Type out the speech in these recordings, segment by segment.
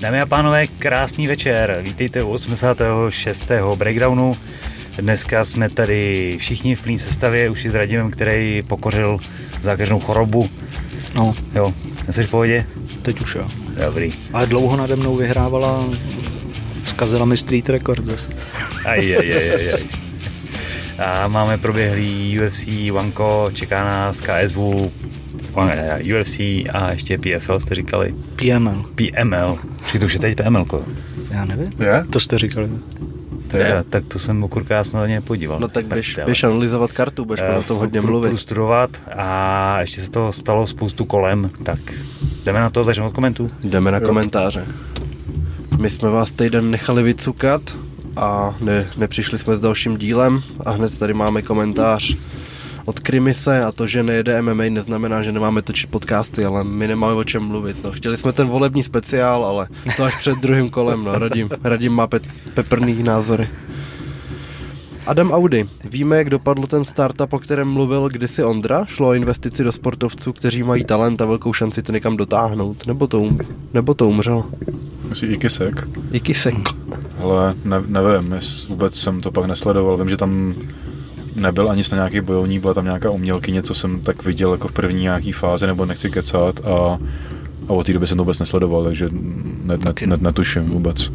Dámy a pánové, krásný večer. Vítejte u 86. breakdownu. Dneska jsme tady všichni v plné sestavě, už i s Radimem, který pokořil zákeřnou chorobu. No, Jo, jsi v pohodě? teď už jo. Dobrý. Ale dlouho nade mnou vyhrávala, zkazila mi Street Records zase. Aj, aj, aj, aj, aj. A máme proběhlý UFC, Wanko, čeká nás KSV, UFC a ještě PFL jste říkali. PML, PML. Počkej, to už je teď PML. ko? já nevím. Je? To jste říkali. Teda, tak to jsem okurka já jsem na ně nepodíval. No tak běž, běž analyzovat kartu, budeš Eh, o tom hodně Budu mluvit. studovat a ještě se toho stalo spoustu kolem, tak jdeme na to, začneme od komentů. Jdeme na komentáře. My jsme vás týden nechali vycukat a ne, nepřišli jsme s dalším dílem a hned tady máme komentář od Krimise a to, že nejede MMA neznamená, že nemáme točit podcasty, ale my nemáme o čem mluvit. No, chtěli jsme ten volební speciál, ale to až před druhým kolem, no, Radim, Radim má pe- peprný názory. Adam Audi. Víme, jak dopadl ten startup, o kterém mluvil kdysi Ondra? Šlo o investici do sportovců, kteří mají talent a velkou šanci to někam dotáhnout. Nebo to, um, nebo to umřelo. Asi i Kisek. Ale ne, nevím, jestli vůbec jsem to pak nesledoval. Vím, že tam nebyl ani snad nějaký bojovník, byla tam nějaká umělkyně, co jsem tak viděl jako v první nějaký fázi, nebo nechci kecat a, a od té doby jsem to vůbec nesledoval, takže ne, ne, ne, netuším vůbec.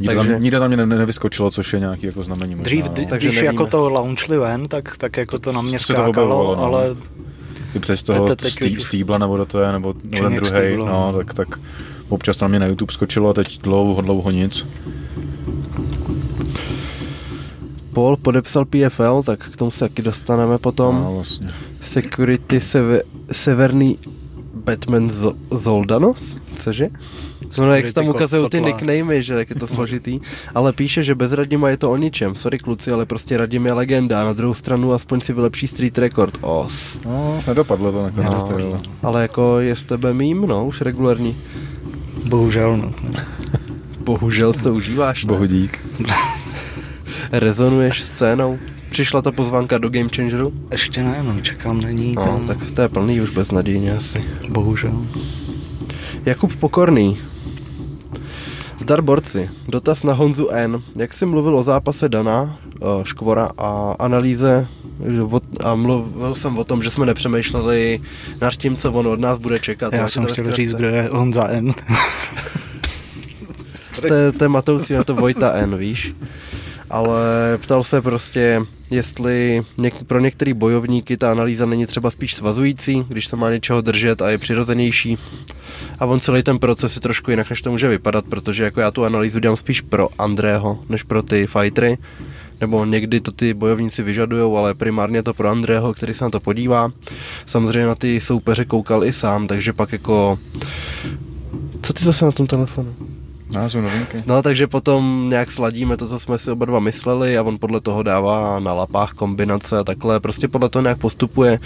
Nikde, Takže- tam, nikde tam mě ne, nevyskočilo, což je nějaký jako znamení. Možná, Dřív, no. Takže když nevíme. jako to launchli ven, tak, tak jako to na mě skákalo, no. ale I přes toho stý, Stýbla nebo do to je, nebo, nebo ten druhý, no, no. tak, tak občas na mě na YouTube skočilo a teď dlouho, dlouho nic. Paul podepsal PFL, tak k tomu se taky dostaneme potom. No, vlastně. Security seve, Severný Batman Z- Zoldanos? Cože? No, jak se tam ukazují ty nicknamey, že jak je to složitý. Ale píše, že bez Radima je to o ničem. Sorry kluci, ale prostě Radim je legenda. Na druhou stranu aspoň si vylepší street record. Os. No, nedopadlo to nakonec. No, ale jako je s tebe mým, no, už regulární. Bohužel no. Bohužel to užíváš, ne? Bohu dík. Rezonuješ scénou. Přišla ta pozvánka do Game Changeru? Ještě ne, no, čekám, není No, tam, tak to je plný už beznadějně asi. bohužel. Jakub Pokorný. Zdar borci. Dotaz na Honzu N. Jak jsi mluvil o zápase Dana, Škvora a analýze a mluvil jsem o tom, že jsme nepřemýšleli nad tím, co on od nás bude čekat. Já jsem chtěl říct, kdo je Honza N. To je- to je matoucí na to Vojta N, víš. Ale ptal se prostě, jestli něk- pro některé bojovníky ta analýza není třeba spíš svazující, když se má něčeho držet a je přirozenější. A on celý ten proces je trošku jinak, než to může vypadat, protože jako já tu analýzu dělám spíš pro Andrého, než pro ty fightery. Nebo někdy to ty bojovníci vyžadují, ale primárně to pro Andrého, který se na to podívá. Samozřejmě na ty soupeře koukal i sám, takže pak jako... Co ty zase na tom telefonu? No, jsou novinky. No, takže potom nějak sladíme to, co jsme si oba dva mysleli a on podle toho dává na lapách kombinace a takhle, prostě podle toho nějak postupuje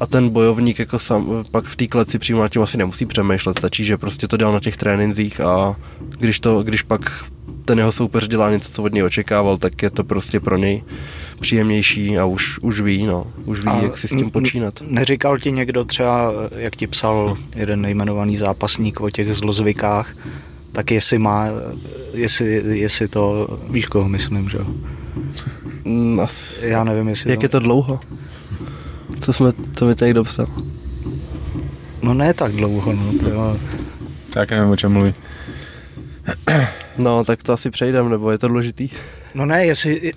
a ten bojovník jako sam, pak v té kleci přímo nad tím asi nemusí přemýšlet, stačí, že prostě to dělá na těch tréninzích a když, to, když pak ten jeho soupeř dělá něco, co od něj očekával, tak je to prostě pro něj příjemnější a už, už ví, no, už ví, A jak si s tím n- počínat. Neříkal ti někdo třeba, jak ti psal jeden nejmenovaný zápasník o těch zlozvykách, tak jestli má, jestli, jestli to, víš koho myslím, že jo? Mm, as, Já nevím, jestli jak je to dlouho? Co jsme, to mi tady dopsal? No ne tak dlouho, no. To, jo. Tak nevím, o čem mluví. No, tak to asi přejdem, nebo je to důležitý? no ne, jestli,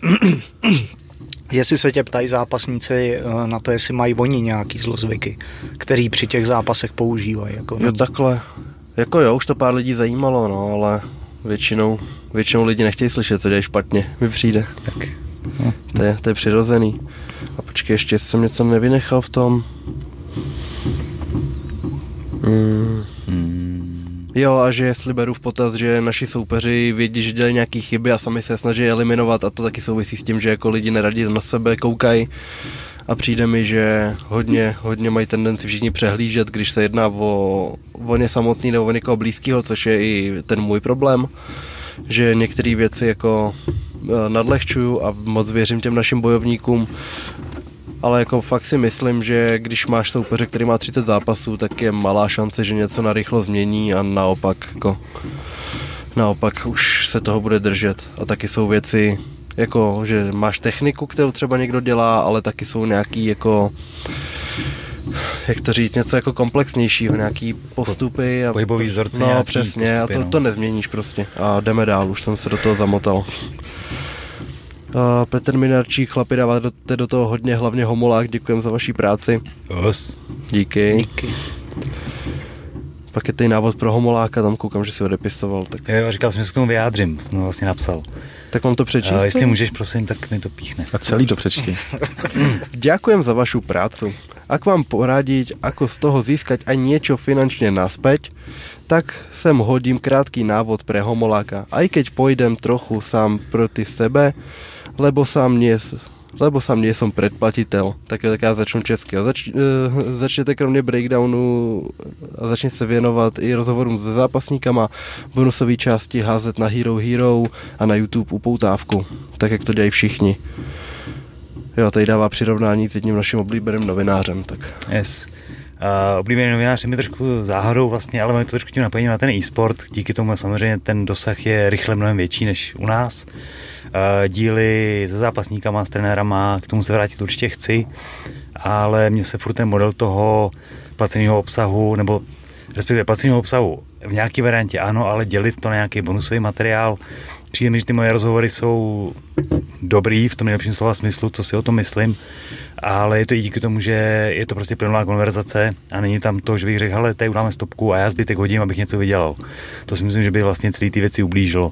jestli se tě ptají zápasníci eh, na to, jestli mají oni nějaký zlozvyky, který při těch zápasech používají. Jako, Jo, takhle. Jako jo, už to pár lidí zajímalo, no, ale většinou, většinou lidi nechtějí slyšet, co dělají špatně. Mi přijde. Tak. To je, to je přirozený. A počkej, ještě jestli jsem něco nevynechal v tom. Mm. Jo, a že jestli beru v potaz, že naši soupeři vědí, že dělají nějaké chyby a sami se snaží eliminovat a to taky souvisí s tím, že jako lidi neradí na sebe koukají. A přijde mi, že hodně, hodně mají tendenci všichni přehlížet, když se jedná o, o ně samotný nebo o někoho blízkého, což je i ten můj problém, že některé věci jako eh, nadlehčuju a moc věřím těm našim bojovníkům ale jako fakt si myslím, že když máš soupeře, který má 30 zápasů, tak je malá šance, že něco narychlo změní a naopak jako naopak už se toho bude držet. A taky jsou věci, jako, že máš techniku, kterou třeba někdo dělá, ale taky jsou nějaký jako jak to říct, něco jako komplexnějšího, nějaký postupy. A, Pohybový vzorce No, přesně, postupy, a to, no. to nezměníš prostě. A jdeme dál, už jsem se do toho zamotal. A Petr Minarčík, chlapi, dáváte do toho hodně, hlavně homolák, děkujem za vaší práci. Os. Díky. Díky. Pak je tady návod pro homoláka, tam koukám, že si odepisoval, tak, Jo, říkal jsem, že se k tomu vyjádřím, jsem to vlastně napsal. tak mám to přečíst. Ale jestli můžeš, prosím, tak mi to píchne. A celý to přečti. Ďakujem za vašu prácu. Ak vám poradiť, ako z toho získať aj niečo finančne naspäť, tak sem hodím krátký návod pre homoláka. Aj keď pôjdem trochu sám proti sebe, lebo sám nie, s- lebo sám nie som predplatitel. Tak, tak já začnu česky. Zač, uh, začněte kromě breakdownu a začne se věnovat i rozhovorům se zápasníkama, bonusové části házet na Hero Hero a na YouTube upoutávku, tak jak to dělají všichni. Jo, tady dává přirovnání s jedním naším oblíbeným novinářem, tak Yes. Uh, oblíbený novinář je mi trošku záhadou vlastně, ale máme to trošku tím napojením na ten e-sport. Díky tomu samozřejmě ten dosah je rychle mnohem větší než u nás. Uh, díly se zápasníkama, s trenérama, k tomu se vrátit určitě chci, ale mně se furt ten model toho placeného obsahu, nebo respektive placeného obsahu v nějaké variantě ano, ale dělit to na nějaký bonusový materiál. Přijde mi, že ty moje rozhovory jsou dobrý v tom nejlepším slova smyslu, co si o tom myslím, ale je to i díky tomu, že je to prostě plynulá konverzace a není tam to, že bych řekl, hele, tady udáme stopku a já zbytek hodím, abych něco vydělal. To si myslím, že by vlastně celý ty věci ublížilo.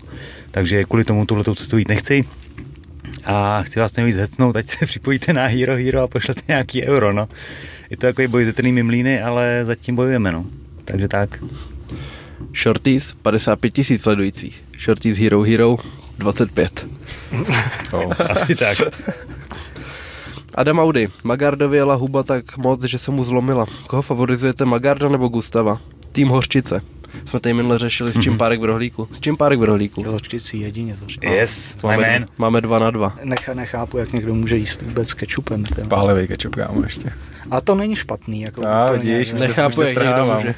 Takže kvůli tomu tuhletou cestu jít nechci. A chci vás nejvíc hecnout, ať se připojíte na Hero Hero a pošlete nějaký euro, no. Je to takový boj s větrnými mlýny, ale zatím bojujeme, no. Takže tak. Shorties 55 tisíc sledujících. Shorties Hero Hero 25. Oh. Asi tak. Adam Audi. Magardovi jela huba tak moc, že se mu zlomila. Koho favorizujete, Magarda nebo Gustava? Tým Hořčice. Jsme tady minule řešili s čím párek v rohlíku. S čím párek v rohlíku? Hořčici jedině to říkám. Yes, Máme, man. máme dva na dva. Nechá, nechápu, jak někdo může jíst vůbec s kečupem. Ten. Pálevej kečup, kámo, ještě. A to není špatný. Jako A, úplně, vidíš, Nechápu, se jak někdo může.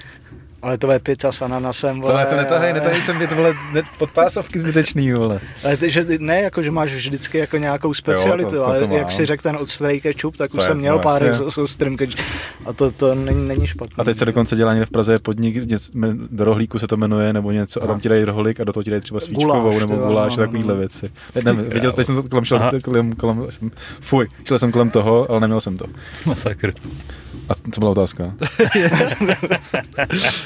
Ale to je pizza s ananasem, To vole. ne, netahej, netahej jsem ty vole ne, podpásovky zbytečný, vole. Ale ty, že, ne, jako, že máš vždycky jako nějakou specialitu, to- to ale mám. jak si řekl ten ostrý kečup, tak To už je- jsem měl no, párek jasně. s, s ostrým kečup. A to, to není, není špatný. A teď se dokonce dělá někde v Praze podnik, něco, do rohlíku se to jmenuje, nebo něco, a tam ti dají rohlík a do toho ti dají třeba svíčkovou, Guláš, nebo guláš, jo, a no, takovýhle no. věci. Ne, viděl jste, jsem kolem šel, kolem, kolem, jsem, fuj, šel jsem kolem toho, ale neměl jsem to. Masakr. A co byla otázka?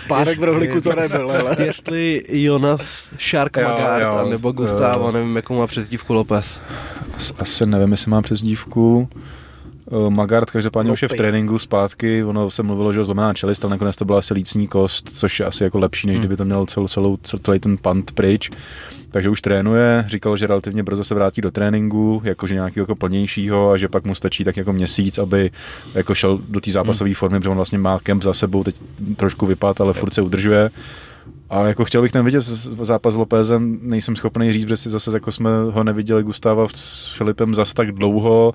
Párek v rohlíku to nebyl, ale... Jestli Jonas Shark jo, nebo jo. Gustavo, nevím, jakou má přezdívku Lopez. As- Asi nevím, jestli mám přezdívku. Eh, Magard každopádně už je v tréninku zpátky, ono se mluvilo, že ho zlomená čelist, ale nakonec to byla asi lícní kost, což je asi jako lepší, než Hmm. kdyby to měl celou, celou, cel- celý ten pant pryč. Takže už trénuje, říkal, že relativně brzo se vrátí do tréninku, jakože nějakého jako plnějšího a že pak mu stačí tak jako měsíc, aby jako šel do té zápasové formy, protože on vlastně má kemp za sebou, teď trošku vypad, ale furt se udržuje. A jako chtěl bych ten vidět zápas s Lopezem, nejsem schopný říct, protože si zase jako jsme ho neviděli Gustava s Filipem zas tak dlouho,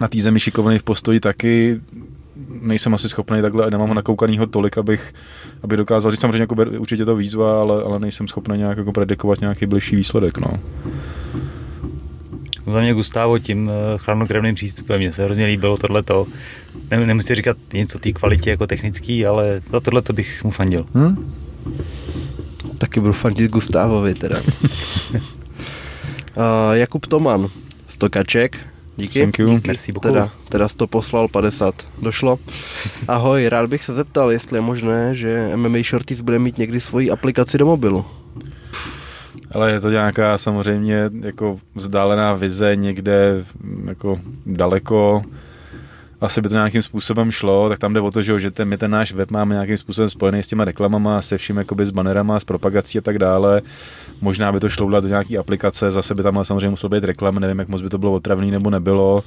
na té zemi šikovný v postoji taky, nejsem asi schopný takhle, a nemám ho nakoukanýho tolik, abych, aby dokázal říct samozřejmě jako ber- určitě to výzva, ale, ale nejsem schopný nějak jako predikovat nějaký bližší výsledek, no. Za mě Gustavo tím eh, chladnokrevným přístupem, mně se hrozně líbilo tohleto. Ne, nemusíte říkat něco o té kvalitě jako technický, ale za tohleto bych mu fandil. Hm? Taky budu fandit Gustavovi teda. uh, Jakub Toman, stokaček, díky. Thank you. Merci beaucoup. Teda, teda jsi to poslal 50, došlo. Ahoj, rád bych se zeptal, jestli je možné, že MMA Shorties bude mít někdy svoji aplikaci do mobilu. Ale je to nějaká samozřejmě jako vzdálená vize někde jako daleko. Asi by to nějakým způsobem šlo, tak tam jde o to, že, že ten, my ten náš web máme nějakým způsobem spojený s těma reklamama, se vším jakoby s banerama, s propagací a tak dále. Možná by to šlo udělat do nějaký aplikace, zase by tam ale samozřejmě muselo být reklam, nevím, jak moc by to bylo otravný nebo nebylo.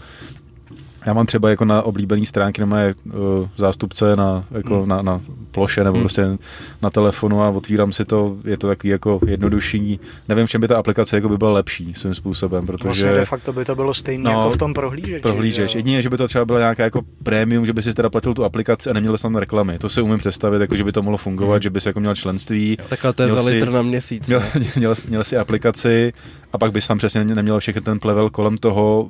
Já mám třeba jako na oblíbené stránky na uh, zástupce na, jako hmm. na, na ploše nebo hmm. prostě na telefonu a otvírám si to, je to takový jako jednodušší. Nevím, v čem by ta aplikace jako by byla lepší svým způsobem, protože... Vlastně de facto by to bylo stejné no, jako v tom prohlížeči. Prohlížeč. Jedině, že by to třeba byla nějaká jako prémium, že by si teda platil tu aplikaci a neměl tam reklamy. To si umím představit, jako že by to mohlo fungovat, hmm. že by si jako měl členství. Tak to je za litr na měsíc. Měl, měl, měl, si aplikaci a pak bys tam přesně neměl všechny ten plevel kolem toho,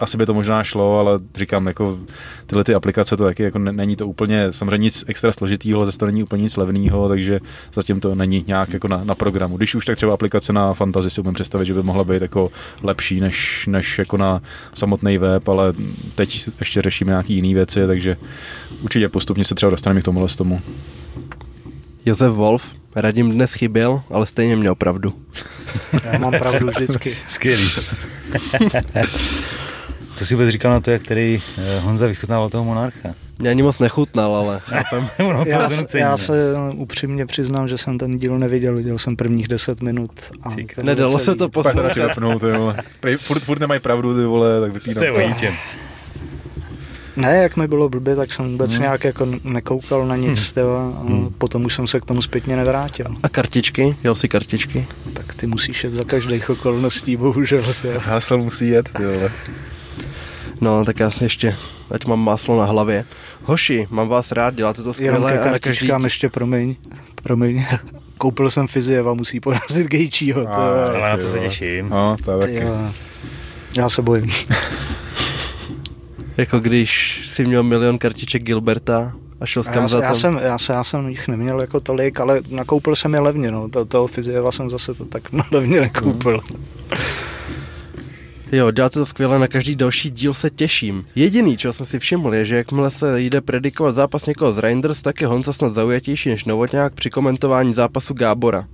asi by to možná šlo, ale říkám, jako tyhle ty aplikace to taky jako není to úplně, samozřejmě nic extra složitýho, zase to není úplně nic levného, takže zatím to není nějak jako na, na programu. Když už tak třeba aplikace na Fantasy si umím představit, že by mohla být jako lepší než, než jako na samotný web, ale teď ještě řešíme nějaké jiné věci, takže určitě postupně se třeba dostaneme k tomu z tomu. Josef Wolf, Radim dnes chyběl, ale stejně měl pravdu. Já mám pravdu vždycky. Skvělý. Co si vůbec říkal na to, jak který eh, Honza vychutnával toho monarcha? Mě ani moc nechutnal, ale já, já se upřímně přiznám, že jsem ten díl neviděl, viděl jsem prvních 10 minut. A Nedalo se to poslouchat. furt, furt nemají pravdu, ty vole, tak vypínám. To je ne, jak mi bylo blbě, tak jsem vůbec hmm. nějak jako nekoukal na nic, hmm. Teba, a hmm. potom už jsem se k tomu zpětně nevrátil. A kartičky? Jel si kartičky? Tak ty musíš jet za každých okolností, bohužel. Hásel musí jet, jo. No, tak já si ještě, ať mám máslo na hlavě. Hoši, mám vás rád, děláte to skvěle. Jenom ke a každý... ještě, promiň, promiň. Koupil jsem Fizieva, musí porazit Gejčího. Ale na to se těším. No, to taky. Já se bojím. jako když si měl milion kartiček Gilberta a šel s já, já, jsem, já, se, já jsem jich neměl jako tolik, ale nakoupil jsem je levně. No. To, toho Fizieva jsem zase to tak levně nekoupil. Hmm. Jo, děláte to skvěle, na každý další díl se těším. Jediný, co jsem si všiml, je, že jakmile se jde predikovat zápas někoho z Reinders, tak je Honza snad zaujatější než Novotňák při komentování zápasu Gábora.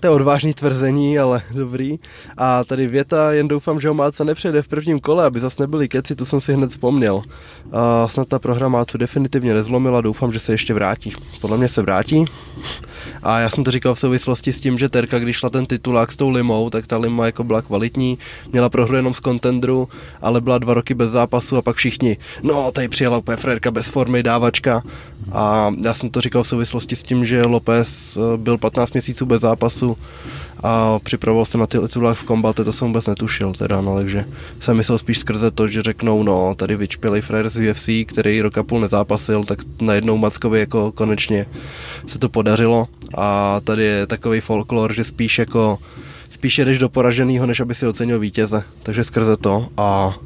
To je odvážný tvrzení, ale dobrý. A tady věta, jen doufám, že ho Máca nepřejde v prvním kole, aby zase nebyli keci, tu jsem si hned vzpomněl. A snad ta prohra Mácu definitivně nezlomila, doufám, že se ještě vrátí. Podle mě se vrátí. A já jsem to říkal v souvislosti s tím, že Terka, když šla ten titulák s tou limou, tak ta lima jako byla kvalitní, měla prohru jenom z kontendru, ale byla dva roky bez zápasu a pak všichni, no, tady přijela úplně frérka bez formy, dávačka. A já jsem to říkal v souvislosti s tím, že López eh, byl 15 měsíců bez zápasu a připravoval se na ty titulách v kombate, to jsem vůbec netušil teda, no, takže jsem myslel spíš skrze to, že řeknou, no, tady vyčpělej frajer z UFC, který rok a půl nezápasil, tak najednou Mackovi jako konečně se to podařilo. A tady je takový folklor, že spíš jako spíš jdeš do poraženého, než aby si ocenil vítěze, takže skrze to a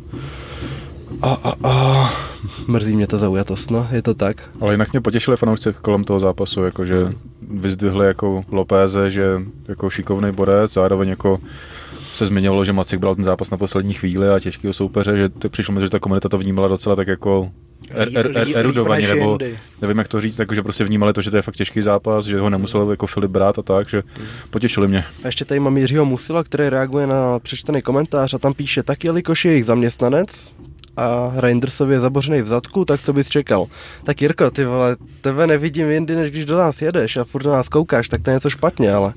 a, a, a mrzí mě ta zaujatost, no, je to tak. Ale jinak mě potěšili fanoušci kolem toho zápasu, jakože vyzdvihli jako Lopéze, že jako šikovný borec, zároveň jako se zmiňovalo, že Macik bral ten zápas na poslední chvíli a těžkého soupeře, že to přišlo mi, že ta komunita to vnímala docela tak jako er, er, er, erudovaně, nebo nevím, jak to říct, takže prostě vnímali to, že to je fakt těžký zápas, že ho nemusel jako Filip brát a tak, že potěšili mě. A ještě tady mám Jiřího Musila, který reaguje na přečtený komentář a tam píše, tak jelikož je jejich zaměstnanec, a Reindersovi je zabořený v zadku, tak co bys čekal? Tak Jirko, ty vole, tebe nevidím jindy, než když do nás jedeš a furt do nás koukáš, tak to je něco špatně, ale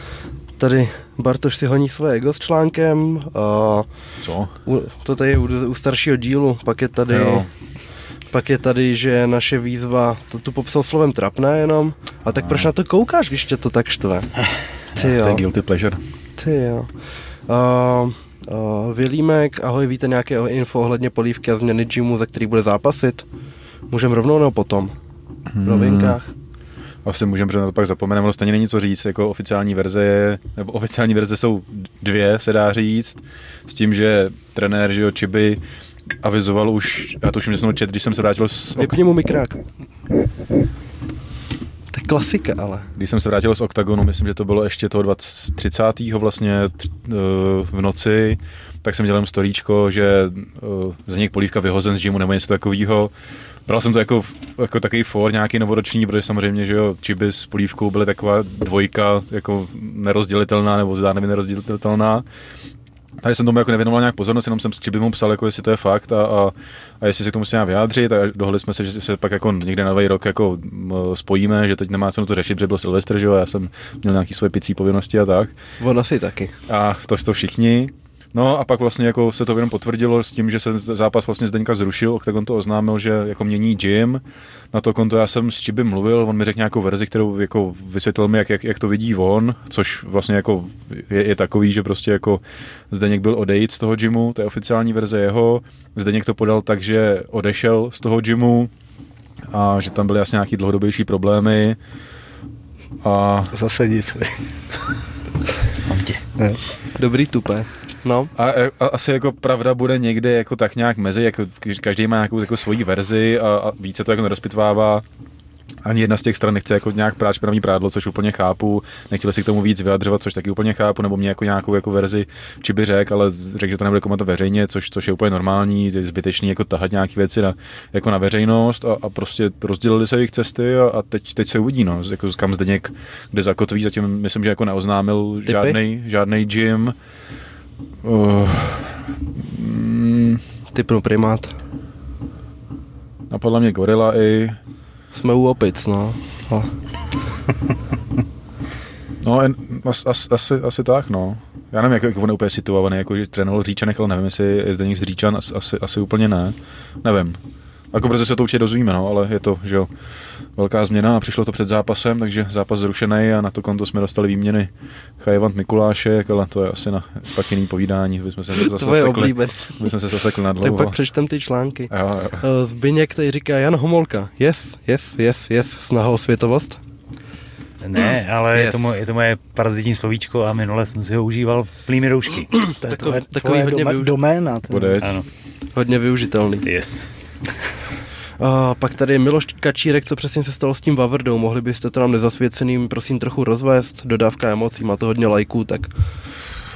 tady Bartoš si honí svoje ego s článkem. A Co? U, to tady je u, u staršího dílu, pak je tady... Jo. Pak je tady, že naše výzva, to tu popsal slovem trapné jenom, a tak a. proč na to koukáš, když tě to tak štve? Ty jo. To je guilty pleasure. Ty jo. Uh, Uh, Vilímek, ahoj, víte nějaké info ohledně polívky a změny gymu, za který bude zápasit? Můžeme rovnou nebo potom? V hmm. novinkách? Asi můžeme, protože na to pak zapomeneme, ale stejně není co říct, jako oficiální verze je, nebo oficiální verze jsou dvě, se dá říct, s tím, že trenér, že jo, Čiby avizoval už, já to už jsem čet, když jsem se vrátil z... Vypni mu mikrák klasika, ale. Když jsem se vrátil z OKTAGONu, myslím, že to bylo ještě toho 20, 30. vlastně eh, v noci, tak jsem dělal jenom storíčko, že uh, za něk polívka vyhozen z gymu nebo něco takového. Bral jsem to jako, jako takový for, nějaký novoroční, protože samozřejmě, že jo, čiby s polívkou byly taková dvojka, jako nerozdělitelná nebo zdánlivě nerozdělitelná. Tady jsem tomu jako nevěnoval nějak pozornost, jenom jsem s Čibim psal, jako jestli to je fakt a, a, a jestli se k tomu musíme vyjádřit a dohodli jsme se, že se pak jako někde na nový rok jako spojíme, že teď nemá cenu to řešit, protože byl Silvestr, že jo, já jsem měl nějaký svoje picí povinnosti a tak. On asi taky. A to, to všichni. No a pak vlastně jako se to jenom potvrdilo s tím, že se zápas vlastně Zdeňka zrušil, tak on to oznámil, že jako mění gym. Na to konto já jsem s Čibym mluvil, on mi řekl nějakou verzi, kterou jako vysvětlil mi, jak, jak, jak to vidí on, což vlastně jako je, je, takový, že prostě jako Zdeněk byl odejít z toho gymu, to je oficiální verze jeho. Zdeněk to podal tak, že odešel z toho gymu a že tam byly asi nějaký dlouhodobější problémy. A... Zase nic. Mám tě. Dobrý tupé. No. A, a, asi jako pravda bude někde jako tak nějak mezi, jako každý má nějakou jako svoji verzi a, a více to jako nerozpitvává. Ani jedna z těch stran nechce jako nějak prát špinavý prádlo, což úplně chápu. Nechtěli si k tomu víc vyjadřovat, což taky úplně chápu, nebo mě jako nějakou jako verzi či by řekl, ale řekl, že to nebude komentovat veřejně, což, což je úplně normální, je zbytečný jako tahat nějaké věci na, jako na veřejnost a, a prostě rozdělili se jejich cesty a, a teď, teď se uvidí, no, jako kam Zdeněk, kde zakotví, zatím myslím, že jako neoznámil žádný, žádný gym. Uh, mm, Typnu primát. Napadla mě gorila i... Jsme u opic, no. no. no, as, as, asi, asi tak, no. Já nevím, jak, jak on je úplně situovaný, jako že trénoval Říčanech, ale nevím, jestli je zde z Říčan, asi, asi úplně ne. Nevím. Jako brzy se to určitě dozvíme, no, ale je to, že jo, velká změna a přišlo to před zápasem, takže zápas zrušený a na to konto jsme dostali výměny Chajevant Mikulášek, ale to je asi na pak jiný povídání, to bychom se zase Tvoje sekli, bychom se zasekli na dlouho. Tak pak přečtem ty články. Jo, jo. Eh, Zbyněk, který říká Jan Homolka, yes, yes, yes, yes, snaha o světovost. Ne, ale yes. je, to moje, je to moje parazitní slovíčko a minule jsem si ho užíval plými roušky. to je tvoje, takový hodně doma, doména. Ano. Hodně využitelný. Yes. A pak tady Miloš Kačírek, co přesně se stalo s tím Vavrdou. Mohli byste to nám nezasvěceným prosím trochu rozvést? Dodávka emocí, má to hodně lajků, tak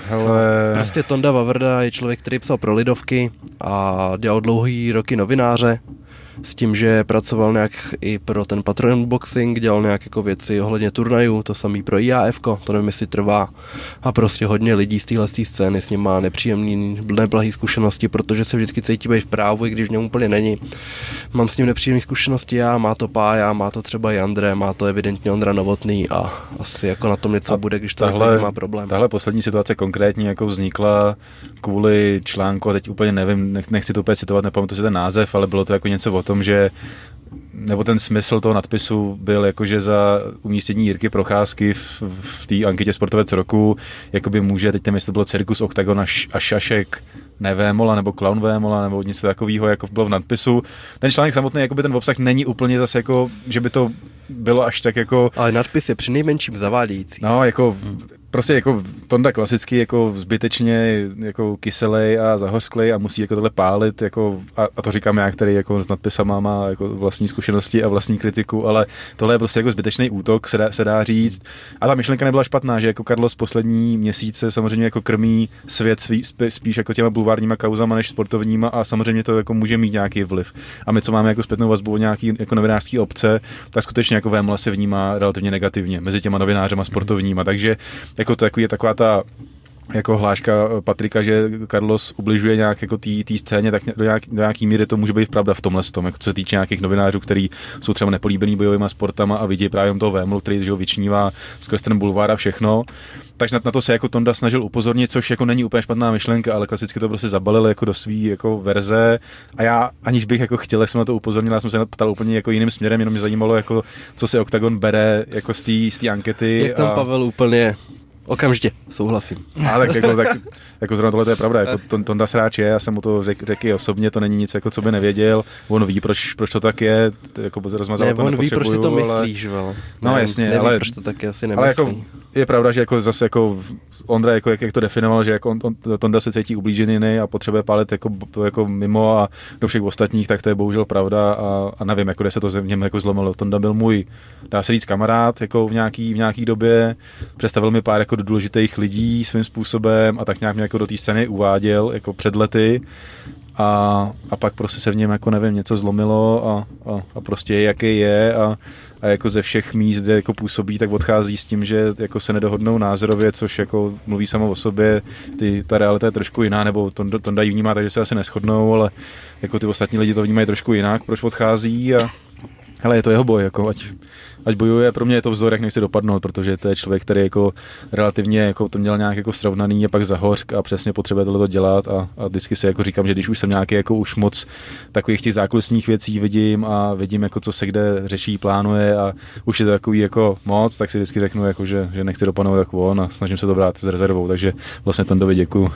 Hele. Prostě Tonda Vavrda je člověk, který psal pro Lidovky a dělal dlouhý roky novináře s tím, že pracoval nějak i pro ten Patron Boxing, dělal nějaké jako věci ohledně turnajů, to samý pro IAF, to nevím, jestli trvá. A prostě hodně lidí z téhle scény s ním má nepříjemný, neblahý zkušenosti, protože se vždycky cítí být v právu, i když v něm úplně není. Mám s ním nepříjemné zkušenosti já, má to Pája, má to třeba i André, má to evidentně Ondra Novotný a asi jako na tom něco a bude, když to tahle, má problém. Tahle poslední situace konkrétně jako vznikla kvůli článku, a teď úplně nevím, nechci to úplně citovat, nepamatuji si ten název, ale bylo to jako něco o tom, že nebo ten smysl toho nadpisu byl jakože za umístění Jirky Procházky v, v té anketě sportovec roku, jakoby může, teď nevím, jestli to bylo Cirkus Octagon a Šašek, ne Vémola nebo Clown Vémola nebo něco takového, jako bylo v nadpisu. Ten článek samotný, jakoby ten obsah není úplně zase jako, že by to bylo až tak jako... Ale nadpis je při nejmenším zavádějící. No, jako prostě jako Tonda klasicky jako zbytečně jako kyselej a zahořklej a musí jako tohle pálit jako, a, a, to říkám já, který jako s nadpisama má jako vlastní zkušenosti a vlastní kritiku, ale tohle je prostě jako zbytečný útok, se dá, se dá říct. A ta myšlenka nebyla špatná, že jako Carlos poslední měsíce samozřejmě jako krmí svět svý, spíš jako těma bulvárníma kauzama než sportovníma a samozřejmě to jako může mít nějaký vliv. A my, co máme jako zpětnou vazbu nějaký jako novinářský obce, tak skutečně jako Vémla se vnímá relativně negativně mezi těma novinářema sportovníma, takže jako to je taková ta jako hláška Patrika, že Carlos ubližuje nějak jako té scéně, tak do, nějak, do nějaký míry to může být pravda v tomhle tom, jako co se týče nějakých novinářů, kteří jsou třeba nepolíbený bojovými sportama a vidí právě toho Vémlu, který že ho vyčnívá skrz ten bulvár a všechno. Takže na, na, to se jako Tonda snažil upozornit, což jako není úplně špatná myšlenka, ale klasicky to prostě zabalil jako do své jako verze. A já, aniž bych jako chtěl, jsem na to upozornil, já jsem se ptal úplně jako jiným směrem, jenom mě zajímalo, jako, co se Octagon bere jako z té ankety. Jak tam a... Pavel úplně Okamžitě, souhlasím. A tak jako, tak, jako zrovna tohle to je pravda, jako to, Tonda Sráč je, já jsem mu to řekl, řekl i osobně, to není nic, jako co by nevěděl, on ví, proč, proč to tak je, to, jako rozmazal ne, to on ví, proč ty to ale... myslíš, vole. No ne, jasně, nevím, ale... proč to taky asi nemyslí. Ale jako, je pravda, že jako zase jako Ondra, jako, jak, jak, to definoval, že jako on, on, Tonda se cítí ublížený a potřebuje pálit jako, jako mimo a do všech ostatních, tak to je bohužel pravda a, a nevím, jako kde se to v něm jako zlomilo. Tonda byl můj, dá se říct, kamarád jako v nějaký, v nějaký době, představil mi pár jako důležitých lidí svým způsobem a tak nějak mě jako do té scény uváděl jako před lety a, a pak prostě se v něm jako nevím, něco zlomilo a, a, a prostě je, jaký je a, a jako ze všech míst, kde jako působí, tak odchází s tím, že jako se nedohodnou názorově, což jako mluví samo o sobě, ty, ta realita je trošku jiná, nebo to, to dají vnímá, takže se asi neschodnou, ale jako ty ostatní lidi to vnímají trošku jinak, proč odchází a Hele, je to jeho boj, jako ať, ať bojuje, pro mě je to vzor, jak nechce dopadnout, protože to je člověk, který jako relativně jako to měl nějak jako srovnaný a pak zahořk a přesně potřebuje tohle dělat a, a vždycky si jako říkám, že když už jsem nějaký jako už moc takových těch zákulisních věcí vidím a vidím jako co se kde řeší, plánuje a už je to takový jako moc, tak si vždycky řeknu, jako, že, že nechci dopadnout jako on a snažím se to brát s rezervou, takže vlastně Tondovi děkuju.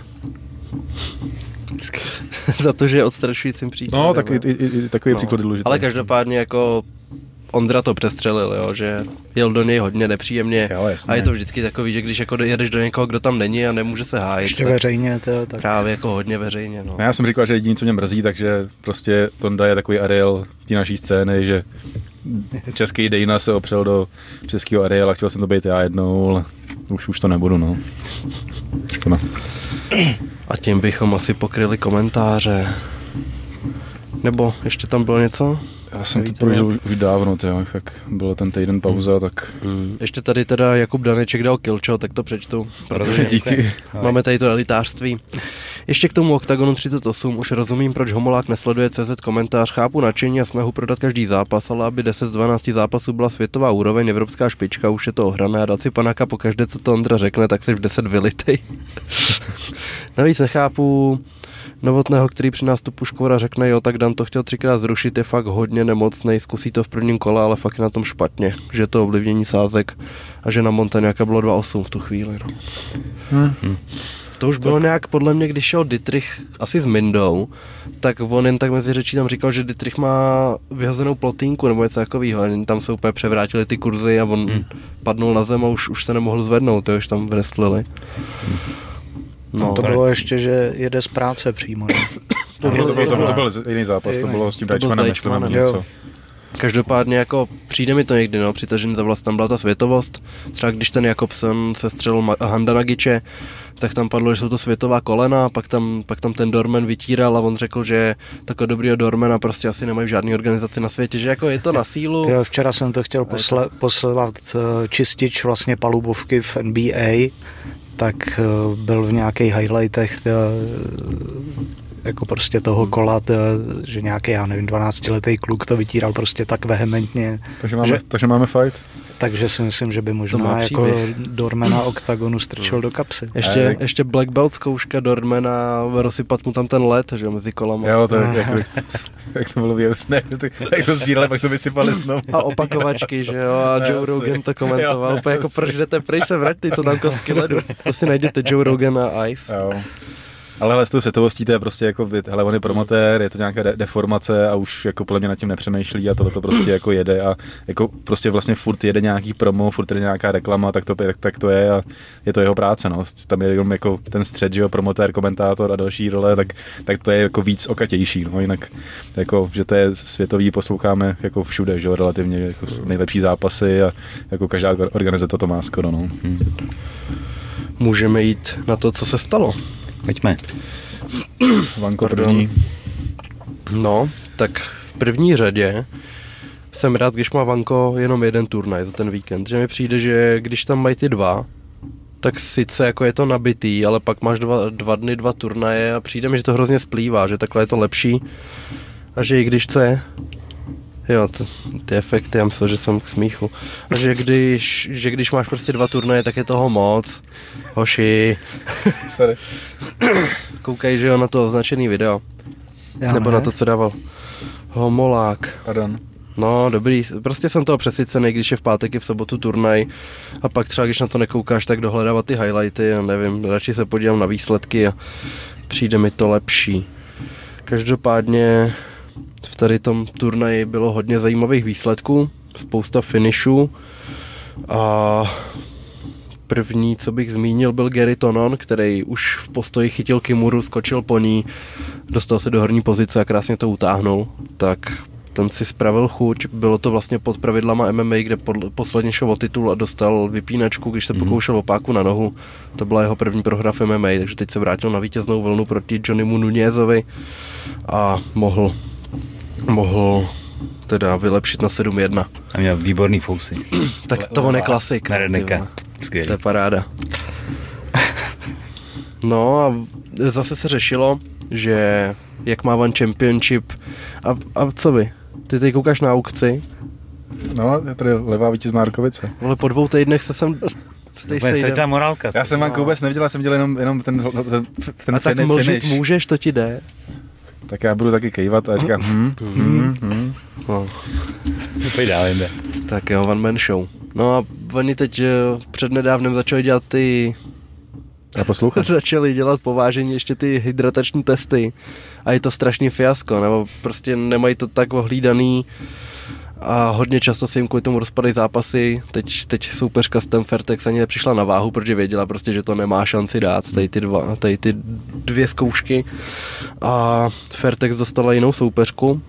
za to, že je odstrašujícím příkladem. No, tak i, i, i takový No. příklad je důležitý. Ale každopádně jako Ondra to přestřelil, jo, že jel do něj hodně nepříjemně Jo, jasně. a je to vždycky takový, že když jako jedeš do někoho, kdo tam není a nemůže se hájit, Ještě tak veřejně, to, tak právě jako hodně veřejně. No. No, Já jsem říkal, že jediný, co mě mrzí, takže prostě Tonda je takový Ariel té naší scény, že český Dejna se opřel do českého Ariela, chtěl jsem to být já jednou, ale už, už to nebudu, no. Škoda. A tím bychom asi pokryli komentáře. Nebo ještě tam bylo něco? Já jsem to prožil už, už dávno, tyjo, jak byl ten týden pauza, tak Hmm. Ještě tady teda Jakub Daneček dal kilčo, tak to přečtu. Protože díky. Máme tady to elitářství. Ještě k tomu OKTAGONu 38 už rozumím, proč Homolák nesleduje CZ komentář. Chápu nadšení a snahu prodat každý zápas, ale aby 10 z 12 zápasů byla světová úroveň, evropská špička, už je to ohrané a dát si panáka po každé, co to Ondra řekne, tak se v 10 vylitej. Navíc nechápu Novotného, který při nástupu Škvora řekne, jo, tak Dan to chtěl třikrát zrušit, je fakt hodně nemocný, zkusí to v prvním kole, ale fakt je na tom špatně, že to ovlivnění sázek a že na Montaňáka bylo 2,8 v tu chvíli. No. Hm. To už bylo nějak podle mě, když šel Dietrich asi s Mindou, tak on jen tak mezi řečí tam říkal, že Dietrich má vyhozenou plotínku nebo něco takového. Tam se úplně převrátily ty kurzy a on Hmm. padnul na zem a už, už se nemohl zvednout, to už tam wrestlili. No, to bylo ještě, že jede z práce přímo. ne? To, bylo- to, byl, to, bylo- to byl jiný zápas, to bylo s tím Deichmannem, myslím, nebo něco. Každopádně jako přijde mi to někdy, no, přitažen za vlast tam byla ta světovost. Třeba když ten Jakobsen se střelil Ma- Handanagiče, tak tam padlo, že jsou to světová kolena, pak tam, pak tam ten Dorman vytíral a on řekl, že takového dobrýho Dormana prostě asi nemají v žádné organizaci na světě, že jako je to na sílu. Tyjo, včera jsem to chtěl posle, poslat eh, čistič vlastně palubovky v NBA, tak eh, byl v nějakých highlightech tyjo, eh, jako prostě toho kola, tyjo, že nějaký, já nevím, 12-letý kluk to vytíral prostě tak vehementně, Takže máme, Že- takže máme fight. Takže si myslím, že by možná jako. Dormena OKTAGONu strčil do kapsy. Ještě, ještě Black Belt zkouška Dormana, rozsypat mu tam ten led, že jo, mezi kolama. Jo, to je, jak, jak to bylo výjemné, jak to sbírali, pak to vysypali znovu. A opakovačky, že jo, a Joe. Rogan to komentoval, Jo, úplně jako proč jdete pryč se vraťte, co tam kostky ledu. To si najděte Joe Rogan a Ice. Jo. Ale hele, s tou světovostí to je prostě jako, hele, on je promotér, je to nějaká de- deformace a už jako podle mě nad tím nepřemýšlí a tohle to prostě jako jede a jako prostě vlastně furt jede nějaký promo, furt jede nějaká reklama, tak to, tak, tak to je a je to jeho práce, no. Tam je jenom jako ten střed, že jo, promotér, komentátor a další role, tak, tak to je jako víc okatější, no. Jinak jako, že to je světový, posloucháme jako všude, že jo, relativně, jako nejlepší zápasy a jako každá organizace to má skoro, no. Hm. Můžeme jít na to, co se stalo. Pojďme. Vanko Pardon. první. No, tak v první řadě jsem rád, když má Vanko jenom jeden turnaj za ten víkend, že mi přijde, že když tam mají ty dva, tak sice jako je to nabitý, ale pak máš dva, dva dny, dva turnaje a přijde mi, že to hrozně splývá, že takhle je to lepší a že i když chce, jo, t- ty efekty, já myslel, že jsem k smíchu, a že když, že když máš prostě dva turnaje, tak je toho moc, hoši, Sorry. koukej, že jo, na to označený video, Já nebo ne. na to, co dával Homolák. Pardon. No, dobrý, prostě jsem toho přesycený, když je v pátek i v sobotu turnaj a pak třeba, když na to nekoukáš, tak dohledávat ty highlighty a nevím, radši se podívám na výsledky a přijde mi to lepší. Každopádně v tady tom turnaji bylo hodně zajímavých výsledků, spousta finishů a první, co bych zmínil, byl Gary Tonon, který už v postoji chytil Kimuru, skočil po ní, dostal se do horní pozice a krásně to utáhnul, tak ten si spravil chuť, bylo to vlastně pod pravidlama MMA, kde podle, posledně šel o titul a dostal vypínačku, když se Mhm. pokoušel o páku na nohu. To byla jeho první prohra v MMA, takže teď se vrátil na vítěznou vlnu proti Johnnymu Nunezovi a mohl, mohl teda vylepšit na 7-1. A měl výborný fousy. Tak to on je klasik. Na no, ty redneka. vole. Skvělý. To je paráda. No a zase se řešilo, že jak má One Championship a, a co vy? Ty teď koukáš na aukci No, je tady levá vítězná rukovice. Ale po dvou týdnech se sem Úplně ztratila morálka. Já jsem vám vůbec neviděl, já jsem dělal jenom, jenom ten, ten, ten A tak mlžit finish. můžeš, to ti jde. Tak já budu taky kejvat a říkám, hm, hm, hm. No. Pojď dál jinde. Tak jo, one man show. No a oni teď eh, přednedávnem začali dělat ty Já poslouchám. začali dělat povážení ještě ty hydratační testy a je to strašný fiasko, nebo prostě nemají to tak ohlídaný a hodně často se jim kvůli tomu rozpadají zápasy. Teď, teď soupeřka ten Fertex ani nepřišla na váhu, protože věděla prostě, že to nemá šanci dát, tady ty, dva, tady ty dvě zkoušky. A Fertex dostala jinou soupeřku,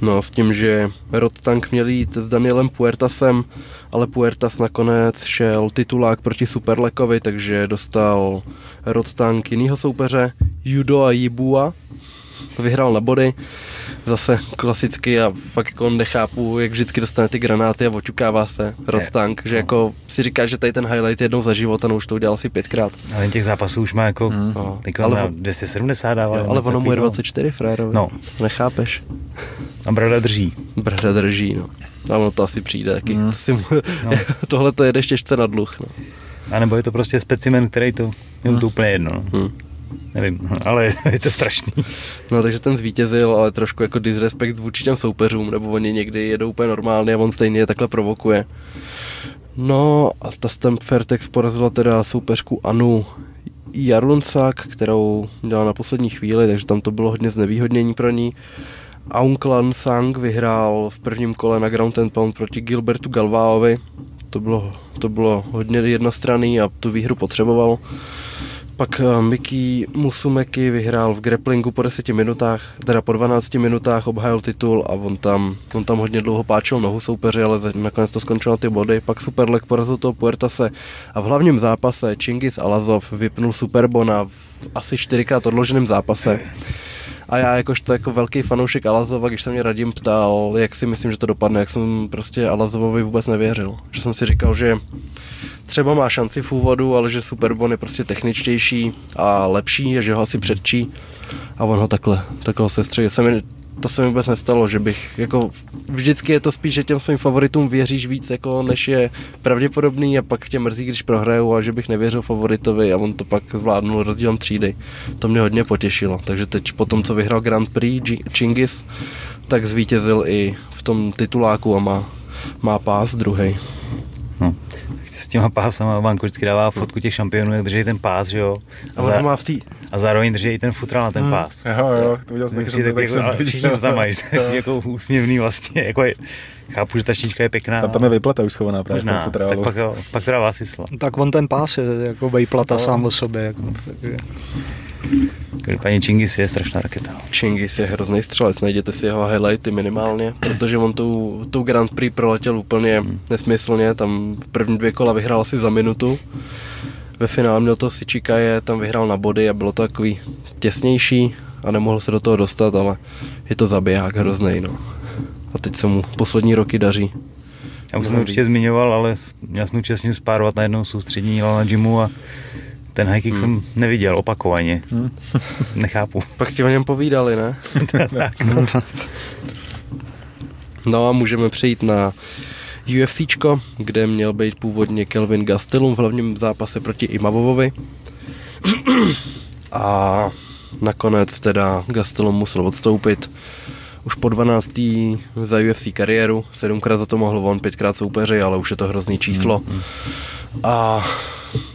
No, s tím, že Rod Tank měl jít s Danielem Puertasem, ale Puertas nakonec šel titulák proti Superlekovi, takže dostal Rod Tank jinýho soupeře, Judo a Jibua. Vyhrál na body, zase klasicky a fakt jako nechápu, jak vždycky dostane ty granáty a oťukává se Rod Je. Tank, že jako si říká, že tady ten highlight je jednou za život a no už to udělal asi pětkrát. Ale těch zápasů už má jako, Mm. No. Ale má on- 270 dává. Jo, ale ono mu je takového. 24, frérovi. No. Nechápeš? A brada drží. Brada drží, no. A ono to asi přijde taky. Mm. To si mu... No. Tohle to jedeš těžce na dluh, no. A nebo je to prostě specimen, který to, je mu to úplně jedno. No. Hm. Nevím, ale je to strašný. No takže ten zvítězil, ale trošku jako disrespekt vůči těm soupeřům, nebo oni někdy jedou úplně normálně a on stejně je takhle provokuje. No a ta Stem Fairtex porazila teda soupeřku Anu Jarluncák, kterou dělala na poslední chvíli, takže tam to bylo hodně znevýhodnění pro ní. Aung Lan Sang vyhrál v prvním kole na Ground and Pound proti Gilbertu Galváovi. To bylo, to bylo hodně jednostranný a tu výhru potřeboval. Pak eh, Miki Musumeki vyhrál v grapplingu po 10 minutách, teda po 12 minutách obhájil titul a on tam, on tam hodně dlouho páčil nohu soupeři, ale nakonec to skončilo ty body. Pak Superlek porazil toho Puertase a v hlavním zápase Chingis Alazov vypnul Superbona v asi čtyřikrát odloženém zápase. A já jakožto jako velký fanoušek Alazova, když se mě Radim ptal, jak si myslím, že to dopadne, jak jsem prostě Alazovovi vůbec nevěřil. Že jsem si říkal, že třeba má šanci v úvodu, ale že Superbon je prostě techničtější a lepší že ho asi předčí a on ho takhle, takhle se střelil. Se mi, to se mi vůbec nestalo, že bych, jako vždycky je to spíš, že těm svým favoritům věříš víc, jako než je pravděpodobný a pak tě mrzí, když prohrajou a že bych nevěřil favoritovi a on to pak zvládnul rozdílem třídy. To mě hodně potěšilo, takže teď po tom, co vyhrál Grand Prix Gi- Chingis, tak zvítězil i v tom tituláku a má, má pás druhý. No. S těma pásama Vanko vždycky dává fotku těch šampionů, jak drží ten pás, že jo? A ho má v té a zároveň drží i ten futral na ten Hmm. pás. Jo, jo, to viděl jsem tak, tak jsem jako, to ale všichni to tam mají, jako úsměvný vlastně, jako je, chápu, že ta štíčka je pěkná. Tam, tam je vyplata už schovaná právě v tom možná, tak pak, jo, pak to dává smysl. Tak on ten pás je jako vejplata No. sám o sobě. Jako, takže. Paní Chingis je strašná raketa. Chingis je hrozný střelec, najděte si jeho highlighty minimálně, protože on tou, tou Grand Prix proletěl úplně nesmyslně, tam v první dvě kola vyhrál asi za minutu. Ve finále měl to Sičika je, tam vyhrál na body a bylo to takový těsnější a nemohl se do toho dostat, ale je to zabiják hrozný, no. A teď se mu poslední roky daří. Já už jsem určitě zmiňoval, ale měl jsem čest s ním spárovat na jednou soustřední na gymu a ten high kick jsem neviděl opakovaně. Nechápu. Pak ti o něm povídali, ne? No a můžeme přejít na UFCčko, kde měl být původně Kelvin Gastelum v hlavním zápase proti Imavovovi. A nakonec teda Gastelum musel odstoupit už po 12. za UFC kariéru, sedmkrát za to mohl on, pětkrát soupeři, ale už je to hrozný číslo. A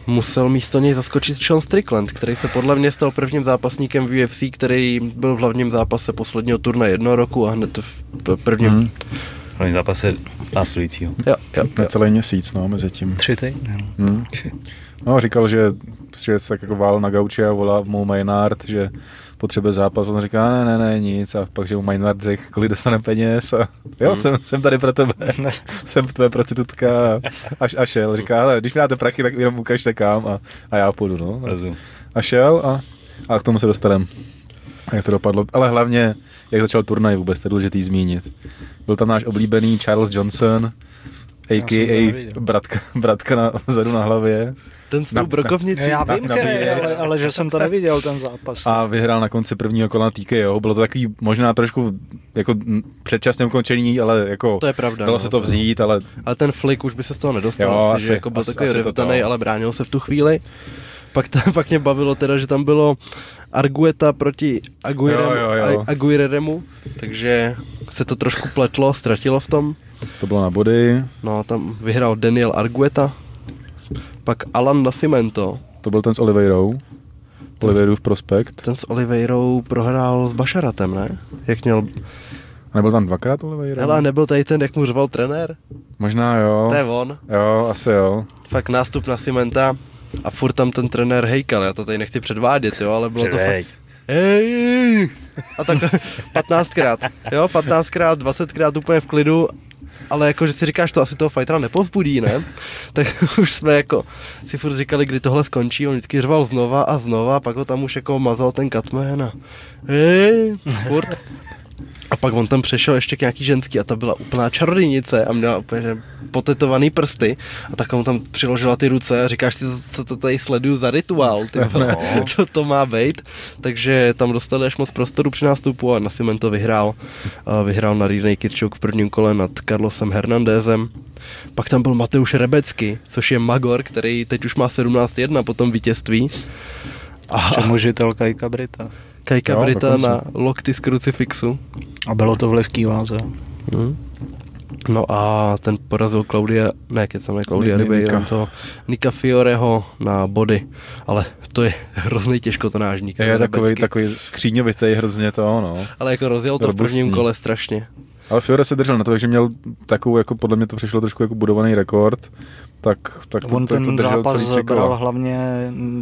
musel místo něj zaskočit Sean Strickland, který se podle mě stal prvním zápasníkem v UFC, který byl v hlavním zápase posledního turnaje jednoho roku a hned v prvním... Hmm. V hlavním zápase následujícího. Jo, jo, jo. Necelý měsíc, no, mezi tím. Tři týdny. no. Hmm. No, říkal, že, že se tak jako vál na gauči a volá mu Maynard, že potřebuje zápas. On říká, ne, ne, ne, nic. A pak, že mu Maynard řekl, kolik dostane peněz. A jo, Hmm. jsem, jsem tady pro tebe. jsem tvoje prostitutka. A, a, a šel. Říká, ale když mi dáte prachy, tak jenom ukažte kam a, a já půjdu. No. Rozum. A šel a, a k tomu se dostaneme. Jak to dopadlo. Ale hlavně, jak začal turnaj vůbec, to je důležitý zmínit. Byl tam náš oblíbený Charles Johnson, a.k.a. bratka, bratka na, vzadu na hlavě. Ten s tou brokovnicí. Já vím, na- který, ale, ale, že jsem to neviděl, ten zápas. A vyhrál na konci prvního kola TKO. Bylo to takový možná trošku jako m, předčasné ukončení, ale jako To je pravda, dalo no, se to vzít, ale Ale ten flick už by se z toho nedostal, Jo, asi, asi- že jako byl asi- takový asi to. ale bránil se v tu chvíli. Pak, ta, pak mě bavilo teda, že tam bylo Argueta proti Aguirremu, Jo, jo, jo. Aguirremu, takže se to trošku pletlo, ztratilo v tom. To bylo na body. No, tam vyhrál Daniel Argueta, pak Alan Nascimento, To byl ten s Oliveirou. Oliveirův prospekt. ten s Oliveirou prohrál s Bašaratem, ne? Jak měl, A nebyl tam dvakrát Oliveira? hele, nebyl tady ten, jak mu řval trenér? Možná jo. To je on. Jo, asi jo. Fakt nástup na Cimenta a furt tam ten trenér hejkal, já to tady nechci předvádět, jo, ale bylo to fakt. Hej! A tak 15krát, jo, 15krát, 20krát úplně v klidu, ale jako, že si říkáš, to asi toho fightera nepovzbudí, ne? Tak už jsme jako si furt říkali, kdy tohle skončí, on vždycky řval znova a znova, pak ho tam už jako mazal ten Catman a hej, furt. A pak on tam přešel ještě k nějaký ženský a ta byla úplná čarodějnice a měla úplně že potetovaný prsty a tak mu tam přiložila ty ruce a říkáš si, co to tady sleduju za rituál, ty vole, co to má být. Takže tam dostali až moc prostoru při nástupu a Nascimento to vyhrál. A vyhrál na Rýnej Kirčuk v prvním kole nad Carlosem Hernandezem. Pak tam byl Mateusz Rebecky, což je Magor, který teď už má 17-1 po tom vítězství. A Přemožitel Kajka Brita. Kajka Jo, Brita na lokty z krucifixu. A bylo to v lehký váze. Hmm. No a ten porazil Claudia, ne, kecam, ne Claudia Ribeiro, Nika. to Nika Fioreho na body, ale to je hrozný těžkotonážník. Je takový, takový skříňovitý hrozně to, no. Ale jako rozjel to v Robustní. prvním kole strašně. Ale Fiore se držel na to, takže měl takovou, jako podle mě to přišlo trošku jako budovaný rekord, tak, tak to, On to, ten to držel zápas celý bral hlavně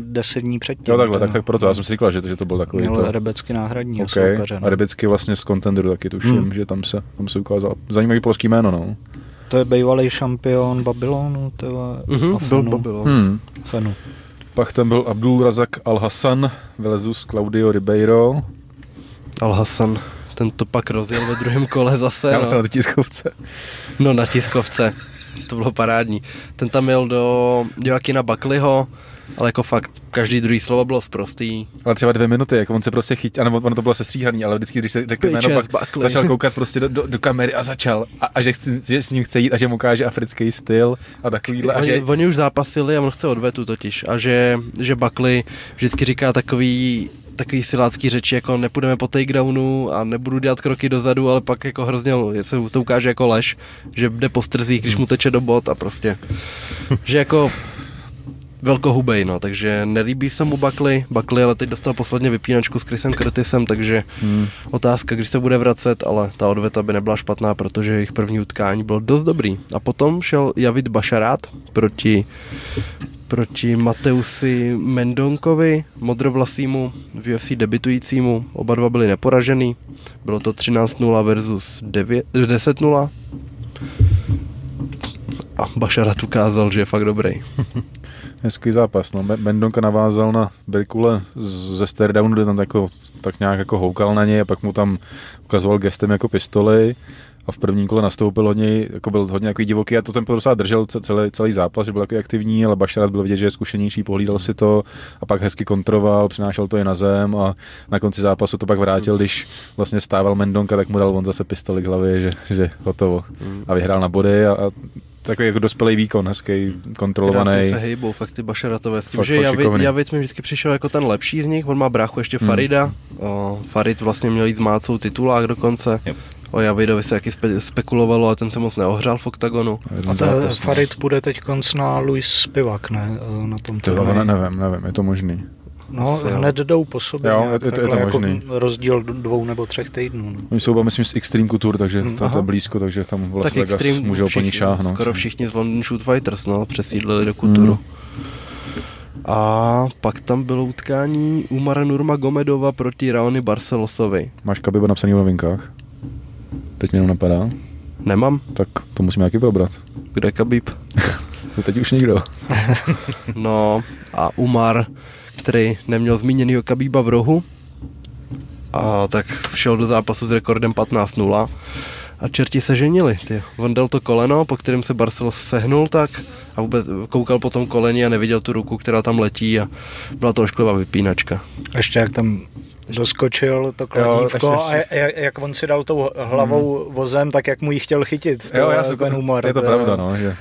10 dní předtím. Jo, takhle, tak, tak proto, já jsem si říkal, že to, že to byl takový Měl to. Rebecky náhradního Okay. soupeře. no. A Rebecky vlastně z Contenderu taky tuším, Hmm. že tam se, tam se ukázal. Zajímavý polský jméno, no. To je bývalý šampion Babylonu, tyhle, Mhm, a byl Fenu. Babylon. Hmm. Fenu. Pak tam byl Abdul Razak Al-Hassan, Velezus Claudio Ribeiro. Al Hassan, ten to pak rozjel ve druhém kole zase. Já no. jsem na tiskovce. No na tiskovce, to bylo parádní. Ten tam jel do Joakina Buckleyho, ale jako fakt každý druhý slovo bylo sprostý. Ale třeba dvě minuty, jako on se prostě chytil, nebo ono to bylo sestříhaný, ale vždycky, když se řekl jméno, pak Buckley. začal koukat prostě do, do, do kamery a začal. A, a že, chci, že, s ním chce jít a že mu ukáže africký styl a takovýhle. A Oni, že, oni už zápasili a on chce odvetu totiž. A že, že Buckley vždycky říká takový takový silácký řeči, jako nepůjdeme po takedownu a nebudu dělat kroky dozadu, ale pak jako hrozně se to ukáže jako lež, že jde po strzích, když mu teče do bot a prostě, že jako velkohubej, no, takže nelíbí se mu Buckley, Buckley ale teď dostal posledně vypínačku s Chrisem Curtisem, takže hmm. otázka, když se bude vracet, ale ta odveta by nebyla špatná, protože jejich první utkání bylo dost dobrý. A potom šel Javid Bašarát proti, proti Mateusi Mendonkovi, modrovlasímu v UFC debitujícímu. Oba dva byli neporažený. Bylo to 13-0 versus 9, 10-0. A Bašarat ukázal, že je fakt dobrý. Hezký zápas. No. Bendonka navázal na Berkule ze Stardownu, kde tam jako, tak nějak jako houkal na něj a pak mu tam ukazoval gestem jako pistoli a v prvním kole nastoupil hodně, jako byl hodně jako divoký a to ten docela držel ce- celý, celý zápas, že byl takový aktivní, ale Bašarat byl vidět, že je zkušenější, pohlídal si to a pak hezky kontroval, přinášel to i na zem a na konci zápasu to pak vrátil, když vlastně stával Mendonka, tak mu dal on zase pistoli k hlavě, že, že hotovo a vyhrál na body a, a takový jako dospělý výkon, hezký, kontrolovaný. Krásně se hejbou, fakt ty Bašaratové. S tím, Fakt, že Javid. Javid mi vždycky přišel jako ten lepší z nich, on má bráchu ještě Hmm. Farida. O, Farid vlastně měl jít s Mácou titulák dokonce. Yep. O Javidovi se jaký spe- spekulovalo, ale ten se moc neohřál v oktagonu. A to zápas, no. Farid bude teď konc na Luis Spivak, ne? eh, Na tom To ne, nevím, nevím, je to možný. No, Asi jo. hned jdou po sobě. Jo, nějak je to- je to jako možný. rozdíl dvou nebo třech týdnů. No. Oni jsou oba, myslím, z Extreme Couture, takže Hmm, to, to je blízko, takže tam v Las tak Vegas Extreme můžou po všichni- nich šáhnout. Skoro všichni z London Shoot Fighters, no, přesídlili do Kuturu. Hmm. A pak tam bylo utkání Umara Nurma Gomedova proti Raoni Barcelosovi. Máš Kabiba napsaný v novinkách? Teď mě jenom napadá. Nemám, Tak to musíme taky probrat. kde je Khabib? Teď už nikdo. No a Umar, který neměl zmíněnýho Kabíba v rohu, a tak šel do zápasu s rekordem 15-0. a čerti se ženili. Ty. On dal to koleno, po kterém se Barcel sehnul tak a vůbec koukal po tom koleni a neviděl tu ruku, která tam letí a byla to ošklivá vypínačka. Ještě jak tam doskočil to kladívko jo, a jak, jak on si dal tou hlavou hmm. vozem, tak jak mu ji chtěl chytit. To, jo, já ten humor. Je to pravda, no, že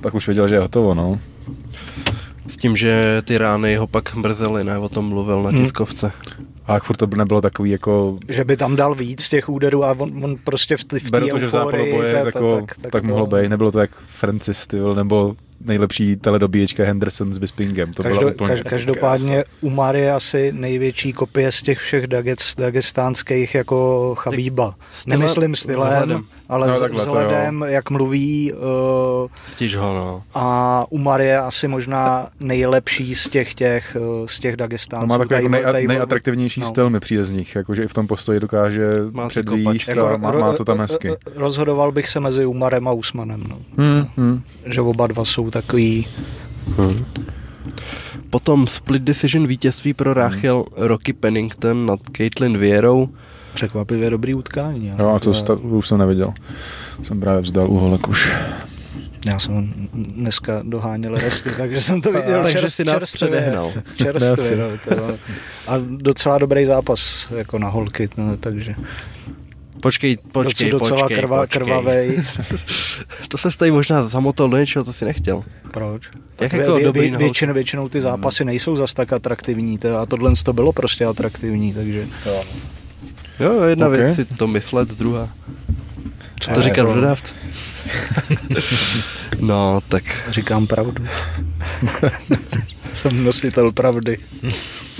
pak už věděl, že je hotovo, no. S tím, že ty rány ho pak mrzely, ne? O tom mluvil na hmm. tiskovce. Hmm. A furt to nebylo takový jako... Že by tam dal víc těch úderů a on, on prostě v, v té to, že v boje tak, jako, tak, tak, tak to... mohlo být. Nebylo to jak Francis styl, nebo nejlepší teledobíječka Henderson s Bispingem. To Každo, byla úplně kaž, každopádně Umar je asi největší kopie z těch všech dagestánských jako Chabíba. Nemyslím stylem, vzhledem. ale no, takhle, vzhledem, jak mluví. Uh, Stíž ho, no. A Umar je asi možná nejlepší z těch, těch, uh, z těch Dagestánců. No, má takový nej, nej, nejatraktivnější no. styl mi přijde z nich, jakože i v tom postoji dokáže má předvíst a jako, má, má to tam hezky. Rozhodoval bych se mezi Umarem a Usmanem. No. Hmm, hmm. Že oba dva jsou takový... Hmm. Potom split decision vítězství pro Rachel hmm. Rocky Pennington nad Caitlin Vierou. Překvapivě dobrý utkání. Jo, a to, to už jsem neviděl. Jsem právě vzdal uholek už. Já jsem dneska doháněl resty, takže jsem to viděl takže si nás čerstvě. Čerstvě, no, to, a docela dobrý zápas jako na holky, no, takže... Počkej, počkej, docela počkej, krva, počkej. krvavej. to se stojí možná zamotol do něčeho, co si nechtěl. Proč? Jak jako vě, dobrý vě, většinou, většinou ty zápasy nejsou zas tak atraktivní to, a tohle to bylo prostě atraktivní, takže... Jo, jo jedna okay. věc si to myslet, druhá. Co to říkal v dodávce? no, tak... Říkám pravdu. Jsem nositel pravdy.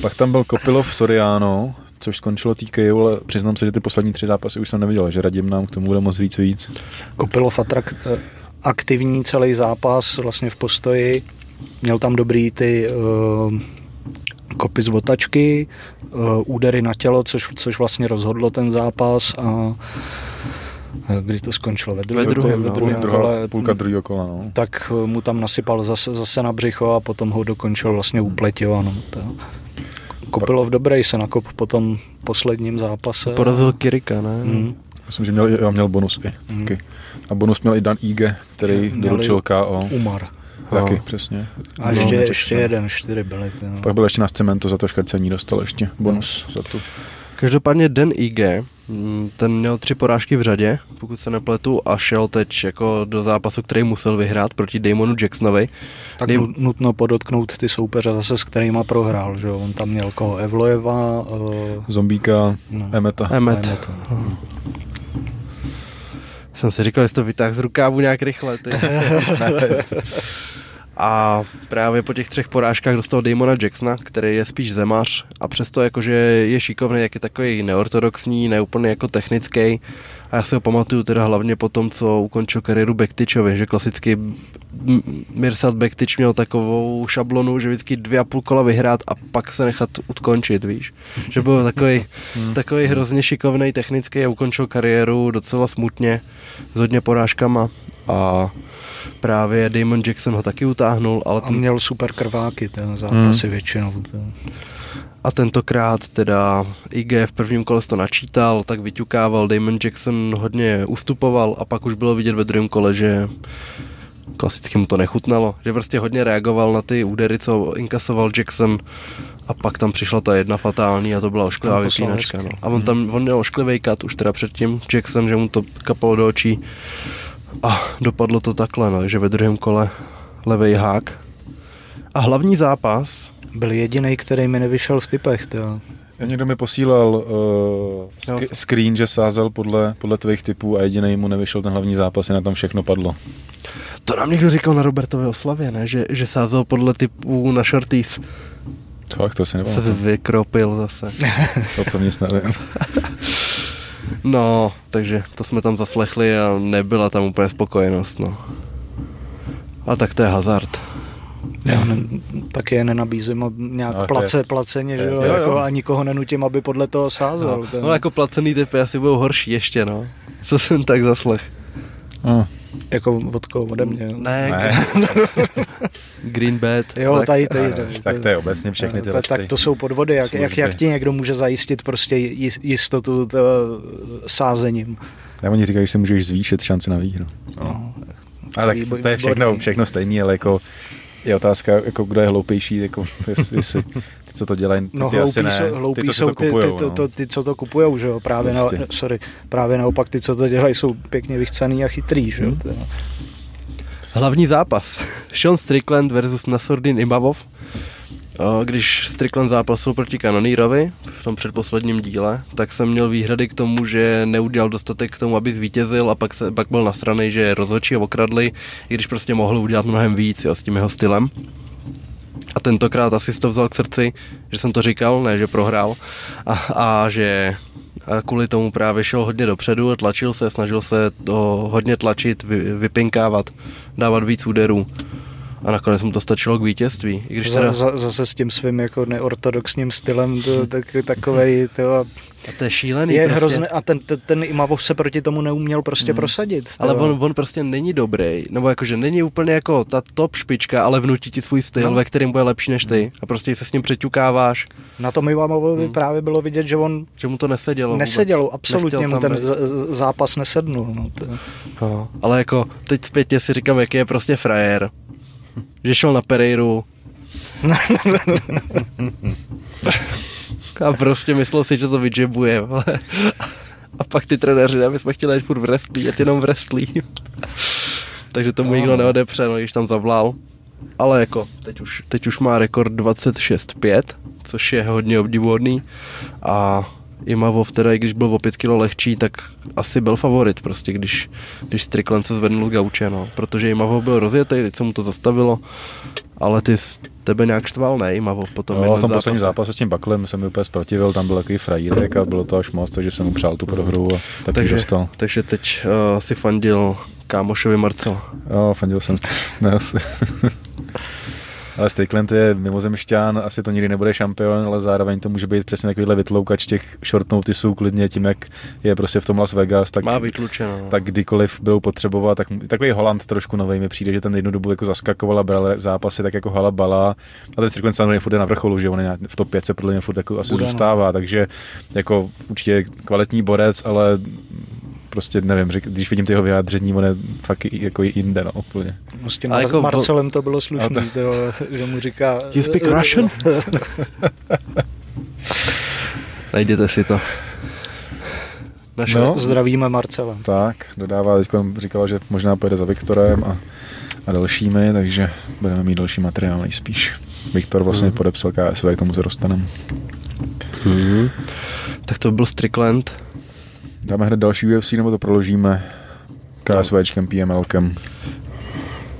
Pak tam byl Kopilov Soriano, což skončilo TKO, ale přiznám se, že ty poslední tři zápasy už jsem neviděl, že radím nám k tomu bude moc víc víc. Kopilov atrak, eh, aktivní celý zápas vlastně v postoji, měl tam dobrý ty uh, kopy z otačky, uh, údery na tělo, což, což vlastně rozhodlo ten zápas a kdy to skončilo ve, druhém, ve druhém, ve druhém no, kole, půlka druhého kola, no. tak mu tam nasypal zase, zase na břicho a potom ho dokončil vlastně úpletě. No, to. Kopilov dobrý se nakop po tom posledním zápase. Porazil Kirika, ne? Hmm. Myslím, že měl, já měl bonus i. Hmm. Taky. A bonus měl i Dan Ige, který doručil KO. Umar. Taky, no. přesně. A ještě, no, ještě jeden, čtyři byly. No. Pak byl ještě na cementu za to škrcení, dostal ještě bonus no. za tu. Každopádně Den IG, mm, ten měl tři porážky v řadě, pokud se nepletu, a šel teď jako do zápasu, který musel vyhrát proti Damonu Jacksonovi. Tak Dam- nutno podotknout ty soupeře zase, s kterými prohrál, že on tam měl koho Evlojeva, uh... Zombíka, no. Emeta. Emet. Emet no. Jsem si říkal, jestli to vytáhl z rukávu nějak rychle. Ty. A právě po těch třech porážkách dostal Damona Jacksona, který je spíš zemař a přesto jakože je šikovný, jak je takový neortodoxní, neúplně jako technický. A já si ho pamatuju teda hlavně po tom, co ukončil kariéru Bektičovi, že klasicky Mirsad Bektič měl takovou šablonu, že vždycky dvě a půl kola vyhrát a pak se nechat utkončit, víš. Že byl takový, hmm. takový hrozně šikovný, technický a ukončil kariéru docela smutně, s hodně porážkama a právě Damon Jackson ho taky utáhnul. Ale ten... A měl super krváky ten zápasy hmm. většinou. Ten. A tentokrát teda IG v prvním kole to načítal, tak vyťukával, Damon Jackson hodně ustupoval a pak už bylo vidět ve druhém kole, že klasicky mu to nechutnalo, že prostě hodně reagoval na ty údery, co inkasoval Jackson a pak tam přišla ta jedna fatální a to byla ošklivá vypínačka. No. A on tam on měl ošklivý kat už teda předtím Jackson, že mu to kapalo do očí a dopadlo to takhle, no, že ve druhém kole levej hák. A hlavní zápas... Byl jediný, který mi nevyšel v typech. To. Někdo mi posílal uh, sk- screen, že sázel podle, podle tvých typů a jediný mu nevyšel ten hlavní zápas, a na tam všechno padlo. To nám někdo říkal na Robertově oslavě, ne? Že, že sázel podle typů na shorties. Tak to si nebo. Se vykropil zase. o tom nic nevím. No, takže to jsme tam zaslechli a nebyla tam úplně spokojenost, no. A tak to je hazard. Já ne, taky je nenabízím nějak no, place, je, placeně, že jo, jo, a nikoho nenutím, aby podle toho sázel. No, ten... no jako placený typy asi budou horší ještě, no. Co jsem tak zaslech. No. Jako vodkou ode mě. Ne. ne. Green bed. Jo, tak, tady, tady, tady, tak to je obecně všechny ty tak, tak to jsou podvody, jak, jak, jak ti někdo může zajistit prostě jistotu to, sázením. Tak oni říkají, že si můžeš zvýšit šanci na výhru. No. Ale tak to je všechno, všechno stejný, ale jako je otázka, jako kdo je hloupější, jako jestli, jestli co to dělají, ty, No ty hloupí, asi ne, jsou, hloupí ty, co si jsou to ty, kupujou, ty, to, no. to, ty, co to kupujou, že jo, právě, na, Prostě. sorry, právě naopak ty, co to dělají, jsou pěkně vychcený a chytrý, že jo. Hmm. Hlavní zápas. Sean Strickland versus Nasordin Imavov. Když Strickland zápasil proti Kanonírovi v tom předposledním díle, tak jsem měl výhrady k tomu, že neudělal dostatek k tomu, aby zvítězil a pak, se, pak byl nasranej, že rozhodčí ho okradli, i když prostě mohl udělat mnohem víc jo, s tím jeho stylem. A tentokrát asi si to vzal k srdci, že jsem to říkal, ne, že prohrál. A, a že a kvůli tomu právě šel hodně dopředu, tlačil se, snažil se to hodně tlačit, vy, vypinkávat, dávat víc úderů. A nakonec mu to stačilo k vítězství. I když Za, teda, za, zase s tím svým jako neortodoxním stylem, to, tak, takovej, to, a to je šílený. je prostě. hrozné, a ten, ten, ten Imavov se proti tomu neuměl prostě Hmm. prosadit. Ale to- on, on prostě není dobrý, nebo jakože není úplně jako ta top špička, ale vnutí ti svůj styl, No. ve kterém bude lepší než ty. A prostě se s ním přeťukáváš, Na tom Imavovi Hmm. právě bylo vidět, že on že mu to nesedělo. nesedělo, vůbec. absolutně mu ten z, z- zápas nesednul. No, to, No, ale jako teď zpětně si říkám, jaký je prostě frajer. Že šel na Pereiru. a prostě myslel si, že to vydžebuje. vole. A pak ty trenéři, ne, my jsme chtěli jít furt v wrestling, jet jenom v wrestling. Takže tomu No. nikdo neodepře, no, když tam zavlál. Ale jako, teď už, teď už má rekord 26-5, což je hodně obdivuhodný. A Imavov teda, i když byl o 5 kg lehčí, tak asi byl favorit prostě, když, když Strickland se zvednul z gauče, no. Protože Imavov byl rozjetý, teď se mu to zastavilo, ale ty tebe nějak štval, ne, Imavov potom No, v tom posledním zápase. zápase s tím Baklem jsem mi úplně zprotivil, tam byl takový frajírek a bylo to až moc, takže jsem mu přál tu prohru a taky takže, dostal. takže teď uh, si fandil kámošovi Marcela. Jo, fandil jsem, ne, asi. Ale Strickland je mimozemšťan, asi to nikdy nebude šampion, ale zároveň to může být přesně takovýhle vytloukač těch short noticeů klidně tím, jak je prostě v tom Las Vegas, tak, Má vytlučeno. no. tak kdykoliv budou potřebovat, tak takový Holand trošku nový mi přijde, že ten jednu dobu jako zaskakoval a bral zápasy tak jako hala bala a ten Strickland samozřejmě furt je na vrcholu, že on je v top 5 se podle mě furt jako asi Bude, no. zůstává, takže jako určitě kvalitní borec, ale prostě nevím, řek, když vidím ty jeho vyjádření, on je fakt i- jako jinde, no, úplně. no, s tím Mar- jako Marcelem to bylo slušný, to... že mu říká... You speak Russian? Najděte si to. Naše, No. Zdravíme Marcela. Tak, dodává, teď říkala, že možná pojede za Viktorem a, a dalšími, takže budeme mít další materiál nejspíš. Viktor vlastně hmm. podepsal KSV, k tomu se dostaneme. hmm. Tak to byl Strickland. Dáme hned další UFC, nebo to proložíme KSVčkem, PMLkem.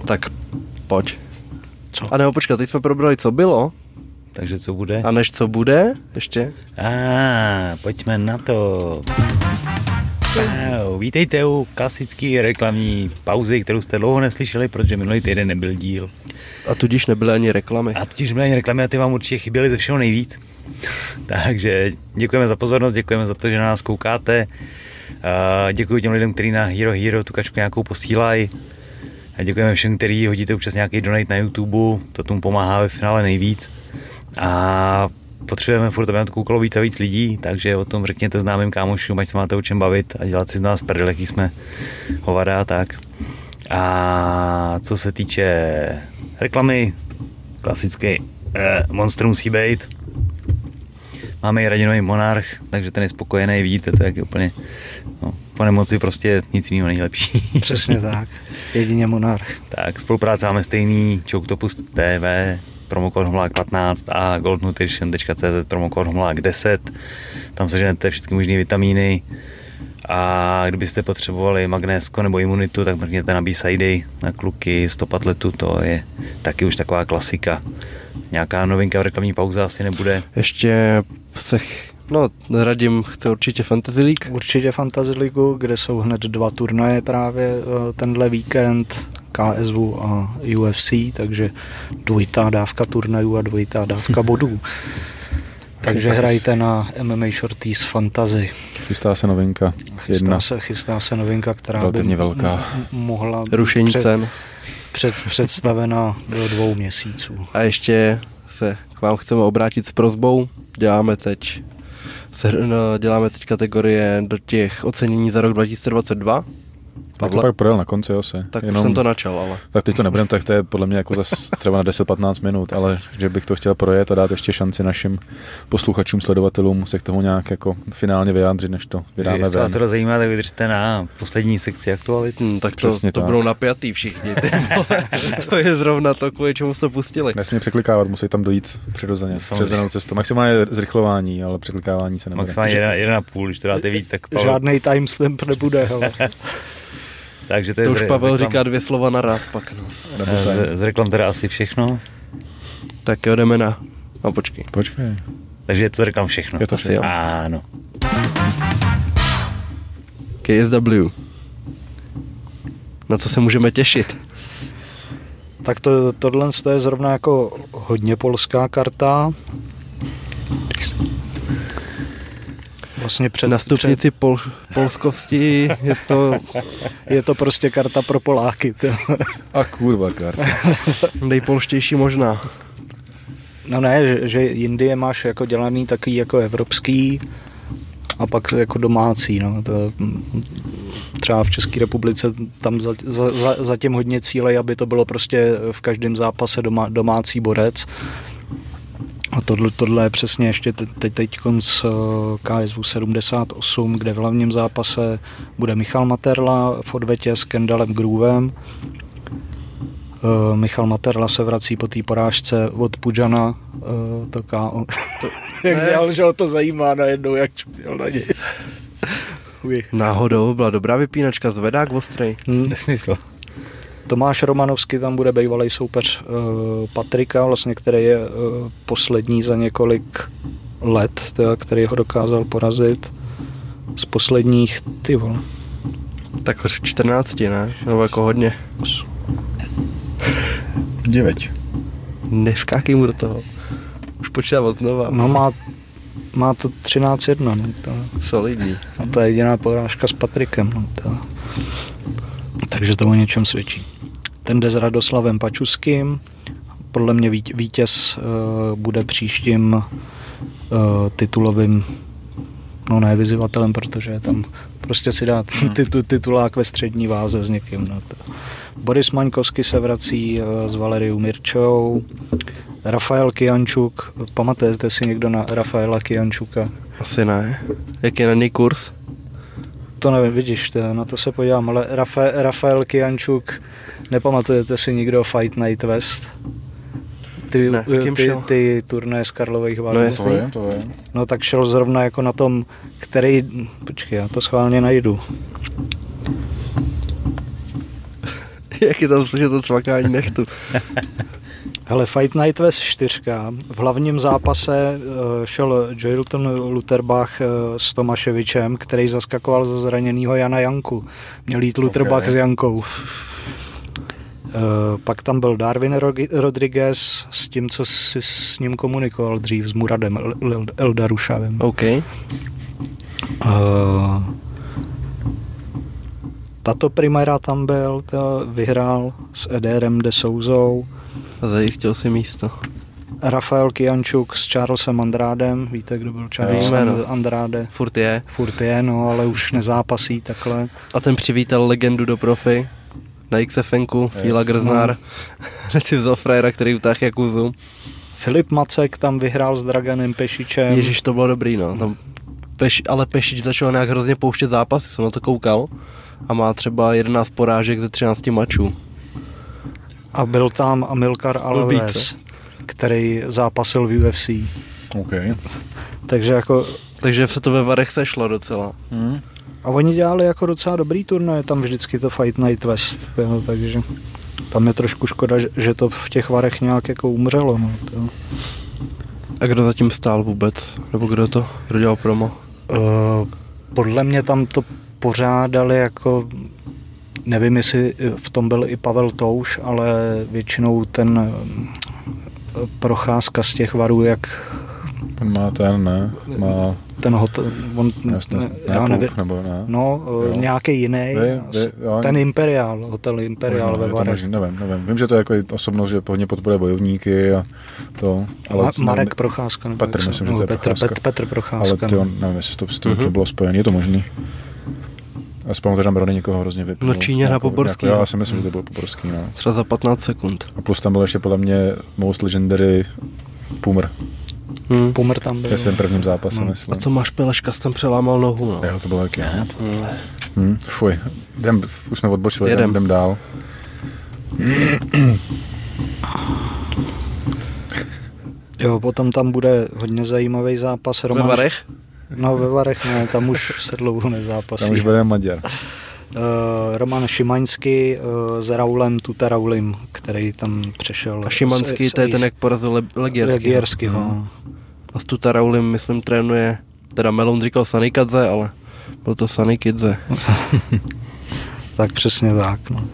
Tak pojď. Co? A nebo počkat, teď jsme probrali, co bylo. Takže co bude? A než co bude, ještě. A pojďme na to. Wow, vítejte u klasické reklamní pauzy, kterou jste dlouho neslyšeli, protože minulý týden nebyl díl. A tudíž nebyly ani reklamy. A totiž byly ani reklamy a ty vám určitě chyběly ze všeho nejvíc. Takže děkujeme za pozornost, děkujeme za to, že na nás koukáte. Děkuji těm lidem, kteří na Hero Hero tu kačku nějakou posílají. A děkujeme všem, kteří hodíte občas nějaký donate na YouTube, to tomu pomáhá ve finále nejvíc. A potřebujeme furt, aby nám to koukalo víc a víc lidí, takže o tom řekněte známým kámošům, ať se máte o čem bavit a dělat si z nás prdel, jaký jsme hovada a tak. A co se týče reklamy, klasický eh, monster musí být. Máme i radinový monarch, takže ten je spokojený, vidíte, to je úplně no, po nemoci prostě nic jiného není lepší. Přesně tak. Jedině monarch. tak, spolupráce máme stejný, Choctopus TV, promokód Homlák 15 a goldnutrition.cz promokód Homlák 10. Tam seženete všechny možné vitamíny a kdybyste potřebovali magnésko nebo imunitu, tak mrkněte na b na kluky 100 patletu, to je taky už taková klasika. Nějaká novinka v reklamní pauze asi nebude. Ještě se, ch- no, Radim chce určitě Fantasy League. Určitě Fantasy Ligu, kde jsou hned dva turnaje právě eh, tenhle víkend, KSV a UFC, takže dvojitá dávka turnajů a dvojitá dávka bodů. Takže hrajte na MMA Shorties Fantasy. Chystá se novinka. Jedna. Chystá se, chystá se novinka, která by Relativně velká. m- mohla být Rušení před, cen. před, představena do dvou měsíců. A ještě se k vám chceme obrátit s prozbou. Děláme teď se, no, děláme teď kategorie do těch ocenění za rok 2022. Tak to pak projel na konci asi. Tak Jenom, jsem to načal, ale. Tak teď to nebudem, tak to je podle mě jako zase třeba na 10-15 minut, ale že bych to chtěl projet a dát ještě šanci našim posluchačům, sledovatelům se k tomu nějak jako finálně vyjádřit, než to vydáme Jestli vás to zajímá, tak vydržte na poslední sekci aktualit. Hmm, tak to, to tak. budou napjatý všichni. Ty to je zrovna to, kvůli čemu jste pustili. Nesmí překlikávat, musí tam dojít přirozeně, přirozenou cestu. Maximálně zrychlování, ale překlikávání se nebude. Maximálně jeden, jeden a půl, když to dáte víc, tak... Žádný timestamp nebude, hele. Takže to, je to už Pavel reklam... říká dvě slova naraz pak. No. Z, z reklam teda asi všechno. Tak jo, jdeme na... No počkej. Počkej. Takže je to reklam všechno. Je to asi jo. Ano. KSW. Na co se můžeme těšit? Tak to, tohle je zrovna jako hodně polská karta. Vlastně před... Na stupnici před... pol, polskovstí je to... je to prostě karta pro Poláky. To. A kurva karta. Nejpolštější možná. No ne, že, že Indie máš jako dělaný takový jako evropský a pak jako domácí. No. To, třeba v České republice tam za, za, za, zatím hodně cílej, aby to bylo prostě v každém zápase doma, domácí borec a tohle, tohle je přesně ještě teď, teď konc KSV 78, kde v hlavním zápase bude Michal Materla v odvetě s Kendalem Groovem. Uh, Michal Materla se vrací po té porážce od Pudžana, uh, to KO. To, jak dělal, že ho to zajímá najednou, jak čuměl na něj. Náhodou byla dobrá vypínačka, zvedák ostrej. Hmm. Nesmysl. Tomáš Romanovský tam bude bývalý soupeř uh, Patrika, vlastně, který je uh, poslední za několik let, teda, který ho dokázal porazit z posledních, ty vole. Tak 14, ne? Nebo jako hodně. 9. Neskákej mu do toho. Už počítá znova. No má, má to 13-1. No, to, Solidní. A to je jediná porážka s Patrikem. No, to, takže to o něčem svědčí. Ten jde s Radoslavem Pačuským. Podle mě vítěz uh, bude příštím uh, titulovým no ne vyzývatelem, protože je tam prostě si dát hmm. titu, titulák ve střední váze s někým. No to. Boris Maňkovský se vrací uh, s Valeriou Mirčou. Rafael Kiančuk, pamatujete si někdo na Rafaela Kiančuka? Asi ne. Jaký je na něj kurz? To nevím, vidíš, to, na to se podívám, ale Rafa, Rafael Kiančuk Nepamatujete si nikdo Fight Night West? Ty, ne, ty, ty turné z Karlových Varů. No to je, to je. No tak šel zrovna jako na tom, který, počkej, já to schválně najdu. Jak je tam slyšet to cvakání nechtu. Hele, Fight Night West 4. V hlavním zápase uh, šel Joelton Lutherbach uh, s Tomaševičem, který zaskakoval za zraněného Jana Janku. Měl jít Lutherbach okay. s Jankou. Uh, pak tam byl Darwin Rodriguez s tím, co si s ním komunikoval dřív, s Muradem Eldarušavem. OK. Uh, tato primera tam byl, vyhrál s Ederem de Souzou. A zajistil si místo. Rafael Kiančuk s Charlesem Andrádem, víte, kdo byl Charles Víme, no. Andrade? Furt je. Furt je, no, ale už nezápasí takhle. A ten přivítal legendu do profi na XFNku, yes. Fila Grznár, no. hned si vzal frajera, který utáhl Jakuzu. Filip Macek tam vyhrál s Draganem Pešičem. Ježíš, to bylo dobrý, no. Tam Peš, ale Pešič začal nějak hrozně pouštět zápasy, jsem na to koukal a má třeba 11 porážek ze 13 mačů. A byl tam Amilcar Alves, který zápasil v UFC. Okay. Takže jako... Takže se to ve Varech sešlo docela. Hmm. A oni dělali jako docela dobrý turnaj, tam vždycky to Fight Night West, toho, takže tam je trošku škoda, že to v těch varech nějak jako umřelo. No, toho. A kdo zatím stál vůbec? Nebo kdo to, kdo dělal promo? Uh, podle mě tam to pořádali jako nevím, jestli v tom byl i Pavel Touš, ale většinou ten eh, procházka z těch varů, jak Ten má ten, ne? Má ten hotel, on, Jasně, ne, já ne, nevím, Puk, nebo ne? no, Jo. nějaký jiný, Vy- vy- jo, ten Imperial, hotel Imperial Možná, ve Varech. možný, nevím, nevím. Vím, že to je jako osobnost, že hodně podporuje bojovníky a to. Ale Ale Marek Procházka. Nebo Petr, myslím, že no, to je Petr, Procházka. Petr, Petr ale Procházka. ty, no. on, nevím, jestli to, to, to Mhm. bylo spojené, je to možný. Aspoň to tam Rony někoho hrozně vypnul. No, Číňana Nějakou- Poborský. nějakou- Já si myslím, že to byl Poborský, no. Třeba za 15 sekund. A plus tam byl ještě podle mě most legendary Pumr. Hm. Pumr tam byl. Ve svém prvním zápase, No. myslím. A to máš Peleška, tam přelámal nohu, no. Jo, to bylo taky. no. Hm. Hm, fuj, jdem, už jsme odbočili, Jedem. jdem, jdem dál. Jo, potom tam bude hodně zajímavý zápas. Ve Roman, Varech? No ve Varech ne, tam už se dlouho nezápasí. Tam už bude Maďar. Uh, Roman Šimaňský uh, s Raulem Tutaraulim, který tam přešel. A Šimanský, to je ten, jak porazil Le- Legierský. Legierský, Hmm. no. A s Tutaraulim, myslím, trénuje, teda Melon říkal Sanikadze, ale byl to Sanikidze. Tak přesně tak, no.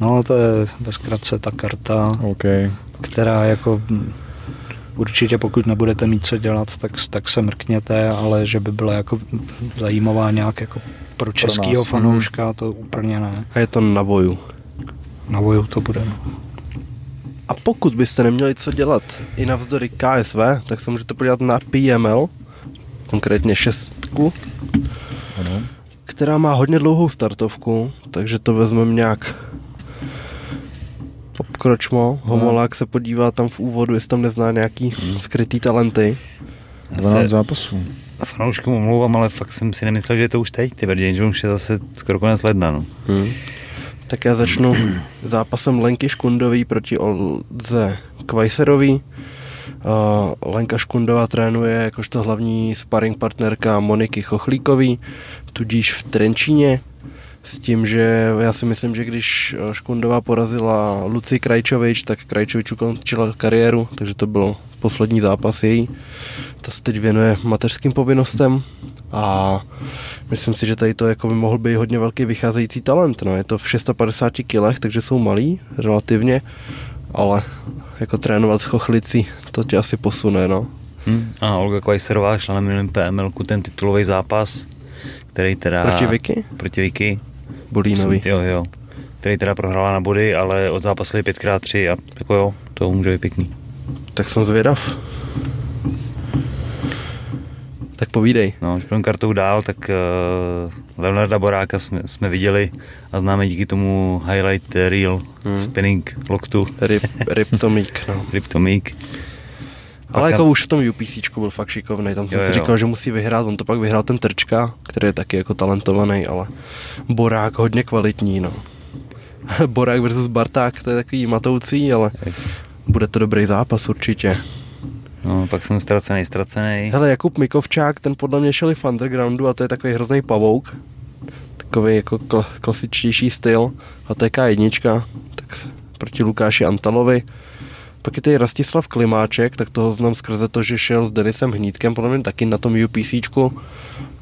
No, to je ve zkratce ta karta, OK. která jako určitě pokud nebudete mít co dělat, tak, tak se mrkněte, ale že by byla jako zajímavá nějak jako pro českýho nás, fanouška, to úplně ne. A je to na voju. Na voju to bude, no. A pokud byste neměli co dělat i navzdory KSV, tak se můžete podívat na PML, konkrétně šestku, Ano. která má hodně dlouhou startovku, takže to vezmeme nějak obkročmo. Homolák se podívá tam v úvodu, jestli tam nezná nějaký skrytý talenty. Já 12 se zápasů. fanouškům omlouvám, ale fakt jsem si nemyslel, že je to už teď, ty brděň, že už je zase skoro konec ledna, no. Hmm. Tak já začnu zápasem Lenky Škundový proti Olze Kvajserový. Uh, Lenka Škundová trénuje jakožto hlavní sparring partnerka Moniky Chochlíkový, tudíž v Trenčíně, s tím, že já si myslím, že když eh, Škundová porazila Luci Krajčovič, tak Krajčovič ukončila kariéru, takže to byl poslední zápas její. Ta se teď věnuje mateřským povinnostem a myslím si, že tady to jako by mohl být hodně velký vycházející talent. No. Je to v 650 kilech, takže jsou malí relativně, ale jako trénovat s chochlicí, to tě asi posune, no. Hm. A Olga Kvajserová šla na minulém PML ten titulový zápas, který teda... Proti Vicky? Proti Vicky. Bolínovi. Jo, jo. Který teda prohrála na body, ale odzápasili 5x3 a jako jo, to může být pěkný. Tak jsem zvědav. Tak povídej. No, půjdeme kartou dál, tak uh, Leonarda Boráka jsme, jsme viděli a známe díky tomu highlight reel Hmm. spinning loktu Rip, Riptomík, no. Kryptomík. Ale jako tam- už v tom UPC byl fakt šikovný, tam jsem Jo, si jo. říkal, že musí vyhrát, on to pak vyhrál ten Trčka, který je taky jako talentovaný, ale Borák hodně kvalitní, no. Borák versus Barták, to je takový matoucí, ale Yes. bude to dobrý zápas určitě. No, pak jsem ztracený, ztracený. Hele, Jakub Mikovčák, ten podle mě šel i v undergroundu a to je takový hrozný pavouk. Takový jako kl- klasičtější styl. A to je K1, tak proti Lukáši Antalovi. Pak je tady Rastislav Klimáček, tak toho znám skrze to, že šel s Denisem Hnídkem, podle mě taky na tom UPCčku.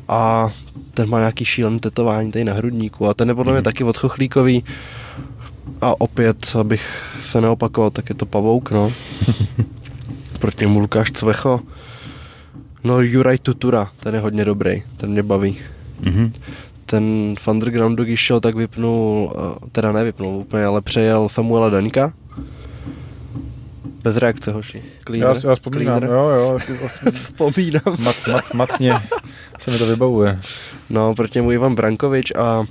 A ten má nějaký šílený tetování tady na hrudníku a ten je podle mě taky od Chochlíkový. A opět, abych se neopakoval, tak je to pavouk, no. Proti němu Lukáš Cvecho. No Juraj Tutura, ten je hodně dobrý, ten mě baví. Mhm. Ten v undergroundu, když šel, tak vypnul, eh, teda nevypnul úplně, ale přejel Samuela Daňka. Bez reakce, hoši. Já, Cleaner. si- já vzpomínám, Cleaner. jo, jo. Vzpomínám. Mat, mat, matně se mi to vybavuje. No, proti němu Ivan Brankovič a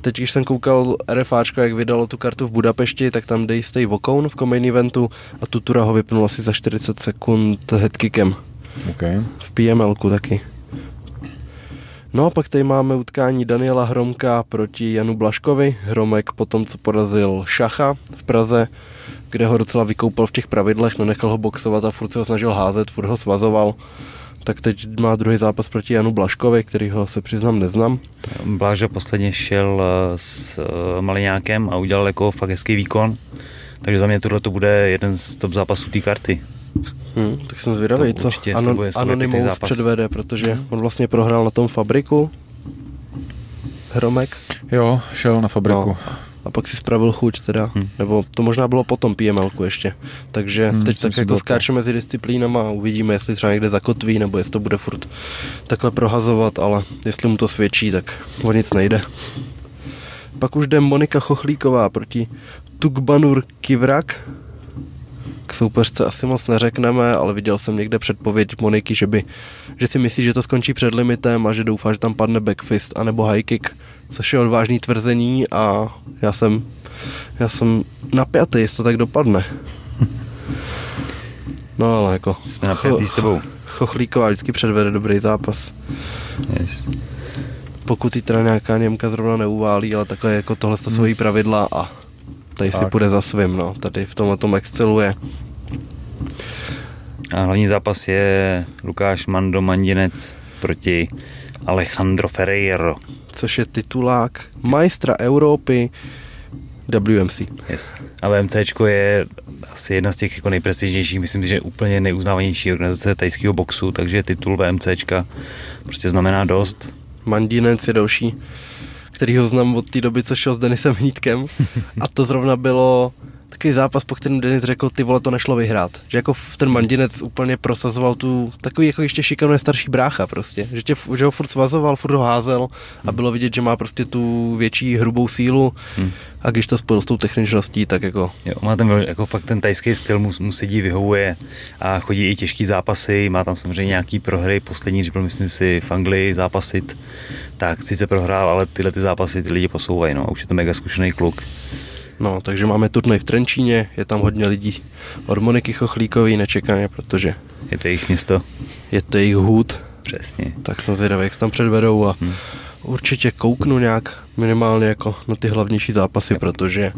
teď, když jsem koukal RFáčko, jak vydalo tu kartu v Budapešti, tak tam dej stej Vokoun v main eventu a Tutura ho vypnul asi za 40 sekund headkickem. OK. v PMLku taky. No a pak tady máme utkání Daniela Hromka proti Janu Blaškovi. Hromek potom, co porazil Šacha v Praze, kde ho docela vykoupal v těch pravidlech, nenechal ho boxovat a furt se ho snažil házet, furt ho svazoval. Tak teď má druhý zápas proti Janu Blaškovi, který ho se přiznám neznám. Bláža posledně šel eh, s eh, Maliňákem a udělal jako fakt hezký výkon. Takže za mě tohle to bude jeden z top zápasů té karty. Hm, tak jsem zvědavý, To co Anon- pěkný Anonymous zápas. předvede, protože on vlastně prohrál na tom fabriku. Hromek. Jo, šel na fabriku. No. A pak si spravil chuť teda, hmm. nebo to možná bylo potom PML ještě. Takže hmm, teď tak jako skáčeme mezi disciplínama a uvidíme, jestli třeba někde zakotví, nebo jestli to bude furt takhle prohazovat, ale jestli mu to svědčí, tak o nic nejde. Pak už jde Monika Chochlíková proti Tukbanur Kivrak. K soupeřce asi moc neřekneme, ale viděl jsem někde předpověď Moniky, že, by, že si myslí, že to skončí před limitem a že doufá, že tam padne backfist anebo high kick což je odvážný tvrzení a já jsem, já jsem napjatý, jestli to tak dopadne. No ale jako... Jsme napjatý s tebou. Chochlíková vždycky předvede dobrý zápas. Yes. Pokud ji teda nějaká Němka zrovna neuválí, ale takhle jako tohle to svojí pravidla a tady tak. si půjde za svým, no. Tady v tomhle tom exceluje. A hlavní zápas je Lukáš Mando Mandinec proti Alejandro Ferreiro což je titulák majstra Evropy WMC. Yes. A VMC je asi jedna z těch jako nejprestižnějších, myslím si, že úplně neuznávanější organizace tajského boxu, takže titul VMC prostě znamená dost. Mandinec je další, který ho znám od té doby, co šel s Denisem Hnítkem. A to zrovna bylo takový zápas, po kterém Denis řekl, ty vole, to nešlo vyhrát. Že jako ten Mandinec úplně prosazoval tu, takový jako ještě šikanuje starší brácha prostě. Že, tě, že ho furt svazoval, furt ho házel a bylo vidět, že má prostě tu větší hrubou sílu hmm. a když to spojil s tou techničností, tak jako... Jo, má ten jako fakt ten tajský styl, mu, mu sedí, vyhovuje a chodí i těžký zápasy, má tam samozřejmě nějaký prohry, poslední, když byl myslím si v Anglii zápasit, tak sice prohrál, ale tyhle ty zápasy ty lidi posouvají, no, už je to mega zkušený kluk. No, takže máme turnaj v Trenčíně, je tam hodně lidí od Moniky Chochlíkový nečekaně, protože... Je to jejich město. Je to jejich hůd. Přesně. Tak jsem zvědavý, jak se tam předvedou a hmm. určitě kouknu nějak minimálně jako na ty hlavnější zápasy, yep. protože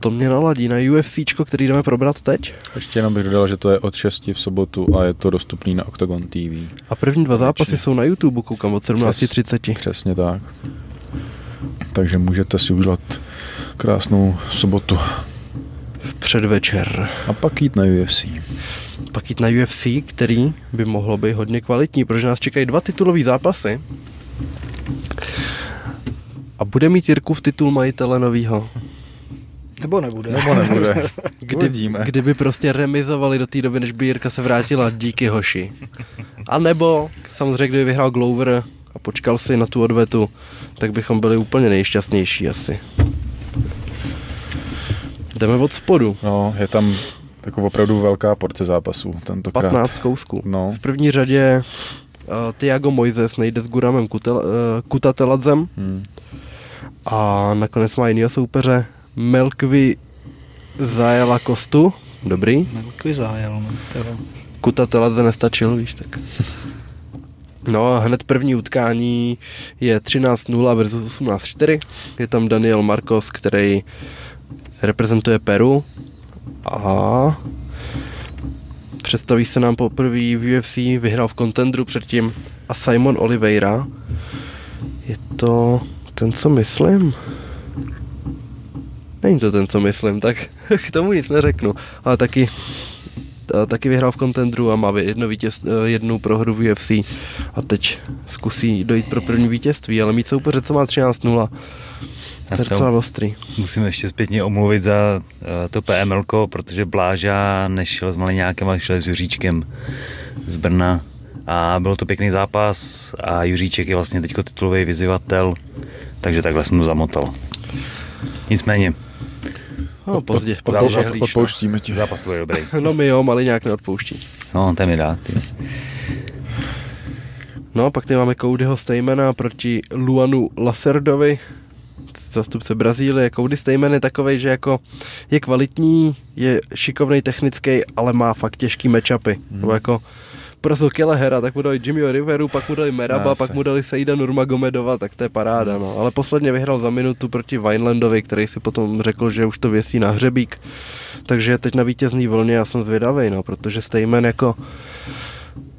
to mě naladí na UFC, který jdeme probrat teď. Ještě jenom bych dodal, že to je od 6 v sobotu a je to dostupný na Octagon TV. A první dva zápasy jsou na YouTube, koukám od 17.30. Přes, přesně tak. Takže můžete si udělat krásnou sobotu. V předvečer. A pak jít na UFC. Pak jít na UFC, který by mohlo být hodně kvalitní, protože nás čekají dva titulové zápasy. A bude mít v titul majitele novýho. Nebo nebude. Nebo nebude. Kdy, kdyby prostě remizovali do té doby, než by Jirka se vrátila díky Hoši. A nebo samozřejmě, kdyby vyhrál Glover a počkal si na tu odvetu, tak bychom byli úplně nejšťastnější asi. Jdeme od spodu. No, je tam jako opravdu velká porce zápasů tentokrát. 15 kousků. No. V první řadě uh, Tiago Moises nejde s Guramem Kutel, uh, Kutateladzem. Hmm. A nakonec má jiného soupeře Melkvi Zajela Kostu. Dobrý. Melkvi Zajel. No, Kutateladze nestačil, víš, tak. No a hned první utkání je 13-0 versus 18-4. Je tam Daniel Marcos, který reprezentuje Peru a představí se nám poprvé v UFC, vyhrál v contendru předtím a Simon Oliveira. Je to ten, co myslím? Není to ten, co myslím, tak k tomu nic neřeknu. Ale taky, taky vyhrál v contendru a má jedno vítěz, jednu prohru v UFC a teď zkusí dojít pro první vítězství, ale mít soupeře, co má 13-0 já to je docela ostrý. Musím ještě zpětně omluvit za uh, to PML, protože Bláža nešel s Maliňákem, ale šel s Juříčkem z Brna. A byl to pěkný zápas a Juříček je vlastně teď titulový vyzývatel, takže takhle jsem to zamotal. Nicméně. No, pozdě, pozdě Zá, no. odpouštíme ti. Zápas to je dobrý. no my jo, malý nějak neodpouští. No, ten mi dá. Ty. No, pak tady máme Codyho Stejmana proti Luanu Laserdovi zastupce Brazílie, Cody Stamen je takovej, že jako je kvalitní, je šikovný technický, ale má fakt těžký matchupy. Hmm. Nebo jako porazil Kelehera, tak mu dali Jimmy Riveru, pak mu dali Meraba, pak mu dali Seida Nurmagomedova, tak to je paráda. No. Ale posledně vyhrál za minutu proti Vinelandovi, který si potom řekl, že už to věsí na hřebík. Takže teď na vítězný vlně já jsem zvědavý, no, protože Stejmen jako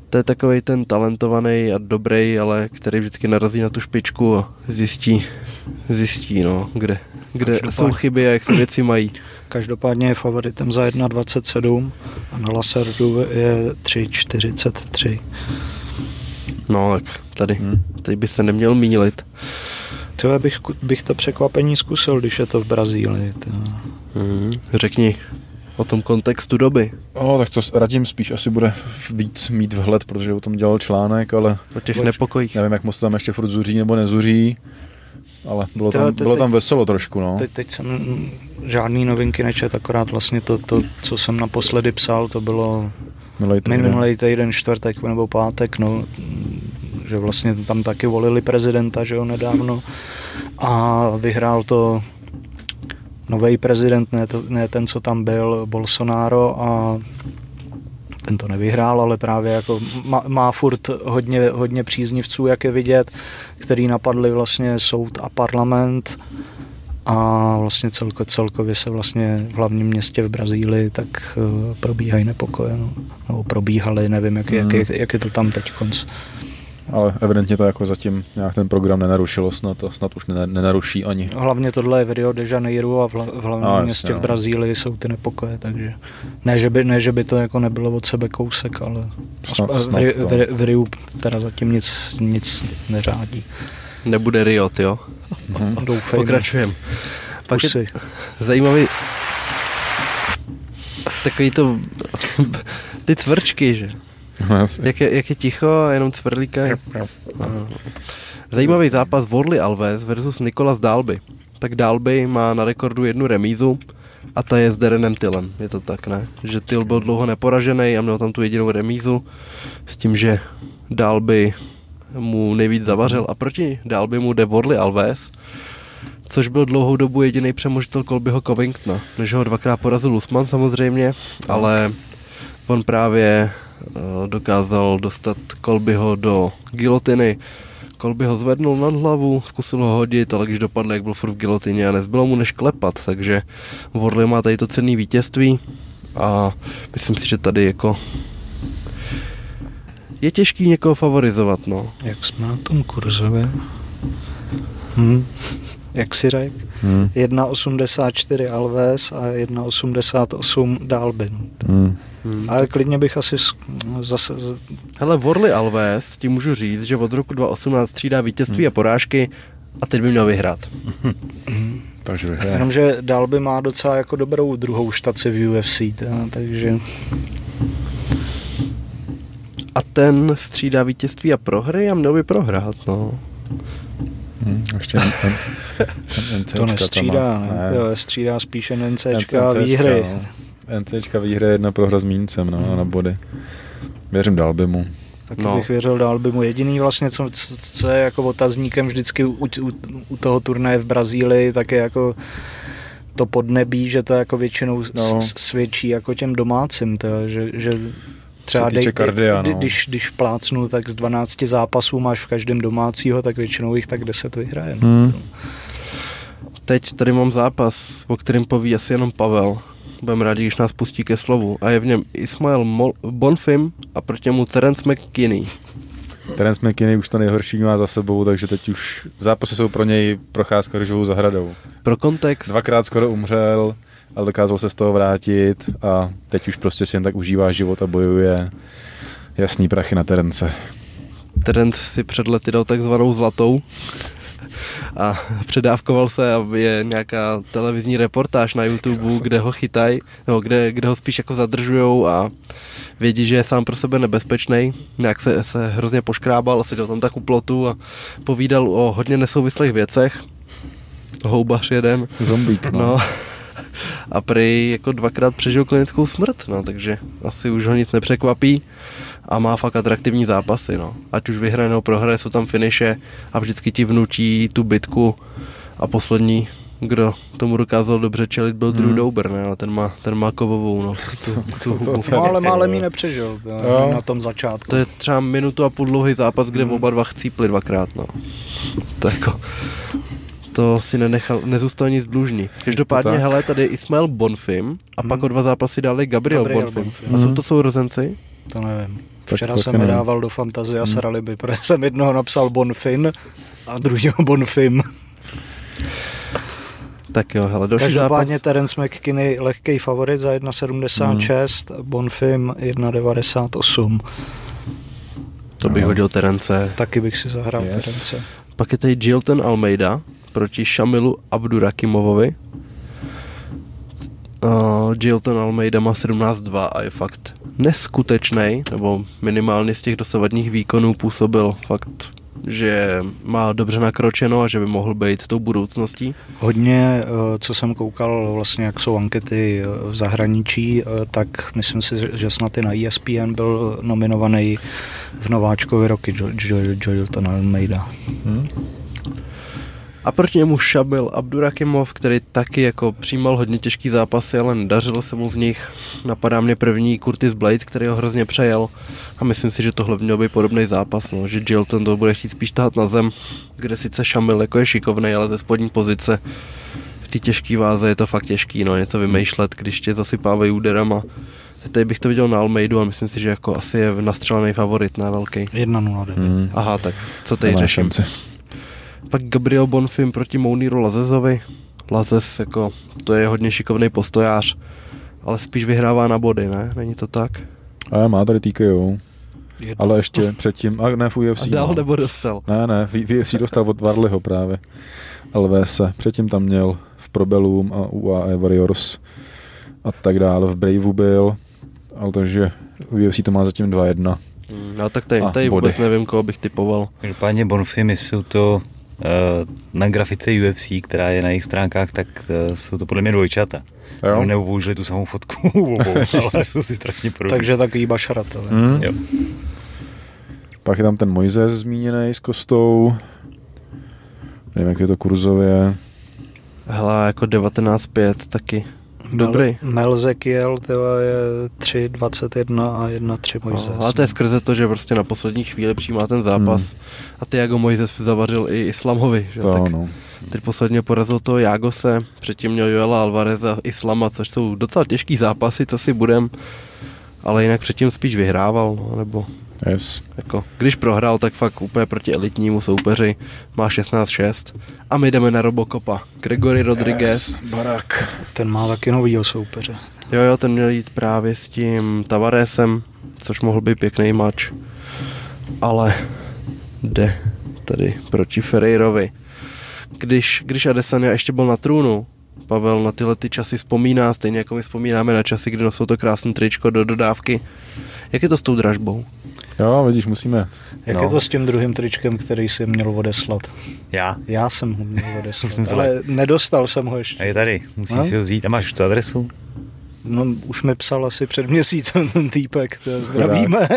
to je takový ten talentovaný a dobrý, ale který vždycky narazí na tu špičku a zjistí, zjistí no, kde, kde jsou chyby a jak se věci mají. Každopádně je favoritem za 1,27 a na Laserdu je 3,43. No tak tady, hmm. tady by se neměl mílit. To bych, bych to překvapení zkusil, když je to v Brazílii. Hmm, řekni o tom kontextu doby. No, tak to Radim spíš asi bude víc mít vhled, protože o tom dělal článek, ale... O těch nepokojích. Nevím, jak moc tam ještě furt zuří nebo nezuří, ale bylo tam, bylo tam veselo trošku, no. Teď, teď jsem žádný novinky nečet, akorát vlastně to, to, co jsem naposledy psal, to bylo minulý týden, minulý týden čtvrtek nebo pátek, no, že vlastně tam taky volili prezidenta, že jo, nedávno a vyhrál to nový prezident, ne, to, ne ten, co tam byl, Bolsonaro a ten to nevyhrál, ale právě jako má, má furt hodně, hodně příznivců, jak je vidět, který napadli vlastně soud a parlament a vlastně celko, celkově se vlastně v hlavním městě v Brazílii tak uh, probíhají nepokoje, no. nebo probíhaly, nevím, jak, hmm. jak, jak, jak je to tam teď konc ale evidentně to jako zatím nějak ten program nenarušilo, snad to snad už nenaruší ani. Hlavně tohle je video de Janeiro a v, v hlavním a, městě jasně, v no. Brazílii jsou ty nepokoje, takže ne že, by, ne, že by to jako nebylo od sebe kousek, ale snad, snad v, v, v Riu teda zatím nic, nic neřádí. Nebude Rio, jo? Hmm. Doufejme. Pokračujeme. Pak je zajímavý takový to ty cvrčky, že? No, jak, je, jak je ticho a jenom cvrlíka. Zajímavý zápas Worley Alves versus Nikolas Dalby. Tak Dalby má na rekordu jednu remízu a ta je s Derenem Tylem. Je to tak, ne? Že Tyl byl dlouho neporažený a měl tam tu jedinou remízu s tím, že Dalby mu nejvíc zavařil a proti Dalby mu jde Worley Alves, což byl dlouhou dobu jediný přemožitel Kolbyho Covingtona, než ho dvakrát porazil Usman samozřejmě, ale on právě dokázal dostat Kolbyho do gilotiny. Kolby ho zvednul nad hlavu, zkusil ho hodit, ale když dopadl, jak byl furt v gilotině a nezbylo mu než klepat, takže Worley má tady to cenné vítězství a myslím si, že tady jako je těžký někoho favorizovat, no. Jak jsme na tom kurzově? Hm. Jak si řekl? Hmm. 1,84 Alves a 1,88 Dalbin. Hmm. Hmm. Ale klidně bych asi zase... Hele, Worley Alves, ti můžu říct, že od roku 2018 střídá vítězství hmm. a porážky a teď by měl vyhrát. Hmm. Takže vyhrát. Jenomže Dalby má docela jako dobrou druhou štaci v UFC, teda, takže... A ten střídá vítězství a prohry a měl by prohrát, no. Hmm, ještě ten, ten, to nestřídá, ne? ne? Jo, střídá spíše NCčka a výhry. No. NCčka výhry jedna prohra s Míncem no, hmm. na body. Věřím dál by mu. Taky no. bych věřil dál by mu. Jediný vlastně, co, co je jako otazníkem vždycky u, u, u toho turnaje v Brazílii, tak je jako to podnebí, že to jako většinou no. svědčí jako těm domácím, to, že, že třeba dej, kardia, no. když, když plácnu, tak z 12 zápasů máš v každém domácího, tak většinou jich tak 10 vyhraje. No. Hmm. Teď tady mám zápas, o kterém poví asi jenom Pavel. Budeme rádi, když nás pustí ke slovu. A je v něm Ismail Mol- Bonfim a proti němu Terence McKinney. Terence McKinney už to nejhorší má za sebou, takže teď už zápasy jsou pro něj procházka růžovou zahradou. Pro kontext. Dvakrát skoro umřel, ale dokázal se z toho vrátit a teď už prostě si jen tak užívá život a bojuje jasný prachy na Terence. Terence si před lety dal takzvanou zlatou a předávkoval se a je nějaká televizní reportáž na YouTube, kde ho chytají, no, kde, kde ho spíš jako zadržujou a vědí, že je sám pro sebe nebezpečný. Nějak se, se hrozně poškrábal, seděl tam tak u plotu a povídal o hodně nesouvislých věcech. Houbař jeden. Zombík, no. no a prý jako dvakrát přežil klinickou smrt, no, takže asi už ho nic nepřekvapí a má fakt atraktivní zápasy, no. Ať už vyhraje nebo prohraje, jsou tam finiše a vždycky ti vnutí tu bitku a poslední kdo tomu dokázal dobře čelit, byl Drew hmm. Dober, ne? ale ten má, ten má kovovou, no. Tu, tu, tu, tu, no, ale málem ji nepřežil to, na tom začátku. To je třeba minutu a půl dlouhý zápas, kde hmm. oba dva chcípli dvakrát, no. To jako, to si nenechal, nezůstal nic dlužný. Každopádně, hele, tady je Ismail Bonfim a hmm. pak o dva zápasy dali Gabriel, Gabriel Bonfim. Bonfim. A jsou to sourozenci? To nevím. Včera tak jsem mi dával do fantazie a hmm. Saraliby, protože jsem jednoho napsal Bonfin a druhého Bonfim. Tak jo, hele, další Každopádně zápas. Terence McKinney lehký favorit za 1,76, hmm. Bonfim 1,98. To bych hodil Terence. Taky bych si zahrál yes. Terence. Pak je tady Jilton Almeida proti Shamilu Abdurakimovovi. Uh, Jilton Almeida má 17-2 a je fakt neskutečný, nebo minimálně z těch dosavadních výkonů působil fakt že má dobře nakročeno a že by mohl být tou budoucností? Hodně, eh, co jsem koukal, vlastně jak jsou ankety eh, v zahraničí, eh, tak myslím si, že snad i na ESPN byl nominovaný v nováčkovi roky Joelton Almeida. Hmm. A proti němu šabil Abdurakimov, který taky jako přijímal hodně těžký zápasy, ale nedařilo se mu v nich. Napadá mě první Curtis Blades, který ho hrozně přejel. A myslím si, že tohle měl být podobný zápas, no, že Jilton to bude chtít spíš tahat na zem, kde sice Šamil jako je šikovný, ale ze spodní pozice v té těžké váze je to fakt těžký, no, něco vymýšlet, když tě zasypávají úderama. Teď bych to viděl na Almeidu a myslím si, že jako asi je nastřelený favorit, na velký. 1-0 mm. Aha, tak co teď řeším? Šanci. Pak Gabriel Bonfim proti Mouniru Lazezovi. Lazez, jako, to je hodně šikovný postojář, ale spíš vyhrává na body, ne? Není to tak? A má tady TKO. Ale ještě předtím, a ne v UFC. A dál no. nebo dostal? Ne, ne, v UFC dostal od Varliho právě. LVS. Předtím tam měl v Probelum a UAE Warriors a tak dále. V Braveu byl, ale takže v UFC to má zatím 2-1. Hmm, no tak tady, tady vůbec nevím, koho bych typoval. Každopádně Bonfim, jsou to na grafice UFC, která je na jejich stránkách, tak eh, jsou to podle mě dvojčata. Jo. Nebo použili tu samou fotku, ale jsou si strašně podobné. Takže takový bašaratel. Mm. Jo. Pak je tam ten Moises zmíněný s Kostou. Nevím, jak je to kurzově. Hele, jako 19.5 taky. Dobrý. Melzekiel tyva, je 3.21 a 1.3 Mojzes. No, ale to je skrze to, že prostě na poslední chvíli přijímá ten zápas hmm. a ty Jago Mojzes zavařil i Islamovi. Že? To, tak no. Teď posledně porazil to Jagose, předtím měl Joela Alvarez a Islama, což jsou docela těžký zápasy, co si budem, ale jinak předtím spíš vyhrával, no, nebo Yes. Jako, když prohrál, tak fakt úplně proti elitnímu soupeři má 16-6 a my jdeme na Robocopa. Gregory Rodriguez. Yes, barak. Ten má taky novýho soupeře. Jo, jo, ten měl jít právě s tím Tavaresem, což mohl být pěkný mač. Ale jde tady proti Ferreirovi. Když, když Adesanya ještě byl na trůnu, Pavel na tyhle ty časy vzpomíná, stejně jako my vzpomínáme na časy, kdy nosil to krásné tričko do dodávky. Jak je to s tou dražbou? Jo, vidíš, musíme. Jak no. je to s tím druhým tričkem, který jsi měl odeslat? Já? Já jsem ho měl odeslat, ale nedostal jsem ho ještě. A je tady, musíš no? si ho vzít. A máš už tu adresu? No, už mi psal asi před měsícem ten týpek, to zdravíme.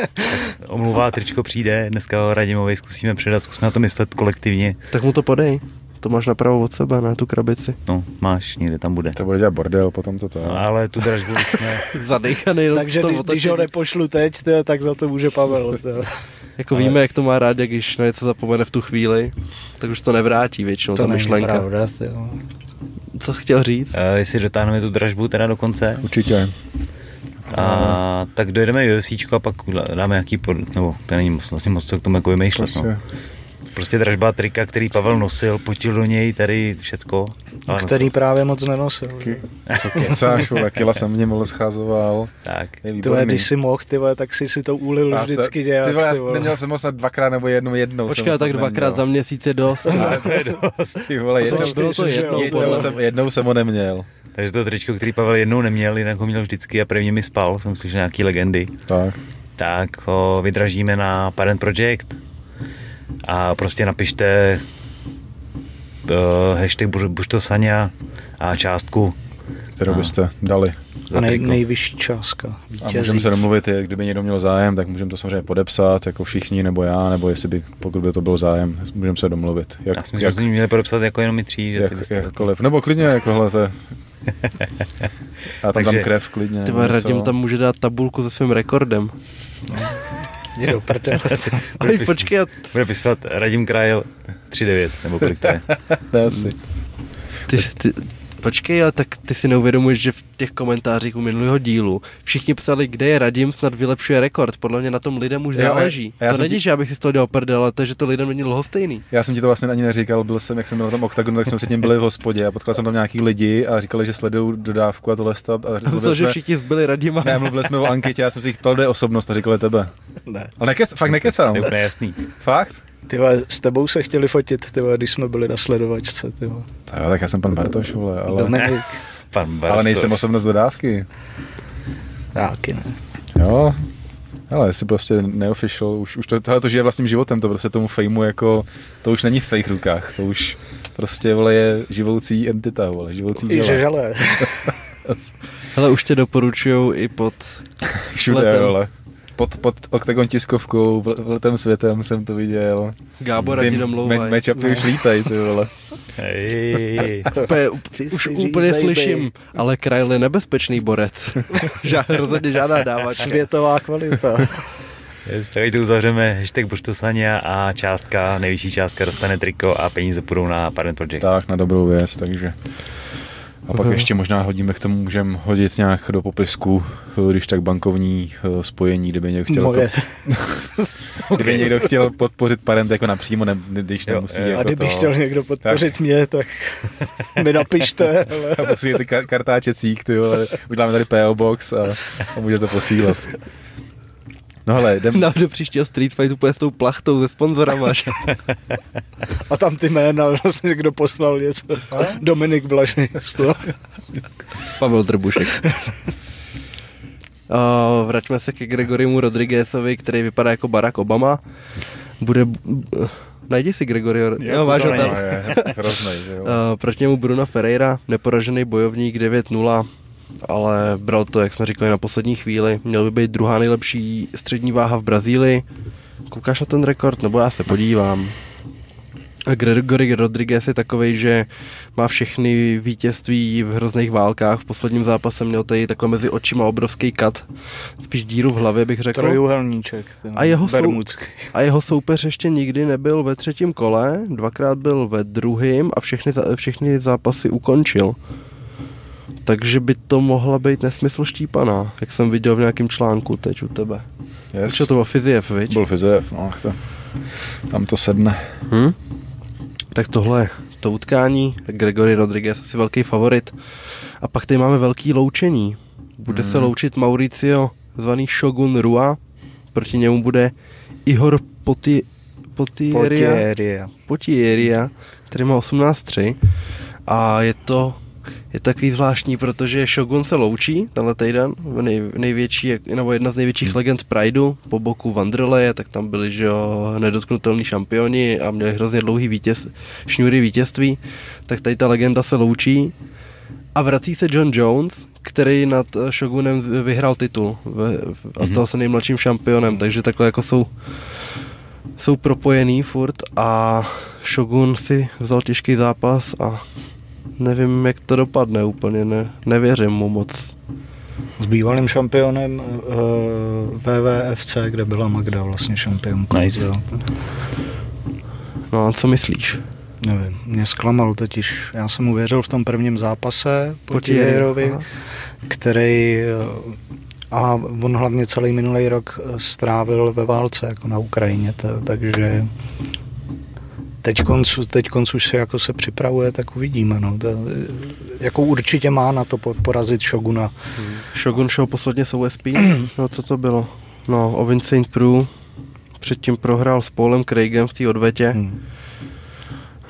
Omluvá tričko přijde, dneska ho Radimovi zkusíme předat, zkusíme na to myslet kolektivně. Tak mu to podej. To máš napravo od sebe, ne tu krabici. No, máš, někde tam bude. To bude dělat bordel, potom to to. No, ale tu dražbu jsme... Zadechaný. Takže když, když ho nepošlu teď, tě, tak za to může Pavel. Tě. Jako ale... víme, jak to má rád, jak když na něco zapomene v tu chvíli, tak už to nevrátí většinou to ta myšlenka. Pravda, tyjo. Co jsi chtěl říct? Uh, jestli dotáhneme tu dražbu teda do konce. Určitě. A tak dojedeme UFC a pak dáme nějaký, pod, nebo to není moc, vlastně moc co k tomu jako vymýšlet. No. Prostě. No. Prostě dražba trika, který Pavel nosil, potil do něj tady všecko. Ale který nosil. právě moc nenosil. Ky, co kecáš, vole, kila jsem mě moc schazoval. Tak. Tyhle, když si mohl, tyhle, tak si si to ulil a vždycky to, nějak. Tyhle, ty neměl jsem moc dvakrát nebo jednou jednou. Počkej, tak dvakrát neměl. za měsíc je dost. to je dost. Ty vole, jednou, jednou, to jednou, jednou, jsem, jednou jsem ho neměl. Takže to tričko, který Pavel jednou neměl, jinak ho měl vždycky a prvně mi spal, jsem slyšel nějaký legendy. Tak. Tak ho vydražíme na Parent Project a prostě napište uh, hashtag Bušto Sania a částku. Kterou a byste dali. A nej, nejvyšší částka. Vítězí. A můžeme se domluvit, kdyby někdo měl zájem, tak můžeme to samozřejmě podepsat, jako všichni, nebo já, nebo jestli by, pokud by to byl zájem, můžeme se domluvit. Jak, já si myslím, jak, že měli podepsat jako jenom my tří. Jak, jakkoliv, nebo klidně, jako hele, a tam dám krev klidně. Ty Radim tam může dát tabulku se svým rekordem. Jde do prdele. Aj, počkej. Bude pisat Radim Krajel 3.9, nebo kolik to je. to asi. Ty, ty, Počkej, ale tak ty si neuvědomuješ, že v těch komentářích u minulého dílu všichni psali, kde je Radim, snad vylepšuje rekord. Podle mě na tom lidem už záleží. Já to není, ti... že abych si z toho dělal prdel, ale to, že to lidem není lhostejný. Já jsem ti to vlastně ani neříkal, byl jsem, jak jsem byl na tom oktagonu, tak jsme předtím byli v hospodě a potkal jsem tam nějaký lidi a říkali, že sledují dodávku a tohle stop. A to, jsme... že všichni zbyli Radima. Ne, mluvili jsme o anketě, já jsem si říkal, tohle je osobnost a říkali tebe. Ne. Ale nekec, fakt nekecám. To je úplně jasný. Fakt? Ty s tebou se chtěli fotit, ty když jsme byli na sledovačce. Ty tak, tak já jsem pan Bartoš, vole, ale... Dominik. pan Bartoš. Ale nejsem osobnost dodávky. Taky ne. Jo, ale jsi prostě neofficial, už, už to, tohle to žije vlastním životem, to prostě tomu fejmu jako, to už není v tvých rukách, to už prostě, vole, je živoucí entita, vole, živoucí. I žele. Hele, už tě doporučujou i pod Všude, letem. vole. Pod, pod oktagon tiskovkou, letem světem jsem to viděl. Gábor, ti domlouvaj. Me, matchupy už lítají, ty vole. Hej. už úplně slyším, ale Krajl je nebezpečný borec. Rozhodně žádná dáva. Světová kvalita. Yes, tak to uzavřeme hashtag Burštosania a částka, nejvyšší částka dostane triko a peníze půjdou na Parent Project. Tak, na dobrou věc, takže a pak ještě možná hodíme k tomu, můžeme hodit nějak do popisku, když tak bankovní eh, spojení, kdyby někdo chtěl, Moje. to, kdyby někdo chtěl podpořit parent jako napřímo, ne, když nemusí. Jo, jako a kdyby to, chtěl někdo podpořit tak. mě, tak mi napište. Ale... A posílíte kar- kartáče cík, ty vole, uděláme tady PO Box a, a můžete posílat. No hele, jdem... No, do příštího Street Fightu půjde s tou plachtou ze sponzorama. A tam ty jména, vlastně kdo poslal něco. Dominik Blažný. Pavel Trbušek. Uh, vraťme se ke Gregorimu Rodriguezovi, který vypadá jako Barack Obama. Bude... Najdi si Gregorio... Jo, jo váš tam. Jo. Uh, proti němu Bruno Ferreira, neporažený bojovník 9-0 ale bral to, jak jsme říkali, na poslední chvíli. Měl by být druhá nejlepší střední váha v Brazílii. Koukáš na ten rekord? Nebo já se podívám. A Gregory Rodriguez je takový, že má všechny vítězství v hrozných válkách. V posledním zápase měl tady takhle mezi očima obrovský kat, spíš díru v hlavě bych řekl. Trojuhelníček. A jeho, sou, a jeho soupeř ještě nikdy nebyl ve třetím kole, dvakrát byl ve druhém a všechny, všechny zápasy ukončil takže by to mohla být nesmysl štípaná, jak jsem viděl v nějakém článku teď u tebe. Yes. To byl Fiziev, viď? Byl Fiziev, no, to, tam to sedne. Hm? Tak tohle to utkání, Gregory Rodriguez asi velký favorit. A pak tady máme velký loučení. Bude hmm. se loučit Mauricio, zvaný Shogun Rua, proti němu bude Ihor Poti, Potieria, Potieria, který má 18-3 a je to je takový zvláštní, protože Shogun se loučí tenhle týden, nej, největší, nebo jedna z největších hmm. legend Prideu, po boku Wanderleje, tak tam byli, že jo, nedotknutelní šampioni a měli hrozně dlouhý vítěz, šňůry vítězství, tak tady ta legenda se loučí a vrací se John Jones, který nad Shogunem vyhrál titul a stal hmm. se nejmladším šampionem, takže takhle jako jsou jsou propojený furt a Shogun si vzal těžký zápas a nevím, jak to dopadne úplně, ne, nevěřím mu moc. S bývalým šampionem uh, eh, WWFC, kde byla Magda vlastně šampionkou. Nice. No a co myslíš? Nevím, mě zklamal totiž. Já jsem uvěřil v tom prvním zápase proti Jerovi, který eh, a on hlavně celý minulý rok strávil ve válce jako na Ukrajině, takže teď konc, teď konc už se jako se připravuje, tak uvidíme. No. To, jako určitě má na to porazit Shoguna. Hmm. Shogun šel posledně s OSP, no co to bylo? No, o Vincent Pru předtím prohrál s Paulem Craigem v té odvetě. Hmm.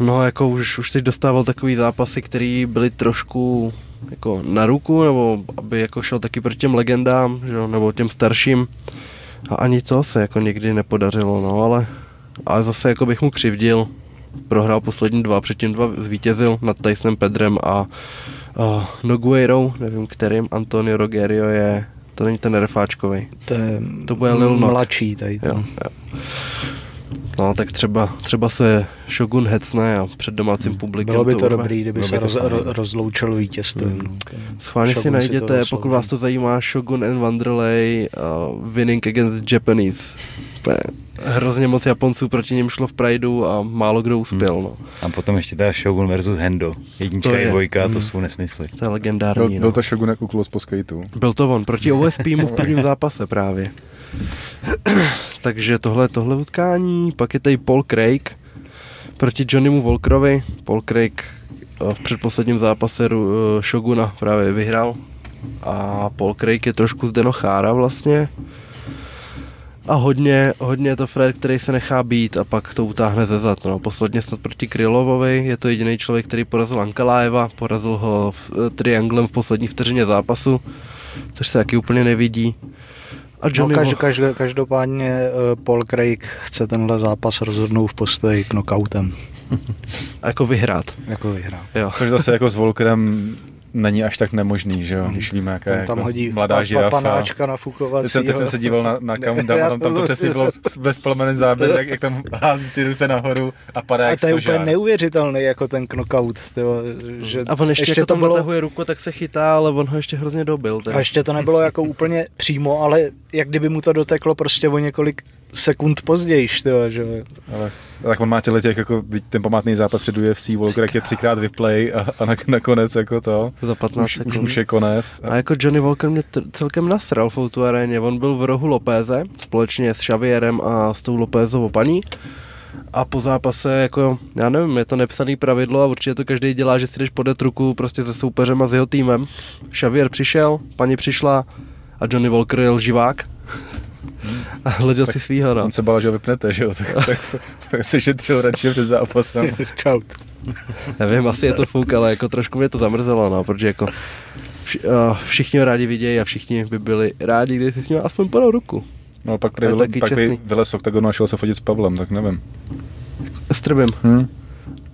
No, jako už, už teď dostával takový zápasy, které byly trošku jako na ruku, nebo aby jako šel taky proti těm legendám, že, nebo těm starším. A ani to se jako nikdy nepodařilo, no, ale, ale zase jako bych mu křivdil, prohrál poslední dva, předtím dva zvítězil nad Tysonem Pedrem a uh, Nogueirou, nevím kterým, Antonio Rogerio je, to není ten refáčkový. To, je to bude Lil. Mladší tady to. Jo, jo. No, tak třeba, třeba se Shogun hecne a před domácím hmm. publikem Bylo by to, to dobrý, kdyby se roz, ro, rozloučil vítězstvím. Hmm. No. Schválně si najdete, si pokud vás to zajímá, Shogun and Wanderlei uh, Winning Against Japanese hrozně moc Japonců proti něm šlo v Prideu a málo kdo uspěl. Hmm. No. A potom ještě ta Shogun versus Hendo. Jednička to je. dvojka, hmm. to jsou nesmysly. To je legendární. Byl, byl no. to Shogun jako kulos po skateu. Byl to on, proti OSP mu v prvním zápase právě. Takže tohle, tohle utkání, pak je tady Paul Craig proti Johnnymu Volkerovi. Paul Craig eh, v předposledním zápase eh, Shoguna právě vyhrál a Paul Craig je trošku z Denochára vlastně A hodně, hodně je to Fred, který se nechá být a pak to utáhne ze zad. No. Posledně snad proti Krylovovi, je to jediný člověk, který porazil Ankalájeva, porazil ho v, uh, trianglem v poslední vteřině zápasu, což se taky úplně nevidí. A Johnny no, každ, každ, každopádně uh, Paul Craig chce tenhle zápas rozhodnout v postoji knockoutem. A jako vyhrát. Jako vyhrát. Jo. Což zase jako s Volkerem není až tak nemožný, že jo, když víme, jaká je tam jako hodí mladá pa, žirafa. panáčka na fukovací. Teď, teď jsem se díval na, na countdown, tam, tam to přesně bylo bezplamený záběr, jak, jak tam hází ty ruce nahoru a padá A jak to je úplně neuvěřitelný jako ten knockout. Tyjo, že A on ještě, ještě jako to tam bylo, natahuje ruku, tak se chytá, ale on ho ještě hrozně dobil. Teda. a ještě to nebylo jako úplně přímo, ale jak kdyby mu to doteklo prostě o několik sekund později, tyjo, že Ale, tak on má těle těch, jako ten památný zápas před UFC, Volker, jak je třikrát vyplay a, a na, nakonec jako to, Za 15 už, sekund. už je konec. A jako Johnny Walker mě t- celkem nasral v tu aréně. On byl v rohu Lopéze společně s Xavierem a s tou Lopézovou paní. A po zápase, jako, já nevím, je to nepsaný pravidlo a určitě to každý dělá, že si jdeš podat ruku prostě se soupeřem a s jeho týmem. Xavier přišel, paní přišla a Johnny Walker jel živák. A hleděl si svýho, no. On se bál, že ho vypnete, že jo, tak, tak, to, tak se šetřil radši před zápasem. Čau. Nevím, asi je to fuk, ale jako trošku mě to zamrzelo, no, protože jako uh, všichni ho rádi vidějí a všichni by byli rádi, když si s ním aspoň podal ruku. No pak, prý, pak by vylez oktagonu a šel se fotit s Pavlem, tak nevím. Strbím. Hm?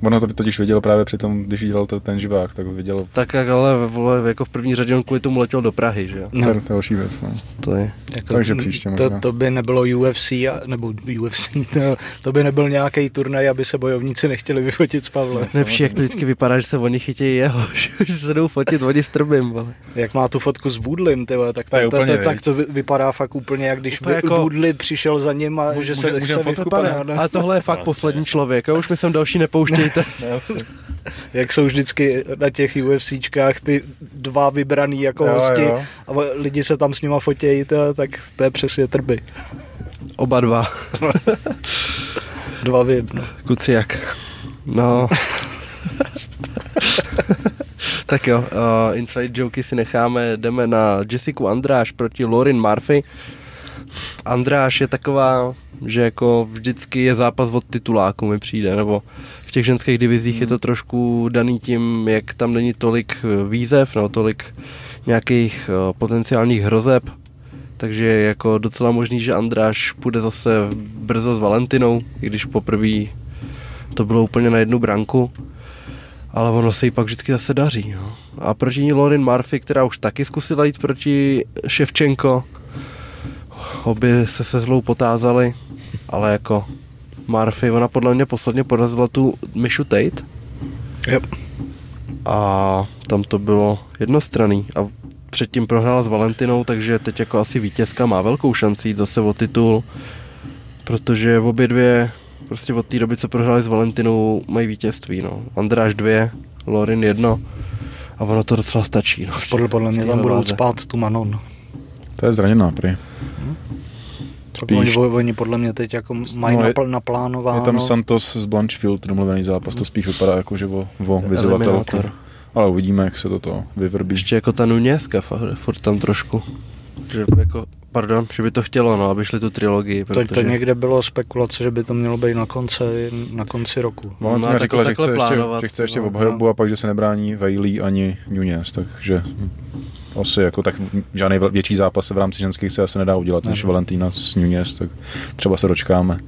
Ono to totiž viděl právě při tom, když dělal to, ten živák, tak viděl, Tak jak ale vole, jako v první řadě on kvůli tomu letěl do Prahy, že jo? to je další věc, no. To je. Jako, Takže příště to, možná. to by nebylo UFC, a, nebo UFC, to, to by nebyl nějaký turnaj, aby se bojovníci nechtěli vyfotit s Pavlem. Nejlepší, jak to vždycky vypadá, že se oni chytějí jeho, že se jdou fotit, oni strbím, vole. Jak má tu fotku s Woodlym, tyhle, tak, To je to, to, tak to vy- vypadá fakt úplně, jak když Úplně jako... Woodley přišel za ním a Může- že se může- chce můžeme fotku, vykupat. pane? ne? Ale tohle je fakt No, poslední člověk, jo? už mi sem další nepouštějte. Jak jsou vždycky na těch UFCčkách ty dva vybraný jako Jo, hosti jo. a lidi se tam s nima fotějí, to, tak to je přesně trby. Oba dva, Dva v jedno. kuci jak. No. tak jo, uh, inside joky si necháme, jdeme na Jessica Andráš proti Lauren Murphy. Andráš je taková, že jako vždycky je zápas od tituláku mi přijde, nebo v těch ženských divizích je to trošku daný tím, jak tam není tolik eh, výzev, nebo tolik nějakých uh, potenciálních hrozeb, takže je jako docela možný, že Andráš půjde zase brzo s Valentinou, i když poprvé to bylo úplně na jednu branku, ale ono se jí pak vždycky zase daří. No. A proti ní Lauren Murphy, která už taky zkusila jít proti Ševčenko, obě se se zlou potázali, ale jako Murphy, ona podle mě posledně porazila tu Mishu Tate Yep. a tam to bylo jednostranný a předtím prohrála s Valentinou, takže teď jako asi vítězka má velkou šanci jít zase o titul, protože v obě dvě prostě od té doby, co prohráli s Valentinou, mají vítězství, no. Andráš dvě, Lorin jedno a ono to docela stačí, no. Podle, podle mě tam budou spát tu Manon. To je zraněná prý. Oni, Spíš- oni podle mě teď jako mají No, je- napl, naplánováno. Je tam Santos z Blanchfield domluvený zápas, to spíš vypadá jako, že o, o. Ale uvidíme, jak se toto vyvrbí. Ještě jako ta Nunězka, fakt, furt tam trošku. Že jako, pardon, že by to chtělo, no, aby šli tu trilogii, to, protože... to někde bylo spekulace, že by to mělo být na konci, na konci roku. Valentina No, říkala, tak že to chce, takhle ještě, plánovat, že chce ještě no. obhajobu a pak, že se nebrání Vejlí ani Nunez, takže asi jako tak žádný větší zápas v rámci ženských se asi nedá udělat, než Ne. Valentína s Nunez, tak třeba se dočkáme.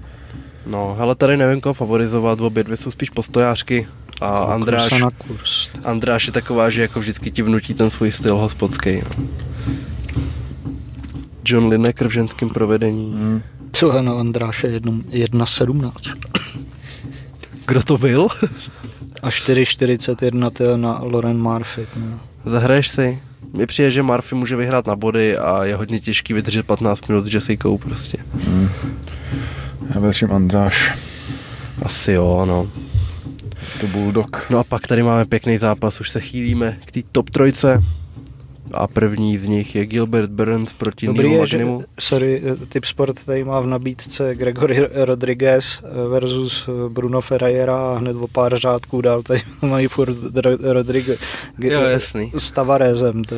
No, hele, tady nevím, koho favorizovat, obě dvě jsou spíš postojářky a Andráš, na kurz. Andráš je taková, že jako vždycky ti vnutí ten svůj styl hospodský. No. John Lineker v ženském provedení. Hmm. Co je na Andráše 1.17. Kdo to byl? A 4.41 to je na Loren Murphy. No. Zahraješ si? Mně přijde, že Murphy může vyhrát na body a je hodně těžký vydržet 15 minut s Jessicou prostě. Hmm. Já věřím Andráš, Asi jo, no. to Bulldog. No a pak tady máme pěkný zápas, už se chýlíme k té top trojce. A první z nich je Gilbert Burns proti Dobrý Neil je, že, sorry, Tip Sport tady má v nabídce Gregory Rodriguez versus Bruno Ferreira a hned o pár řádků dál tady mají furt Ro- Rodriguez Jo, jasný. s Tavarezem. To.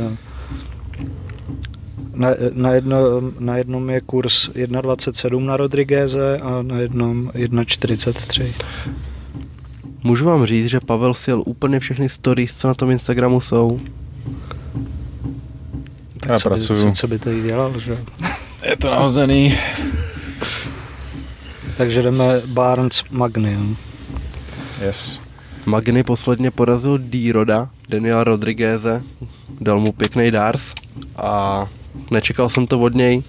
Na, na, jedno, na jednom je kurz 1,27 na Rodrigueze a na jednom 1,43. Můžu vám říct, že Pavel si jel úplně všechny stories, co na tom Instagramu jsou. Tak Já co by, pracuju. co, co by tady dělal, že? Je to nahozený. Takže jdeme Barnes Magnium. Yes. Magny posledně porazil D-Roda, Daniela Rodrigueze, dal mu pěkný dárs a nečekal jsem to od něj.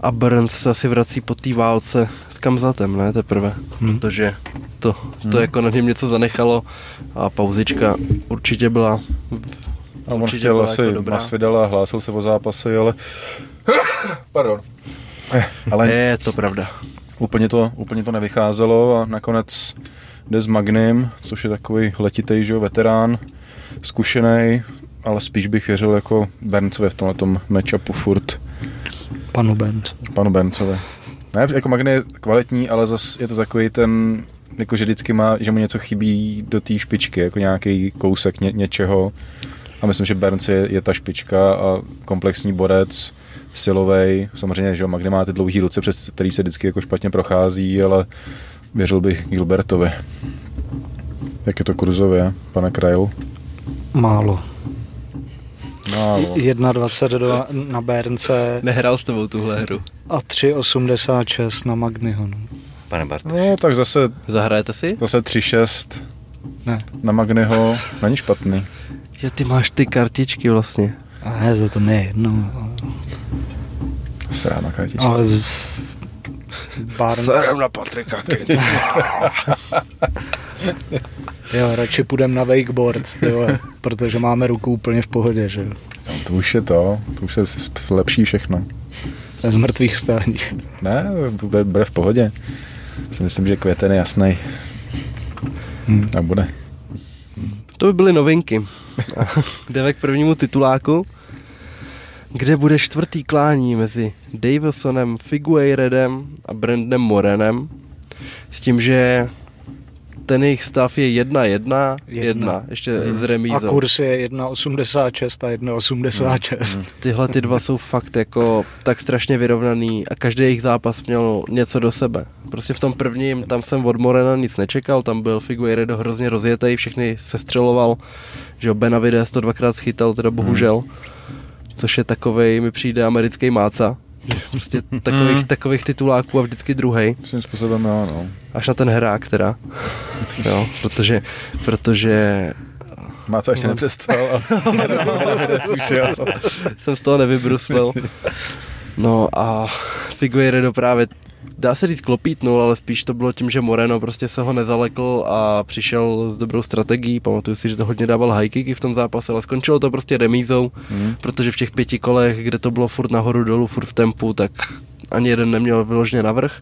A Burns se asi vrací po té válce s Kamzatem, ne teprve, Hmm. protože to, to Hmm. jako na něm něco zanechalo a pauzička určitě byla A on Určitě chtěl asi jako dobrá. Masvidala a hlásil se o zápasy, ale... Pardon. Eh, Ale Je to pravda. úplně to, úplně to nevycházelo a nakonec jde s Magnim, což je takový letitej, že jo, veterán, zkušený, ale spíš bych věřil jako Berncovi v tomhle matchupu furt, Panu Bent. panu Berncovi. Ne, jako Magny je kvalitní, ale zas je to takový ten, jako že vždycky má, že mu něco chybí do té špičky, jako nějaký kousek ně, něčeho. A myslím, že Burns je, je ta špička a komplexní borec, silovej. Samozřejmě, že jo, Magny má ty dlouhé ruce, přes který se vždycky jako špatně prochází, ale věřil bych Gilbertovi. Jak je to kurzově, pane Krajl? Málo. Málo. 1,22 na Bernce Nehrál s tebou tuhle hru. a 3,86 na Magnyho. no. Pane Bartoš. No, tak zase, Zahrajete si? zase 3-6 Ne, na Magnyho, není špatný. Že ty máš ty kartičky vlastně. a ne, to, to ne jedno. ale- Srána kartička. Ale Barnes, na Patrika jo, radši půjdem na wakeboard, ty vole, protože máme ruku úplně v pohodě, že jo. No, to už je to, to už se s- lepší všechno. To je z mrtvých stání. Ne, to bude, bude v pohodě. Si myslím, že květen je jasný. Hm. A bude. To by byly novinky. Jdeme k prvnímu tituláku, kde bude čtvrtý klání mezi Davisonem Figueiredem a Brandem Morenem. S tím, že ten jejich stav je 1-1, 1, Jedna. ještě Mhm. s A remízou. kurz je 1,86 a 1,86. Tyhle ty dva jsou fakt jako tak strašně vyrovnaný a každý jejich zápas měl něco do sebe. Prostě v tom prvním, tam jsem od Morena nic nečekal, tam byl Figueiredo hrozně rozjetý, všechny sestřeloval, že jo, Benavides to dvakrát schytal, teda bohužel, což je takovej, mi přijde americký máca, prostě takových, Mm. takových tituláků a vždycky druhý, Svým způsobem, jo, no. až na ten hrák teda, jo, protože, protože Má to ještě No. nepřestal, jsem z toho nevybruslil. No a Figueiredo právě dá se říct klopítnul, ale spíš to bylo tím, že Moreno prostě se ho nezalekl a přišel s dobrou strategií. Pamatuju si, že to hodně dával high kicky v tom zápase, ale skončilo to prostě remízou, Hmm. protože v těch pěti kolech, kde to bylo furt nahoru dolů, furt v tempu, tak ani jeden neměl vyloženě navrh.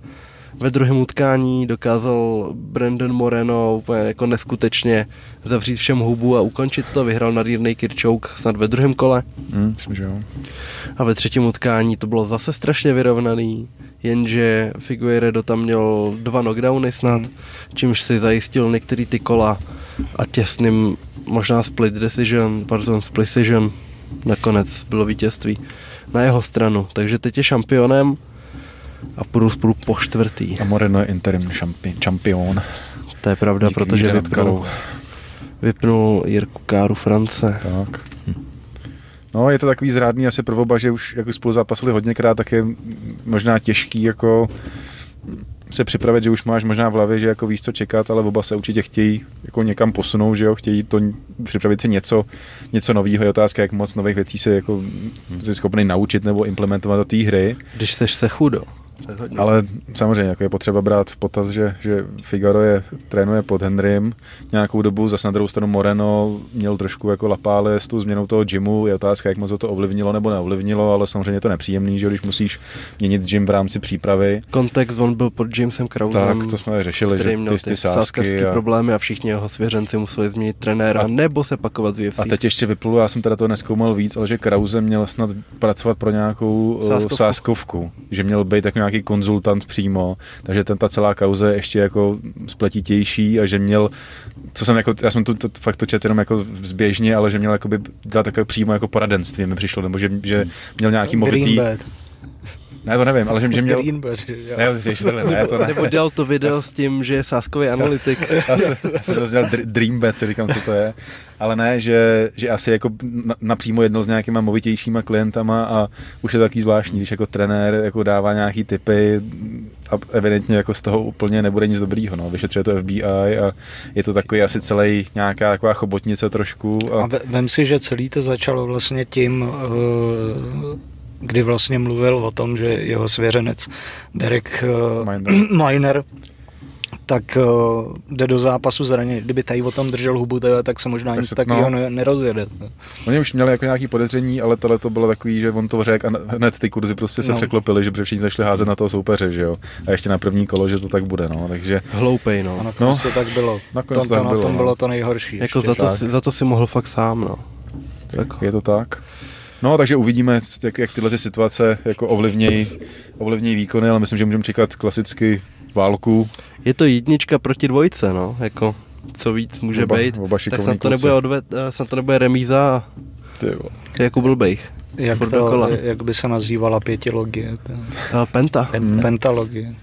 Ve druhém utkání dokázal Brandon Moreno úplně jako neskutečně zavřít všem hubu a ukončit to. Vyhrál nadírnej Kirchouk snad ve druhém kole. Hmm, myslím, že jo. A ve třetím utkání to bylo zase strašně vyrovnaný, jenže Figueiredo tam měl dva knockdowny snad, čímž si zajistil některý ty kola a těsným možná split decision, pardon, split decision, nakonec bylo vítězství na jeho stranu. Takže teď je šampionem a půjdu spolu po čtvrtý. A Moreno je interim šampi- šampion. To je pravda, Díky protože vypnul, vypnul Jirku Káru France. Tak. No, je to takový zrádný asi pro oba, že už jako spolu zápasili hodněkrát, tak je možná těžký jako se připravit, že už máš možná v hlavě, že jako víš, co čekat, ale oba se určitě chtějí jako někam posunout, že jo, chtějí to připravit si něco, něco nového. Je otázka, jak moc nových věcí se jako jsi schopný naučit nebo implementovat do té hry. Když seš se chudo. Tak hodně. Ale samozřejmě jako je potřeba brát v potaz, že, že Figaro je, trénuje pod Henrym nějakou dobu, zase na druhou stranu Moreno měl trošku jako lapále s tou změnou toho gymu, je otázka, jak moc to ovlivnilo nebo neovlivnilo, ale samozřejmě je to nepříjemný, že když musíš měnit gym v rámci přípravy, Kontext, on byl pod Jamesem Krausem. tak to jsme řešili, který že měl ty, ty sásky a, problémy a všichni jeho svěřenci museli změnit trenéra A- nebo se pakovat z UFC. a teď ještě vyplulo, já jsem teda to neskoumal víc, ale že Krause měl snad pracovat pro nějakou Sáskovku. sáskovku, sáskovku že měl být tak nějaký konzultant přímo, takže ten, ta celá kauze je ještě jako spletitější a že měl, co jsem jako, já jsem to, to fakt to četl jenom jako zběžně, ale že měl jakoby dělat takové přímo jako poradenství mi přišlo, nebo že, že měl nějaký movitý. Ne to nevím, ale že, že měl, Greenbed, jo. ne, ty ne, to ne. Nebo dělal to video s tím, že je sáskový analytik. Já jsem, já jsem rozdělal dr- Dreambed, si říkám, co to je. Ale ne, že, že asi jako na- napřímo jedno s nějakýma movitějšíma klientama a už je to takový zvláštní, když jako trenér jako dává nějaký typy a evidentně jako z toho úplně nebude nic dobrýho. No. Vyšetřuje to FBI a je to takový asi celý nějaká taková chobotnice trošku. A A, ve- vem si, že celý to začalo vlastně tím, eh, kdy vlastně mluvil o tom, že jeho svěřenec Derek eh, Miner. Miner tak uh, jde do zápasu zraněný. Kdyby tady o tom držel hubu, teda, tak se možná Tak nic takového no. ne, nerozjede. Oni už měli jako nějaký podezření, ale tohle to bylo takový, že on to řekl a hned ty kurzy prostě se No. no. překlopily, že všichni začali házet na toho soupeře, že jo. A ještě na první kolo, že to tak bude, no. Takže Hloupej, A no. nakonec No. to tak bylo. Nakonec to, to to, tak na bylo, tom no. bylo to nejhorší. Jako ještě. za to, tak. si, za to si mohl fakt sám, no. Jako. Je to tak. No, takže uvidíme, jak, jak tyhle ty situace jako ovlivnějí, ovlivnějí výkony, ale myslím, že můžeme čekat klasicky válku. Je to jednička proti dvojce, no. Jako, co víc může Oba- být. oba tak snad to, nebude odved, eh, snad to nebude remíza jako blbejch. jak, to, dokola. jak by se nazývala pětilogie. to- Uh, penta. Pen, Pentalogie.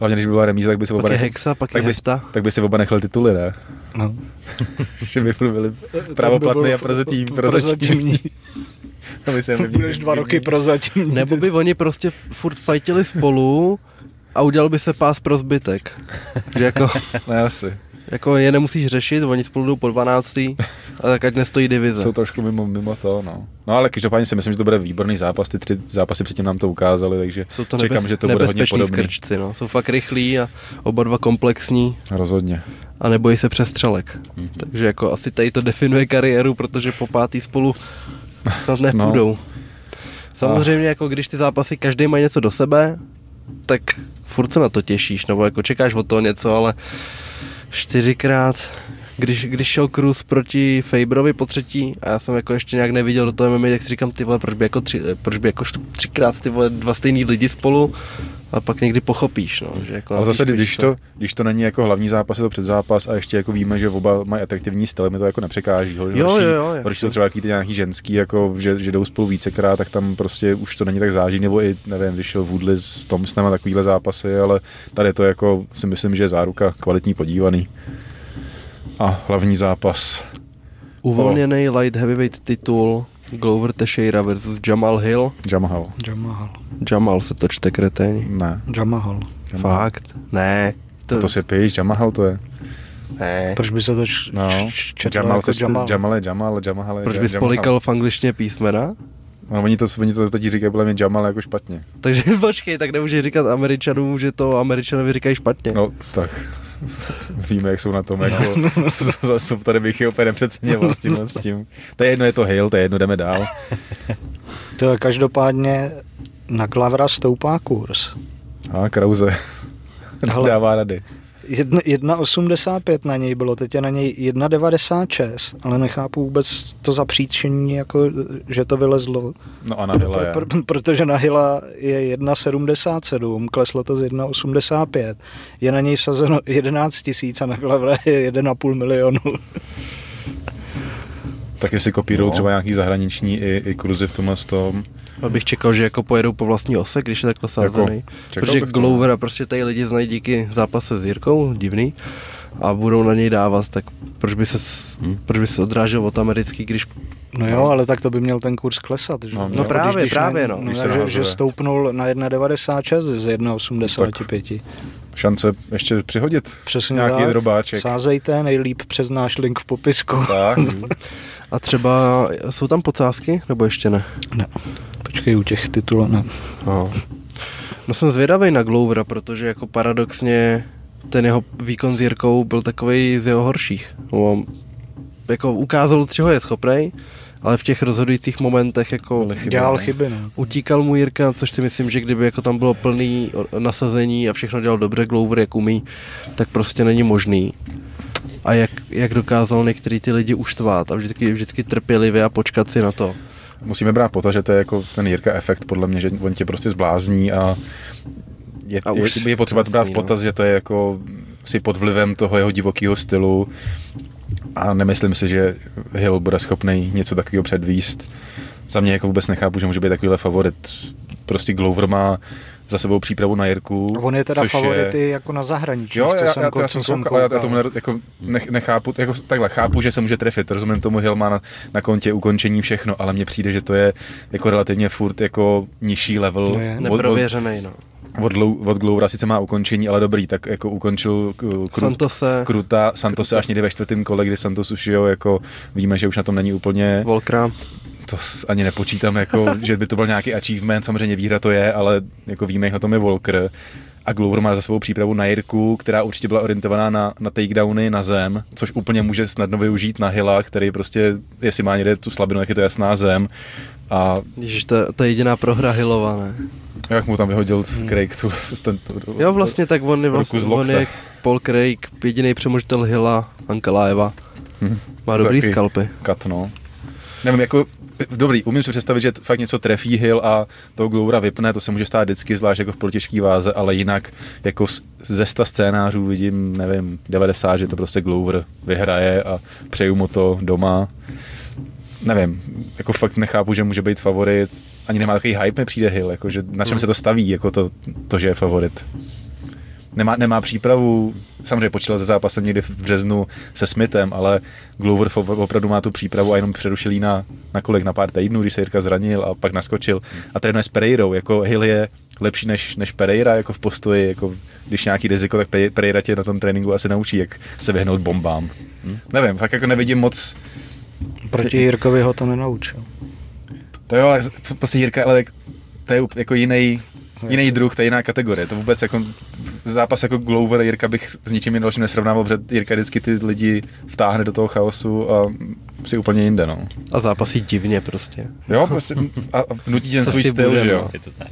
Hlavně, když by byla remíza, tak by se oba, Pak je hexa, pak je tak by, hesta. tak by si oba nechali tituly, ne? No. že by byli pravoplatný a prozatím, prozatímní. To by se Budeš dva roky prozatímní. Nebo by oni prostě furt fajtili spolu a udělal by se pás pro zbytek. Že jako, Ne, asi. jako je nemusíš řešit, oni spolu jdou po 12. a tak ať nestojí divize. Jsou trošku mimo, mimo to, no. No ale každopádně si myslím, že to bude výborný zápas, ty tři zápasy předtím nám to ukázali, takže Jsou to čekám, nebe- že to bude hodně podobný. skrčci, no. Jsou fakt rychlí a oba dva komplexní Rozhodně. a nebojí se přestřelek. Mhm. Takže jako asi tady to definuje kariéru, protože po pátý spolu snad nepůjdou. No. Samozřejmě jako když ty zápasy každý má něco do sebe, tak furt se na to těšíš, nebo jako čekáš od toho něco, ale čtyřikrát, když, když šel Cruz proti Faberovi po třetí a já jsem jako ještě nějak neviděl do toho MMA, tak si říkám, ty vole, proč by jako, tři, proč by jako třikrát ty vole dva stejný lidi spolu a pak někdy pochopíš, no, že jako Ale zase, když to, když to není jako hlavní zápas, je to předzápas a ještě jako víme, že oba mají atraktivní styl, mi to jako nepřekáží. Ho, Jo, jo, jo, Když jasně. to třeba jaký ty nějaký ženský, jako, že, že jdou spolu vícekrát, tak tam prostě už to není tak záží, nebo i, nevím, když šel Woodley s Thompsonem a takovýhle zápasy, ale tady to jako si myslím, že je záruka kvalitní podívaný. A hlavní zápas. Uvolněný light heavyweight titul Glover Teixeira versus Jamal Hill. Jamahal. Jamahal. Jamal se to čte kreténi. Ne. Jamahal. Jamahal. Fakt? Ne. To, to si píš, Jamahal to je. ne. Proč by se to č- No, četlo Jamal, jako se Jamal? čte, Jamal je Jamal, Proč bys polikal v angličtině písmena? No, oni to, oni to teď říkají podle mě Jamal jako špatně. Takže počkej, tak nemůžeš říkat Američanům, že to Američanovi říkají špatně. No, tak víme, jak jsou na tom, jako zastup tady bych je úplně nepřeceňoval s tím, s tím. To je jedno, je to Hale, to je jedno, jdeme dál. To je každopádně na Klavra stoupá kurz. A Krause Hele. dává rady. Jedna- 1,85 na něj bylo, teď je na něj 1,96, ale nechápu vůbec to zapříčení, jako, že to vylezlo. No a na Hila je. Pr- pr- protože na Hila je 1,77, kleslo to z 1,85. Je na něj vsazeno 11 tisíc a na Klavra je 1,5 milionu. Tak jestli kopírují No. třeba nějaký zahraniční i, i kruzy v tomhle tom. Abych čekal, že jako pojedou po vlastní ose, když je takhle sázený. čekal Protože. Glovera prostě tady lidi znají díky zápase s Jirkou, divný, a budou na něj dávat, tak proč by se, Hmm. proč by se odrážel od americký, když No jo, ale tak to by měl ten kurz klesat. Že? No, Jako no právě, když právě, ne, no. no Když se že, že stoupnul na 1,96 z 1,85. Šance ještě přihodit Přesně nějaký tak. drobáček. Sázejte nejlíp přes náš link v popisku. Tak, a třeba jsou tam podsázky, nebo ještě ne? Ne, počkej, u těch titulů ne. No. no jsem zvědavý na Glovera, protože jako paradoxně ten jeho výkon s Jirkou byl takový z jeho horších. On jako ukázal, čeho je schopný, ale v těch rozhodujících momentech jako chyby. Dělal no. chyby, no. utíkal mu Jirka, což si myslím, že kdyby jako tam bylo plný nasazení a všechno dělal dobře Glover, jak umí, tak prostě není možný. A jak, jak dokázal některý ty lidi uštvát a vždycky, vždycky trpělivě a počkat si na to. Musíme brát potaz, že to je jako ten Jirka efekt, podle mě, že on tě prostě zblázní a je, A už je, je potřeba to brát v no. potaz, že to je jako si pod vlivem toho jeho divokého stylu a nemyslím si, že Hill bude schopný něco takového předvíst. Za mě jako vůbec nechápu, že může být takovýhle favorit. Prostě Glover má za sebou přípravu na Jirku. On je teda což favorit i jako na zahraničí, Jo, co já, jsem, já, já, jsem koukal, já, já tomu nedo- jako nech, nechápu, jako takhle, chápu, že se může trefit, rozumím tomu, Hill má na, na kontě ukončení všechno, ale mně přijde, že to je jako relativně furt jako nižší level No je. od, od, Neprověřený, no. od, Glou- od Gloura sice má ukončení, ale dobrý, tak jako ukončil krut, Santose, Kruta, Santos až někdy ve čtvrtém kole, kdy Santos už jo, jako víme, že už na tom není úplně, Volkra. To ani nepočítám, jako, že by to byl nějaký achievement, samozřejmě výhra to je, ale jako víme, jak na tom je Volker. A Glover má za svou přípravu na Jirku, která určitě byla orientovaná na, na takedowny na zem, což úplně může snadno využít na Hilla, který prostě, jestli má někde tu slabinu, jak je to jasná zem. A Ježiš, to, to je jediná prohra Hillova, ne? jak mu tam vyhodil hmm. Craig tu, ten, tu, Jo, vlastně tak on je, vlastně, on je Paul Craig, jediný přemožitel Hilla, Ankalájeva. Hm. Má dobrý Taky skalpy. Kat, no. Nevím, jako dobrý, umím si představit, že fakt něco trefí Hill a toho Gloura vypne, to se může stát vždycky, zvlášť jako v polotěžký váze, ale jinak jako ze sta scénářů vidím, nevím, 90, že to prostě Glover vyhraje a přeju mu to doma. Nevím, jako fakt nechápu, že může být favorit, ani nemá takový hype, mi přijde Hill, jako, že na čem Hmm. se to staví, jako to, to, že je favorit. Nemá, nemá přípravu, samozřejmě počítal se zápasem někdy v březnu se Smithem, ale Glover opravdu má tu přípravu a jenom přerušil ji na, na kolik, na pár týdnů, když se Jirka zranil a pak naskočil a trénuje s Pereirou, jako Hill je lepší než, než Pereira jako v postoji, jako když nějaký riziko, tak Pe- Pereira tě na tom tréninku asi naučí, jak se vyhnout bombám. Hm? Nevím, fakt jako nevidím moc, Proti Jirkovi ho to nenaučil. to jo, ale prostě Jirka, ale tak to je jako jiný, jiný druh, to je jiná kategorie. To vůbec jako zápas jako Glover Jirka bych s ničím jiným dalším nesrovnával, protože Jirka vždycky ty lidi vtáhne do toho chaosu a si úplně jinde, no. A zápasí divně prostě. Jo, prostě a, nutí ten Co svůj styl, budem, že jo. no. Je to tak.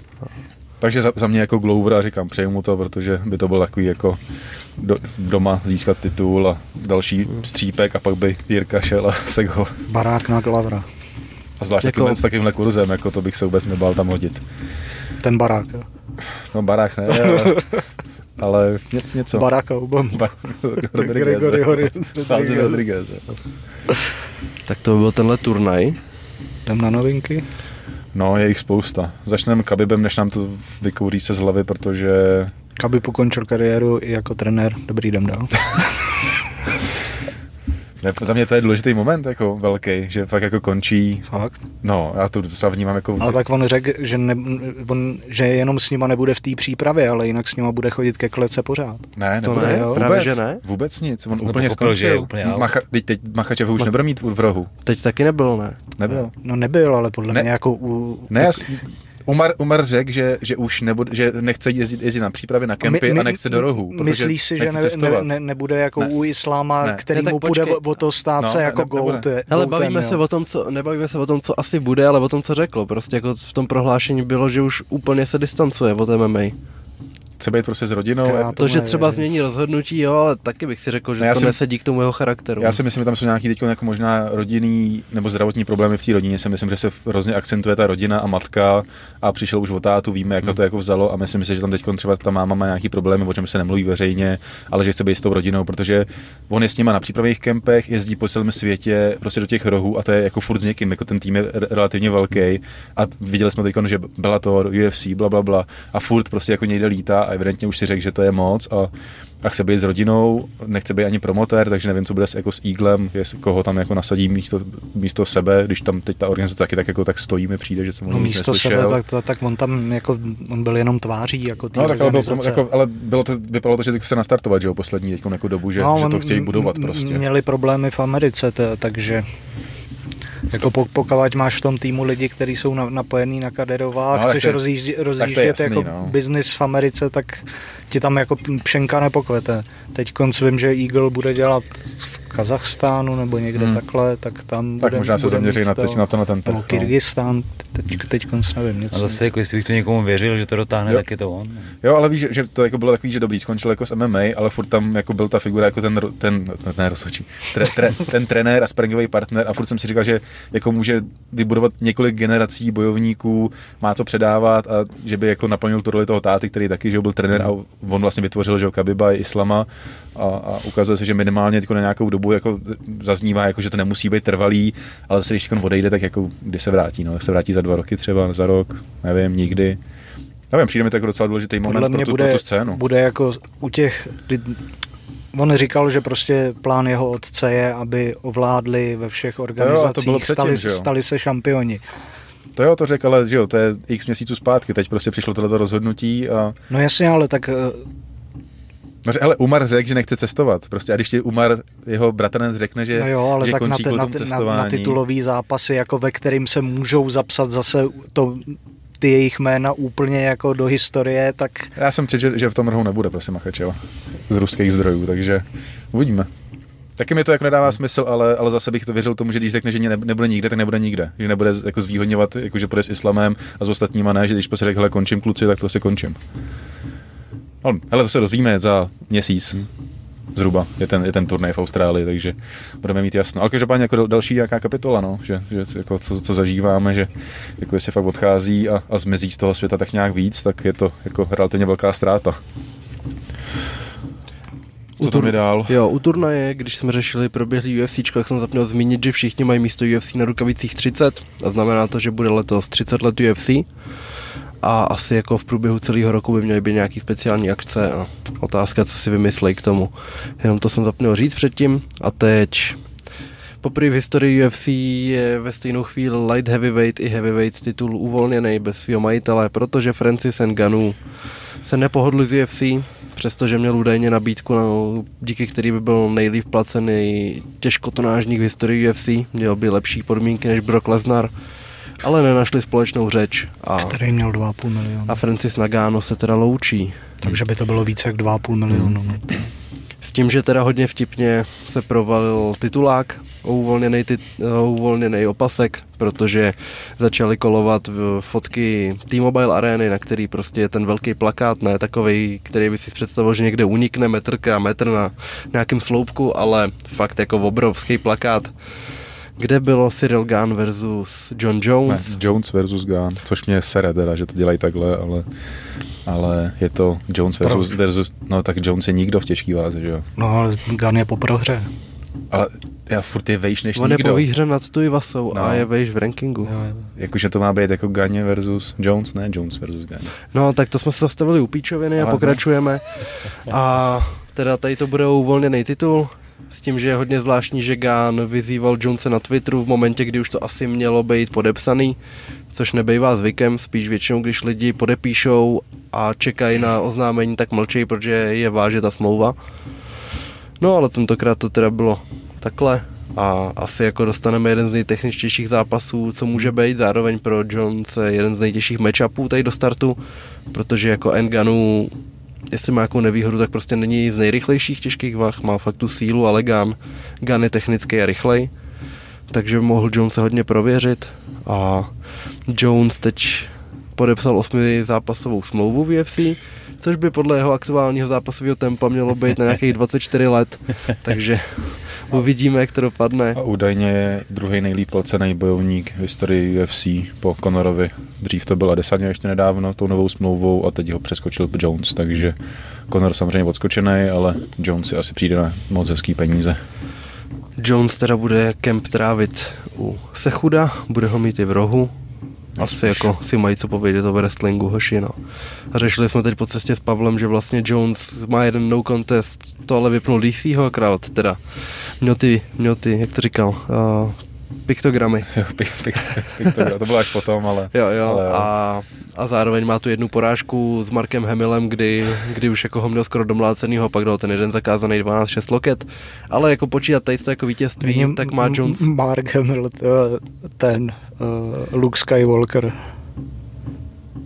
Takže za, za mě jako Glover a říkám, přeju mu to, protože by to byl takový jako do, doma získat titul a další střípek a pak by Jirka šel a sek ho. Barák na Glavra. A zvlášť jako... s takovýmhle kurzem, jako to bych se vůbec nebál tam hodit. Ten barák, jo. No barák ne, ale, ale něco. něco. Baráka Obama. Ba- Gregory Rodriguez. Tak to byl tenhle turnaj. Jdem na novinky. No, je jich spousta. Začneme Kabibem, než nám to vykouří se z hlavy, protože Aby pokončil kariéru i jako trenér. Dobrý, jdem dál. ne, za mě to je důležitý moment, jako velký, že fakt jako končí. Fakt. No, já to docela vnímám jako... Ale tak on řekl, že, ne, on, že jenom s nima nebude v té přípravě, ale jinak s nima bude chodit ke klece pořád. Ne, To nebude. ne, jo. právě vůbec, že ne. Vůbec nic, on jsem úplně pochopil, že je skončil. úplně. Macha, teď, teď Machačev už Ma- nebude mít v rohu. Teď taky nebyl, ne? Nebyl. No nebyl, ale podle Ne. mě jako u... Ne, já, s- Umar, Umar řekl, že, že už nebude, že nechce jezdit, jezdit na přípravy na kempy My- my- a nechce do rohu. protože Myslíš si, že ne, ne, ne, nebude jako Ne. u Isláma, Ne. který Ne, mu bude počkej. o, o to stát No, se jako ne- goat. Goatem, bavíme jo. se, o tom, co, nebavíme se o tom, co asi bude, ale o tom, co řeklo. Prostě jako v tom prohlášení bylo, že už úplně se distancuje od MMA. Chce být prostě s rodinou. Já To, že nevím. třeba změní rozhodnutí, jo, ale taky bych si řekl, že Ne, já to si- nesedí k tomu jeho charakteru. já si myslím, že tam jsou nějaký teď jako možná rodinný nebo zdravotní problémy v té rodině. Si myslím, že se hrozně akcentuje ta rodina a matka a přišel už o tátu, víme, jak ho to jako vzalo a myslím si, že tam teď třeba ta máma má nějaký problémy, o čem se nemluví veřejně, ale že chce být s tou rodinou, protože on je s nima na přípravných kempech, jezdí po celém světě prostě do těch rohů a to je jako furt s někým, jako ten tým je re- relativně velký a viděli jsme teď, že byla to UFC, bla, bla, bla a furt prostě jako někde lítá a evidentně už si řekl, že to je moc a, a chce být s rodinou, nechce být ani promotér, takže nevím, co bude s, jako s Eaglem, jestli koho tam jako nasadí místo, místo sebe, když tam teď ta organizace taky tak jako tak stojí, mi přijde, že jsem No místo neslyšel. sebe, tak, to, tak on tam jako, on byl jenom tváří jako No, tak ale, bylo, jako, ale bylo to, vypadalo to, že chce nastartovat, že jo, poslední jako dobu, že, no, že to chtějí budovat prostě. Měli problémy v Americe, t- takže jako po, pokud máš v tom týmu lidi, kteří jsou na, napojený na Kaderova a No, chceš to to rozjíždět jasný, jako no. biznis v Americe, tak ti tam jako pšenka nepokvete. Teď konc vím, že Eagle bude dělat v Kazachstánu nebo někde hmm. takhle, tak tam Tak možná se zaměří na, teď, na to na ten trh. Nebo Kyrgyzstán, teď, teď konc nevím. Něco a zase, jako jestli bych to někomu věřil, že to dotáhne, jo. tak je to on. Jo, ale víš, že, že to jako bylo takový, že dobrý, skončil jako s MMA, ale furt tam jako byl ta figura jako ten, ten ne, rozhodčí, tre, tre, ten trenér a sparingový partner a furt jsem si říkal, že jako může vybudovat několik generací bojovníků, má co předávat a že by jako naplnil tu roli toho táty, který taky, že byl trenér a on vlastně vytvořil, že Kabiba je Islama a, a ukazuje se, že minimálně jako na nějakou dobu jako zaznívá, jako, že to nemusí být trvalý, ale zase když odejde, tak jako kdy se vrátí, no, tak se vrátí za dva roky třeba, za rok, nevím, nikdy. Nevím, přijde mi to jako docela důležitý moment Podle mě pro, tu, bude, pro tu scénu. Bude jako u těch, on říkal, že prostě plán jeho otce je, aby ovládli ve všech organizacích, jo, předtím, stali, stali se šampioni. To jo, to řekl, ale že jo, to je x měsíců zpátky, teď prostě přišlo tohle rozhodnutí a... No jasně, ale tak... No, ale Umar řekl, že nechce cestovat. Prostě a když ti Umar, jeho bratranec řekne, že, no jo, ale že tak končí na, te, na, na, na titulový zápasy, jako ve kterým se můžou zapsat zase to ty jejich jména úplně jako do historie, tak... Já jsem četl, že, že v tom rohu nebude, prosím, Machačeva, z ruských zdrojů, takže uvidíme. Taky mi to jako nedává smysl, ale, ale zase bych to věřil tomu, že když řekne, že ne, nebude nikde, tak nebude nikde. Že nebude jako zvýhodňovat, jako že půjde s islamem a s ostatníma ne, že když prostě řekl, hele, končím kluci, tak prostě končím. No, hele, to se dozvíme za měsíc zhruba je ten, je ten turnaj v Austrálii, takže budeme mít jasno. Ale každopádně jako další nějaká kapitola, no, že, že jako co, co, zažíváme, že jako jestli fakt odchází a, a zmizí z toho světa tak nějak víc, tak je to jako relativně velká ztráta. Co tam je dál? Jo, u turnaje, když jsme řešili proběhlý UFC, tak jsem zapněl zmínit, že všichni mají místo UFC na rukavicích 30 a znamená to, že bude letos 30 let UFC a asi jako v průběhu celého roku by měly být nějaký speciální akce a otázka, co si vymyslej k tomu. Jenom to jsem zapnul říct předtím a teď. Poprvé v historii UFC je ve stejnou chvíli light heavyweight i heavyweight titul uvolněný bez svého majitele, protože Francis Ngannou se nepohodl z UFC, přestože měl údajně nabídku, no, díky který by byl nejlíp placený těžkotonážník v historii UFC, měl by lepší podmínky než Brock Lesnar ale nenašli společnou řeč. A, který měl 2,5 milionu. A Francis Nagano se teda loučí. Takže by to bylo více jak 2,5 milionu. Hmm. S tím, že teda hodně vtipně se provalil titulák o uvolněný, tit, o uvolněný opasek, protože začaly kolovat fotky T-Mobile arény, na který prostě je ten velký plakát, ne takový, který by si představil, že někde unikne metr a metr na nějakém sloupku, ale fakt jako obrovský plakát kde bylo Cyril Gunn versus John Jones. Ne, Jones versus Gunn, což mě sere teda, že to dělají takhle, ale, ale je to Jones versus, versus, no tak Jones je nikdo v těžký váze, že jo? No ale Gunn je po prohře. Ale já furt je vejš než On nikdo. je po výhře nad Tuivasou no. a je vejš v rankingu. Jakože to má být jako Ganě versus Jones, ne Jones versus Ganě. No tak to jsme se zastavili u Píčoviny a pokračujeme. A teda tady to bude uvolněný titul s tím, že je hodně zvláštní, že Gán vyzýval Jonese na Twitteru v momentě, kdy už to asi mělo být podepsaný, což nebejvá zvykem, spíš většinou, když lidi podepíšou a čekají na oznámení, tak mlčejí, protože je váže ta smlouva. No ale tentokrát to teda bylo takhle a asi jako dostaneme jeden z nejtechničtějších zápasů, co může být, zároveň pro Jones jeden z nejtěžších matchupů tady do startu, protože jako Enganu jestli má nějakou nevýhodu, tak prostě není z nejrychlejších těžkých vah, má fakt tu sílu, ale Gun, Gun je technicky a rychlej, takže mohl Jones se hodně prověřit a Jones teď podepsal osmi zápasovou smlouvu v UFC, což by podle jeho aktuálního zápasového tempa mělo být na nějakých 24 let, takže uvidíme, jak to dopadne. A údajně je druhý nejlíp placený bojovník v historii UFC po Conorovi. Dřív to byl Adesanya ještě nedávno tou novou smlouvou a teď ho přeskočil Jones, takže Conor samozřejmě odskočený, ale Jones si asi přijde na moc hezký peníze. Jones teda bude kemp trávit u Sechuda, bude ho mít i v rohu, asi jako si mají co povědět o wrestlingu hoši, no. A řešili jsme teď po cestě s Pavlem, že vlastně Jones má jeden no contest, to ale vypnul DCho akrát, teda měl ty, měl ty, jak to říkal, uh, piktogramy. Jo, pik, pik, piktogram, to bylo až potom, ale... Jo, jo, ale, a, a zároveň má tu jednu porážku s Markem Hemilem, kdy, kdy už jako ho měl skoro domlácenýho, pak dal ten jeden zakázaný 12-6 loket, ale jako počítat tady to jako vítězství, Mě, tak má Jones... Mark Hamill, ten uh, Luke Skywalker.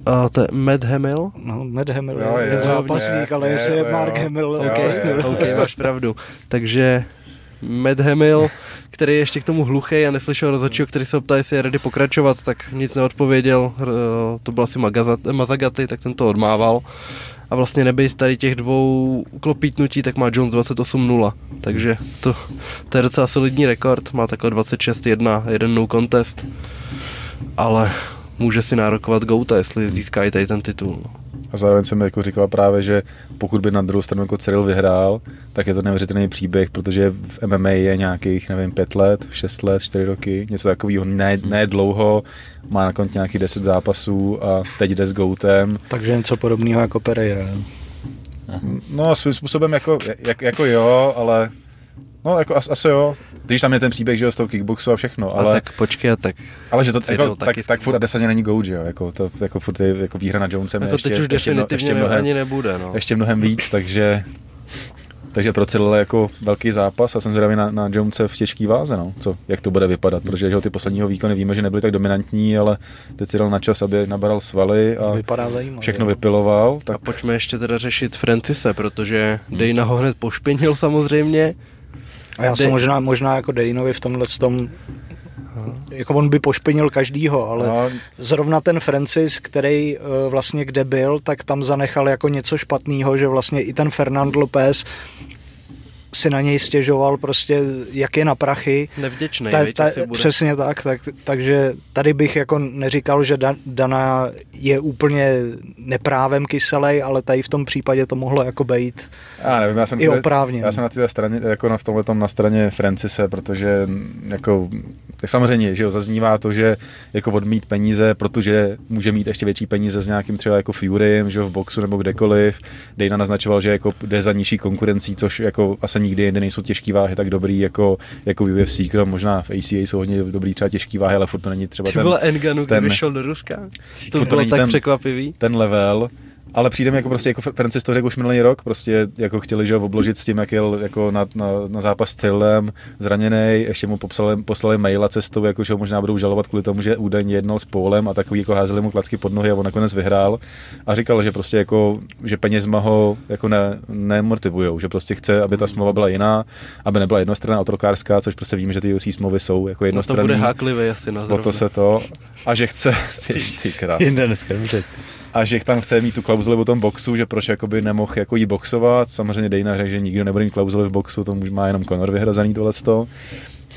A to je Matt Hamill? No, Matt Hamill je, je zápasník, ale jestli je, je Mark Hamill... Okay, okay, máš pravdu. Takže Matt Hamill, který je ještě k tomu hluchý a neslyšel rozhodčího, který se optal, jestli je ready pokračovat, tak nic neodpověděl. Eh, To byl asi Mazagaty, tak ten to odmával. A vlastně nebejt tady těch dvou klopítnutí, tak má Jones 28-0. Takže to, to je docela solidní rekord. Má takové 26-1, jeden no contest. Ale může si nárokovat Gouta, jestli získá i tady ten titul. No. A zároveň jsem jako říkal právě, že pokud by na druhou stranu jako Cyril vyhrál, tak je to neuvěřitelný příběh, protože v MMA je nějakých, nevím, pět let, šest let, čtyři roky, něco takového, ne, ne dlouho, má na konti nějakých deset zápasů a teď jde s Goutem. Takže něco podobného jako Pereira. No svým způsobem jako, jak, jako jo, ale No, jako as, asi jo. Když tam je ten příběh, že jo, z toho kickboxu a všechno, ale, Ale... A tak počkej, a tak ale že to jako, tak, taky tak furt Adesanya není goat, že jo, jako, to, jako furt je jako výhra nad Jonesem je jako ještě, teď už ještě, mno- definitivně ještě, mnohem, ani nebude. No. ještě mnohem víc, takže takže pro je jako velký zápas a jsem zvědavý na, na Jonese v těžký váze, no. Co, jak to bude vypadat, protože že jo, ty posledního výkony víme, že nebyly tak dominantní, ale teď Cyril na čas, aby nabaral svaly a Vypadá zajímavě. všechno vypiloval, tak A pojďme ještě teda řešit Francise, protože Dana ho hned pošpinil samozřejmě. A já jsem De- možná, možná jako Dejnovi v tomhle tom, jako on by pošpinil každýho, ale no, zrovna ten Francis, který eh, vlastně kde byl, tak tam zanechal jako něco špatného, že vlastně i ten Fernand Lopez si na něj stěžoval prostě, jak je na prachy. Nevděčnej, Ta, ta, bude. přesně tak, tak, takže tady bych jako neříkal, že da, Dana je úplně neprávem kyselej, ale tady v tom případě to mohlo jako být Já nevím, já jsem, i oprávněný. já jsem na té straně, jako na tomhle na straně Francise, protože jako, tak samozřejmě, že jo, zaznívá to, že jako odmít peníze, protože může mít ještě větší peníze s nějakým třeba jako Furym, že jo, v boxu nebo kdekoliv. Dejna naznačoval, že jako jde za nižší konkurencí, což jako asi nikdy jinde nejsou těžké váhy tak dobrý jako, jako v UFC, krom možná v ACA jsou hodně dobrý třeba těžké váhy, ale furt to není třeba Ty ten, vole Enganu, ten- kdyby šel do Ruska. To Furt bylo tak ten- překvapivý. ten level, ale přijde mi jako prostě, jako Francis to řekl už minulý rok, prostě jako chtěli, že ho obložit s tím, jak jel jako na, na, na zápas s Cyrilem, zraněný, ještě mu popsali, poslali maila cestou, jako že ho možná budou žalovat kvůli tomu, že údajně jednal s Pólem a takový jako házeli mu klacky pod nohy a on nakonec vyhrál a říkal, že prostě jako, že penězma ho jako ne, nemotivujou, že prostě chce, aby ta smlouva byla jiná, aby nebyla jednostranná otrokářská, což prostě víme, že ty UFC smlouvy jsou jako No to jednostranné. bude háklivý asi na to se to, a že chce, ty, ty krás Jinde dneska, dobře. A že tam chce mít tu klauzuli o tom boxu, že proč jakoby nemohl jako jít boxovat. Samozřejmě Dana řekl, že nikdo nebude mít klauzuli v boxu, to má jenom Conor vyhrazený tohleto.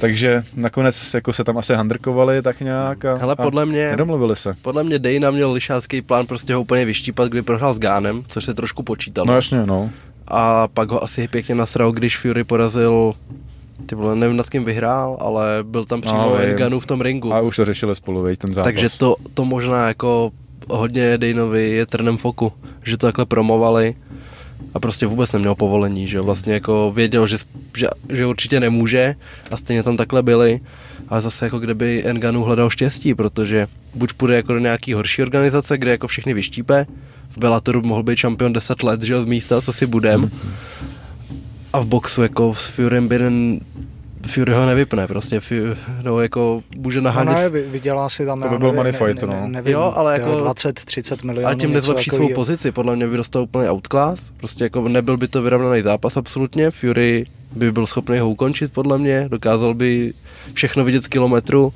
Takže nakonec jako se tam asi handrkovali tak nějak a, Hele, podle a mě- nedomluvili se. Podle mě Dana měl lišácký plán prostě ho úplně vyštípat, kdy prohrál s Gánem, což se trošku počítalo. No jasně, no. A pak ho asi pěkně nasral, když Fury porazil ty vole, nevím nad kým vyhrál, ale byl tam přímo No. Enganu v tom ringu. A už to řešili spolu, veď, ten zápas. Takže to, to možná jako hodně Dejnovi je trnem v oku, že to takhle promovali a prostě vůbec neměl povolení, že vlastně jako věděl, že, že, že určitě nemůže a stejně tam takhle byli, ale zase jako kdyby Enganu hledal štěstí, protože buď půjde jako do nějaký horší organizace, kde jako všechny vyštípe, v Bellatoru mohl být šampion 10 let, že jo, z místa, co si budem, a v boxu jako s Furym by Fury ho nevypne, prostě Fury, no jako může No nahánět ne, vy- vydělá si tam, To já by byl money ne- fight, ne- no. nevím, Jo, ale jako- 20-30 milionů. A tím nezlepší svou takovýho. pozici, podle mě by dostal úplně outclass, prostě jako nebyl by to vyrovnaný zápas absolutně, Fury by byl schopný ho ukončit podle mě, dokázal by všechno vidět z kilometru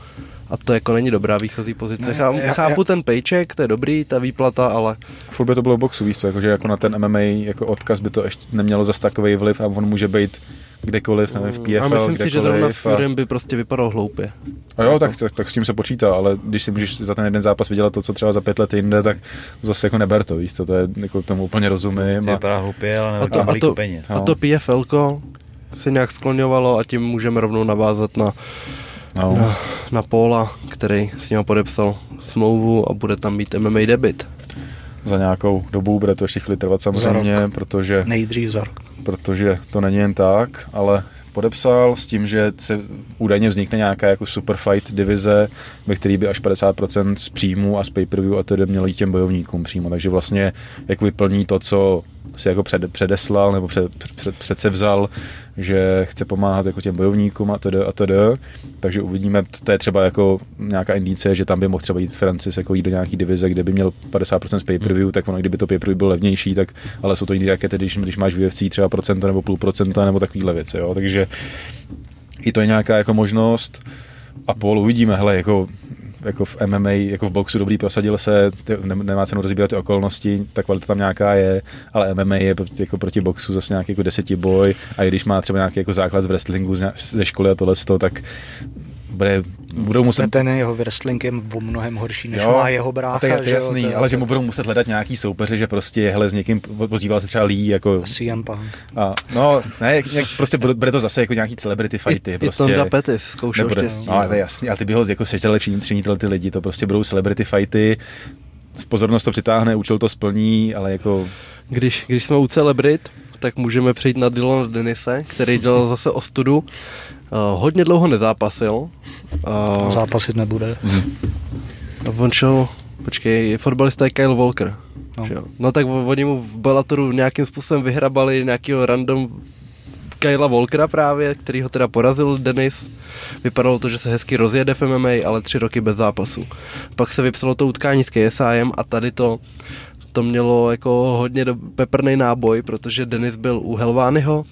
a to jako není dobrá výchozí pozice. Ne, Chá, já- chápu ten paycheck, to je dobrý, ta výplata, ale Furt by to bylo v boxu, víš co, jakože jako na ten MMA jako odkaz by to ještě nemělo zas takový vliv a on může být kdekoliv, nevím, v PFL, a myslím si, že zrovna s kdekoliv Furym by prostě vypadal hloupě. A jo, tak, tak, tak, s tím se počítá, ale když si můžeš za ten jeden zápas vydělat to, co třeba za pět let jinde, tak zase jako neber to, víš co, to je, jako tomu úplně rozumím. Chci A, vypadá hlupě, ale A to, a to, peněz. a to PFL se nějak skloňovalo a tím můžeme rovnou navázat na, no, na, na Paula, který s ním podepsal smlouvu a bude tam mít MMA debit. za nějakou dobu bude to ještě chvíli trvat samozřejmě, protože, Nejdřív za rok. Protože to není jen tak, ale podepsal s tím, že se údajně vznikne nějaká jako super fight divize, ve který by až 50% z příjmu a z pay-per-view a tedy mělo jít těm bojovníkům přímo, takže vlastně jak vyplní to, co si jako před, předeslal nebo před, před, předsevzal, že chce pomáhat jako těm bojovníkům a td. a td. Takže uvidíme, to je třeba jako nějaká indice, že tam by mohl třeba jít Francis jako jít do nějaký divize, kde by měl 50% z pay-per-view, tak ono, kdyby to pay-per-view bylo levnější, tak ale jsou to jiné jaké tedy, když, když máš v UFC třeba procenta nebo půl procenta nebo takovýhle věci, jo. Takže i to je nějaká jako možnost a pol uvidíme, hele, jako jako v MMA, jako v boxu dobrý, prosadil se, ty, nemá cenu rozbírat ty okolnosti, ta kvalita tam nějaká je, ale MMA je jako proti boxu zase nějaký jako desetiboj a i když má třeba nějaký jako základ z wrestlingu ze školy a tohle, tak bude, budou muset... Ten jeho wrestling je o mnohem horší, než jo, má jeho brácha. To je, to jasný, jo, to ale že mu budou muset hledat nějaký soupeře, že prostě hele, s někým pozýval se třeba Lee, jako... CM Punk. A, no, ne, jak, prostě bude, bude, to zase jako nějaký celebrity fighty. I, prostě, i Tonga Pettis zkoušel nebude, štěstí. No, to je jasný, ale ty by ho jako sečetl lepší třenitel ty lidi, to prostě budou celebrity fighty, pozornost to přitáhne, účel to splní, ale jako... Když, když jsme u celebrit, tak můžeme přejít na Dylan Denise, který dělal zase ostudu. Uh, hodně dlouho nezápasil. Uh, Zápasit nebude. On šel, počkej, fotbalista je Kyle Walker. No. no tak oni mu v Bellatoru nějakým způsobem vyhrabali nějakého random Kyla Walkera právě, který ho teda porazil Denis. Vypadalo to, že se hezky rozjede v MMA, ale tři roky bez zápasu. Pak se vypsalo to utkání s KSIem a tady to to mělo jako hodně do, peprný náboj, protože Denis byl u Helványho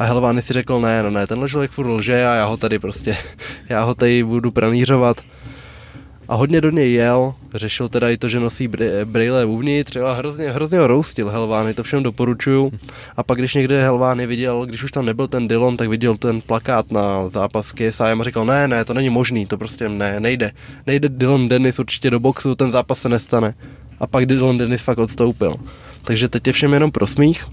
a Helvány si řekl, ne, no ne, tenhle člověk furt lže a já ho tady prostě, já ho tady budu pranířovat. A hodně do něj jel, řešil teda i to, že nosí brýle uvnitř, a hrozně, hrozně ho roustil Helvány, to všem doporučuju. A pak když někde Helvány viděl, když už tam nebyl ten Dillon, tak viděl ten plakát na zápas KSI a říkal, ne, ne, to není možný, to prostě ne, nejde. Nejde Dillon Dennis určitě do boxu, ten zápas se nestane. A pak Dillon Dennis fakt odstoupil. Takže teď je všem jenom prosmích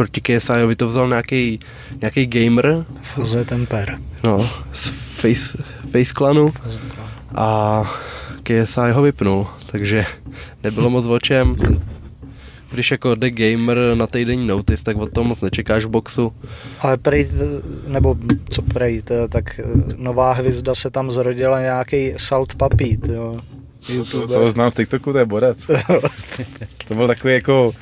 proti KSIovi to vzal nějaký, nějaký gamer. Foze Temper. No, z Face, face Clanu. A KSI ho vypnul, takže nebylo moc o čem. Když jako jde gamer na týdenní notice, tak od toho moc nečekáš v boxu. Ale prej, nebo co prej, tak nová hvězda se tam zrodila nějaký Salt Papít, jo. To, to znám z TikToku, to je borec. to byl takový jako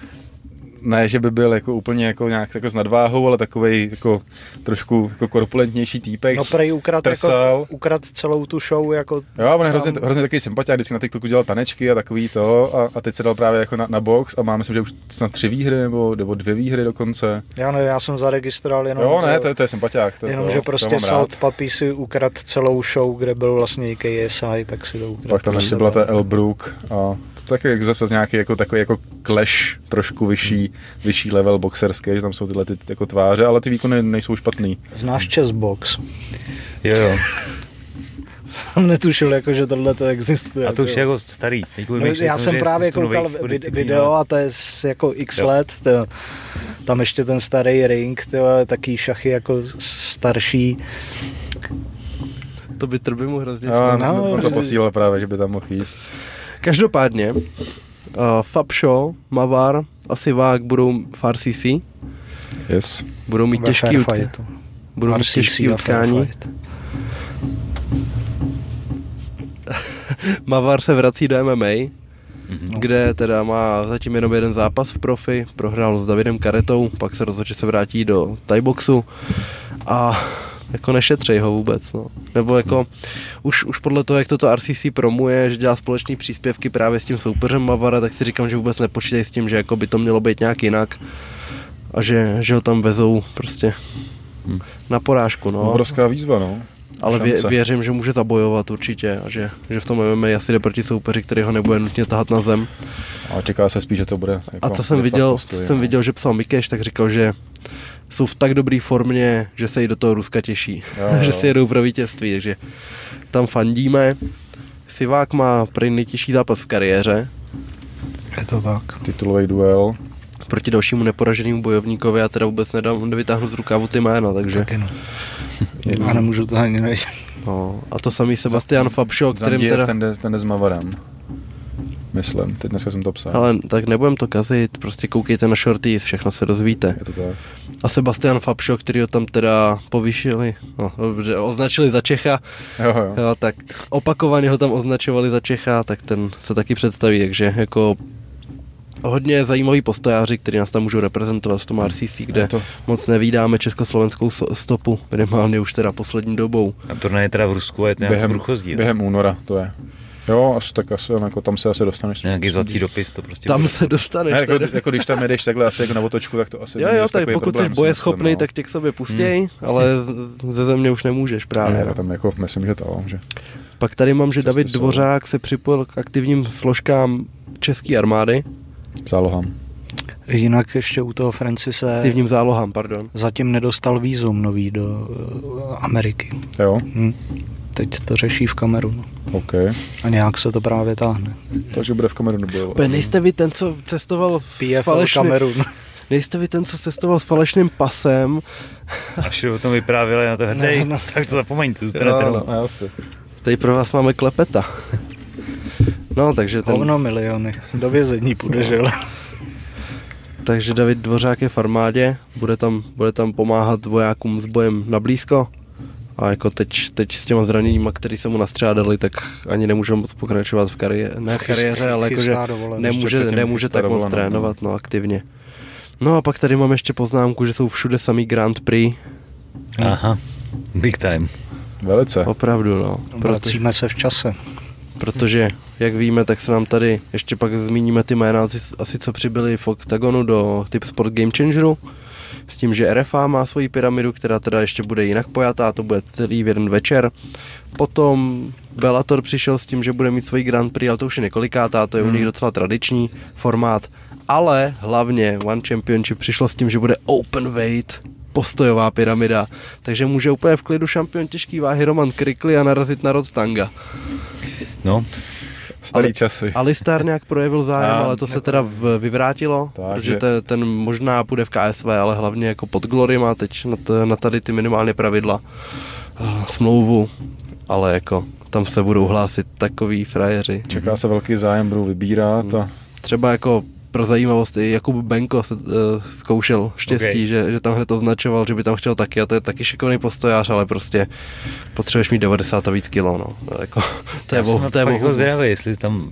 ne, že by byl jako úplně jako nějak jako s nadváhou, ale takový jako trošku jako korpulentnější týpek. No prej ukrad, jako, ukrad celou tu show jako Jo, on je hrozně, hrozně takový sympatiák, vždycky na TikToku dělal tanečky a takový to a, a teď se dal právě jako na, na box a má myslím, že už snad tři výhry nebo, nebo dvě výhry dokonce. Já ne, já jsem zaregistroval jenom. Jo, ne, to, to je sympatiák. To, jenom, to, že prostě Salt Papi si ukrad celou show, kde byl vlastně KSI, tak si to ukrad. Pak tam ještě byla ta Elbrook a to taky zase nějaký jako takový jako clash trošku vyšší vyšší level boxerské, že tam jsou tyhle ty jako tváře, ale ty výkony nejsou špatný. Znáš chess box? Jo, jo. jsem netušil, jako, že tohle to existuje. A to už je jako starý. No, já jsem právě koukal video a to je z jako x jo. let. To, tam ještě ten starý ring, to, taký šachy jako starší. To by trby mu hrozně no, no, to posílal právě, že by tam mohl jít. Každopádně, uh, Fab Show, Mavar, asi vák budou v RCC. Yes. Budou mít těžký utkání. Budou mít těžký utkání. Mavar se vrací do MMA, mm-hmm. kde teda má zatím jenom jeden zápas v profi, prohrál s Davidem Karetou, pak se rozhodl, že se vrátí do Thai boxu a jako nešetřej ho vůbec, no. Nebo jako už, už podle toho, jak toto RCC promuje, že dělá společné příspěvky právě s tím soupeřem Mavara, tak si říkám, že vůbec nepočítej s tím, že jako by to mělo být nějak jinak a že, že ho tam vezou prostě hmm. na porážku, no. Obrovská výzva, no. Ale vě, věřím, že může zabojovat určitě a že, že v tom MMA asi jde proti soupeři, který ho nebude nutně tahat na zem. A čeká se spíš, že to bude. Jako a co jsem viděl, postoj, jsem no. viděl, že psal Mikeš, tak říkal, že jsou v tak dobré formě, že se i do toho Ruska těší, jo, jo. že si jedou pro vítězství, takže tam fandíme. Sivák má prý nejtěžší zápas v kariéře. Je to tak. Titulový duel. Proti dalšímu neporaženému bojovníkovi já teda vůbec nedám, nevytáhnu z rukávu ty jména, takže... Taky no. a nemůžu to ani nejít. No, a to samý Sebastian Fabšo, kterým teda... ten jde, ten jde s Mavarem myslím. Teď dneska jsem to psal. Ale tak nebudem to kazit, prostě koukejte na shorties, všechno se dozvíte. Je to tak. A Sebastian Fabšo, který ho tam teda povýšili, no, dobře, označili za Čecha, jo, jo. Jo, tak opakovaně ho tam označovali za Čecha, tak ten se taky představí, takže jako hodně zajímavý postojáři, kteří nás tam můžou reprezentovat v tom RCC, kde to- moc nevídáme československou stopu, minimálně už teda poslední dobou. A turnaj je teda v Rusku a je to Během, průchozí. Během... během února to je. Jo, asi, tak asi, jako tam se asi dostaneš. Nějaký zlací dopis, to prostě Tam bude. se dostaneš. Ne, jako, jako, když tam jedeš takhle asi jako na otočku, tak to asi Jo, jo, takový pokud problém, jsi si bojeschopný, no. tak tě k sobě pustěj, ale z- ze země už nemůžeš právě. Ne, no. tam jako, myslím, že to, že Pak tady mám, že David jsou. Dvořák se připojil k aktivním složkám české armády, zálohám. Jinak ještě u toho Francise aktivním zálohám, pardon. zatím nedostal vízum nový do eh, Ameriky. Jo, Hm. Teď to řeší v Kamerunu. OK. A nějak se to právě táhne. Takže bude v Kamerunu bojovat. Úplně nejste vy ten, co cestoval s PFL falešným, Kamerun. nejste vy ten, co cestoval s falešným pasem, A všude o tom vyprávěli na to hrdej, No, no, no. tak to zapomeňte, zůstanete Jo, doma. no, asi. tady pro vás máme klepeta. No, takže ten, Hovno miliony. Do vězení půjde, že jo? takže David Dvořák je v armádě, bude tam, bude tam pomáhat vojákům s bojem na blízko. A jako teď, teď s těma zraněníma, které se mu nastřádali, tak ani nemůže moc pokračovat v kariéře, ne v kariéře, ale jakože nemůže, nemůže tak moc dovolenou, trénovat no, aktivně. No a pak tady mám ještě poznámku, že jsou všude samý Grand Prix. Aha, big time. Velice. Opravdu, no. Protože, Vracíme se v čase. protože, jak víme, tak se nám tady, ještě pak zmíníme ty jména, asi, asi co přibyli v Octagonu do Typ Sport Game Changeru, s tím, že RFA má svoji pyramidu, která teda ještě bude jinak pojatá, to bude celý v jeden večer. Potom Bellator přišel s tím, že bude mít svoji Grand Prix, ale to už je několikátá, to je u nich docela tradiční formát. Ale hlavně One Championship přišlo s tím, že bude open weight, postojová pyramida, takže může úplně v klidu šampion těžký váhy Roman Krikli a narazit na Rod Stanga. No, Starý ale- časy. Alistar nějak projevil zájem, A, ale to se teda vyvrátilo, Tak, protože že- ten, ten možná půjde v KSV, ale hlavně jako pod Glory má teď na, t- na tady ty minimálně pravidla uh, smlouvu, ale jako tam se budou hlásit takový frajeři. Čeká se velký zájem, budou vybírat a Třeba jako pro zajímavost, i Jakub Benko se, uh, zkoušel štěstí, Ok. že, že tam hned označoval, že by tam chtěl taky a to je taky šikovný postojář, ale prostě potřebuješ mít 90 a víc kilo, no. Jako, to je, já bohu, na to je jako bohu. zvědavý, jestli tam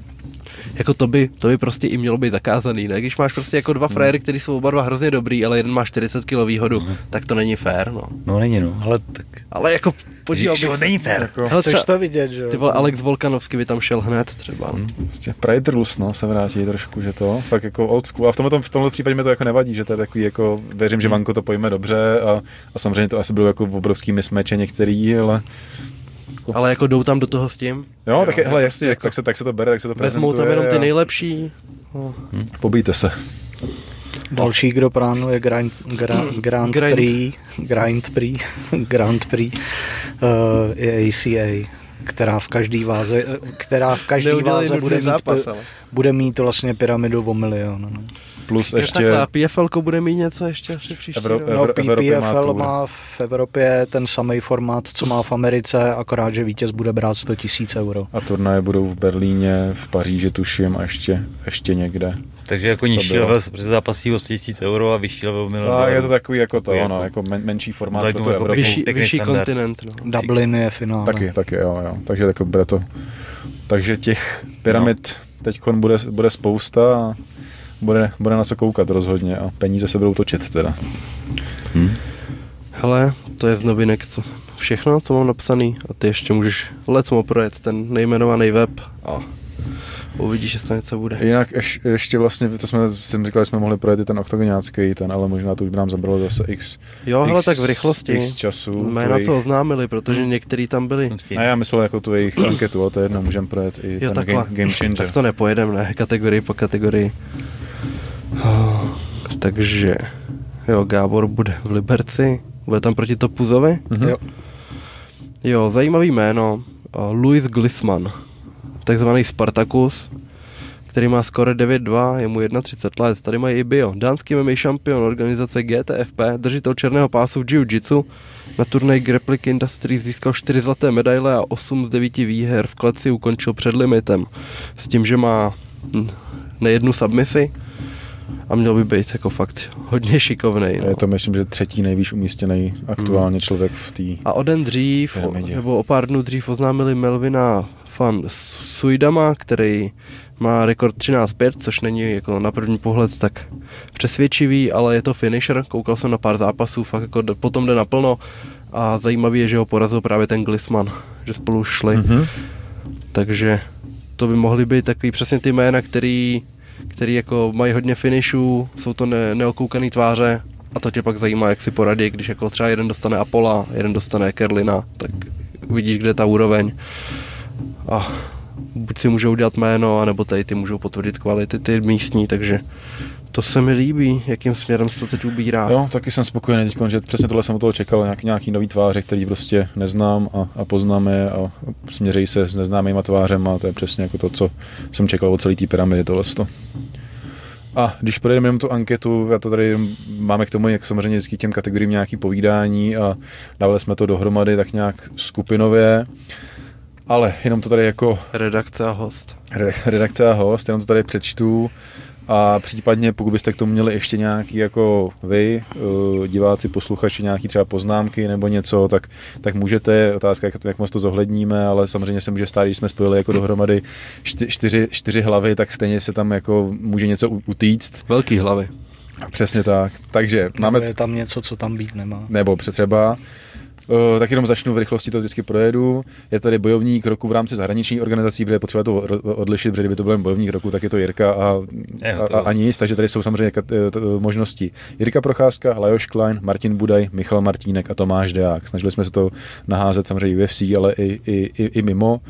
Jako to by, to by prostě i mělo být zakázaný, ne? Když máš prostě jako dva frajery, kteří jsou oba dva hrozně dobrý, ale jeden má 40 kg výhodu, tak to není fér, no. No není no, ale tak... Ale jako podíval bych není fér. jako, Hele, Chceš třeba, to vidět, že jo? ty vole, Alex Volkanovský by tam šel hned třeba. Hm. prostě Pride Rules, no, se vrátí trošku, že to, fakt jako old school. A v tomhle, v tomhle případě mi to jako nevadí, že to je takový jako, věřím, že Vanko to pojme dobře a, a samozřejmě to asi bylo jako obrovský mismeče některý, ale Ale jako jdou tam do toho s tím, jo, tak je, hele, jasně, tak se, tak se to bere, tak se to vezmou tam jenom ty nejlepší. No. Pobijte se. Další, kdo plánuje Grand, Grand, Grand Grind. Prix, Grand Prix, Grand Prix uh, je ACA, která v každý váze, která v každý Neudělali váze bude mít, zápas, ale. bude mít vlastně pyramidu o milion. No. Plus ještě a PFL bude mít něco ještě asi příští Evro- rok. No, Evro- Evropě má PPFL tour. má v Evropě ten samý formát, co má v Americe, akorát, že vítěz bude brát 100 000 euro. a turnaje budou v Berlíně, v Paříži tuším a ještě, ještě někde. Takže jako nižší level zápasí o 100 000 euro a vyšší level o milion Tak dolarů. je to takový jako to, Takový no, jako- jako men, menší formát pro to tu jako Evropu. Vyšší, vyšší kontinent. No. Dublin je finále. Taky, taky, jo, jo. Takže jako bude to. Takže těch pyramid no. teď bude, bude spousta a bude, bude na co koukat rozhodně a peníze se budou točit teda. Hm? Hele, to je z novinek co, všechno, co mám napsaný a ty ještě můžeš letmo projet ten nejmenovaný web a uvidíš, že tam něco bude. Jinak ješ, ještě vlastně, to jsme, jsem říkal, že jsme mohli projet i ten oktogoniácký, ten, ale možná to už by nám zabralo zase x, Jo, hele, x, tak v rychlosti. x času. Jména, tvojich- co oznámili, protože některý tam byli. Ne, já myslel jako tu jejich anketu, ale to je jedno, můžeme projet i Jo, ten takhle. game, game changer. Tak to nepojedem, ne? Kategorii po kategorii. Oh, takže, jo, Gábor bude v Liberci, bude tam proti Topuzovi. Mhm. Jo. Jo, zajímavý jméno, uh, Louis Glisman, takzvaný Spartacus, který má skoro 9-2, je mu 31 let. Tady mají i bio. Dánský MMA šampion organizace GTFP, držitel černého pásu v jiu-jitsu. Na turnaji Grappling Industries získal 4 zlaté medaile a 8 z 9 výher v kleci ukončil před limitem. S tím, že má nejednu submisi a měl by být jako fakt hodně šikovný. No. Je to myslím, že třetí nejvýš umístěný aktuálně člověk v té... A o den dřív, o, nebo o pár dnů dřív oznámili Melvina fan Suidama, který má rekord 13.5, což není jako na první pohled tak přesvědčivý, ale je to finisher, koukal jsem na pár zápasů, fakt jako potom jde naplno a zajímavý je, že ho porazil právě ten Glisman, že spolu šli. Mm-hmm. Takže to by mohly být takový přesně ty jména, který, který jako mají hodně finishů, jsou to ne, neokoukaný tváře a to tě pak zajímá, jak si poradí, když jako třeba jeden dostane Apola, jeden dostane Kerlina, tak vidíš, kde je ta úroveň. A buď si můžou udělat jméno, anebo tady ty můžou potvrdit kvality ty místní, takže to se mi líbí, jakým směrem se to teď ubírá. Jo, taky jsem spokojený teď, že přesně tohle jsem od toho čekal, nějaký, nějaký nový tváře, který prostě neznám a, a poznáme a směřejí se s neznámýma tvářema, to je přesně jako to, co jsem čekal od celé té pyramidy, tohle. A když projdeme jenom tu anketu, a to tady máme k tomu, jak samozřejmě vždycky těm kategoriím nějaký povídání a dávali jsme to dohromady tak nějak skupinově. Ale jenom to tady jako... Redakce a host. Redakce a host, jenom to tady přečtu. A případně, pokud byste k tomu měli ještě nějaký jako vy, eh, diváci, posluchači, nějaký třeba poznámky nebo něco, tak, tak můžete, otázka, jak, jak moc to zohledníme, ale samozřejmě se může stát, když jsme spojili jako dohromady čty, čtyři, čtyři hlavy, tak stejně se tam jako může něco utíct. Velký hlavy. Přesně tak. Takže nebo máme... je tam něco, co tam být nemá. Nebo třeba. Uh, tak jenom začnu v rychlosti, to vždycky projedu. Je tady bojovník roku v rámci zahraniční organizací, kde je potřeba to odlišit, protože kdyby to byl bojovník roku, tak je to Jirka a, a, a, a nic, takže tady jsou samozřejmě eh, t, možnosti. Jirka Procházka, Lajoš Klein, Martin Budaj, Michal Martínek a Tomáš Deák. Snažili jsme se to naházet samozřejmě UFC, ale i, i, i, i mimo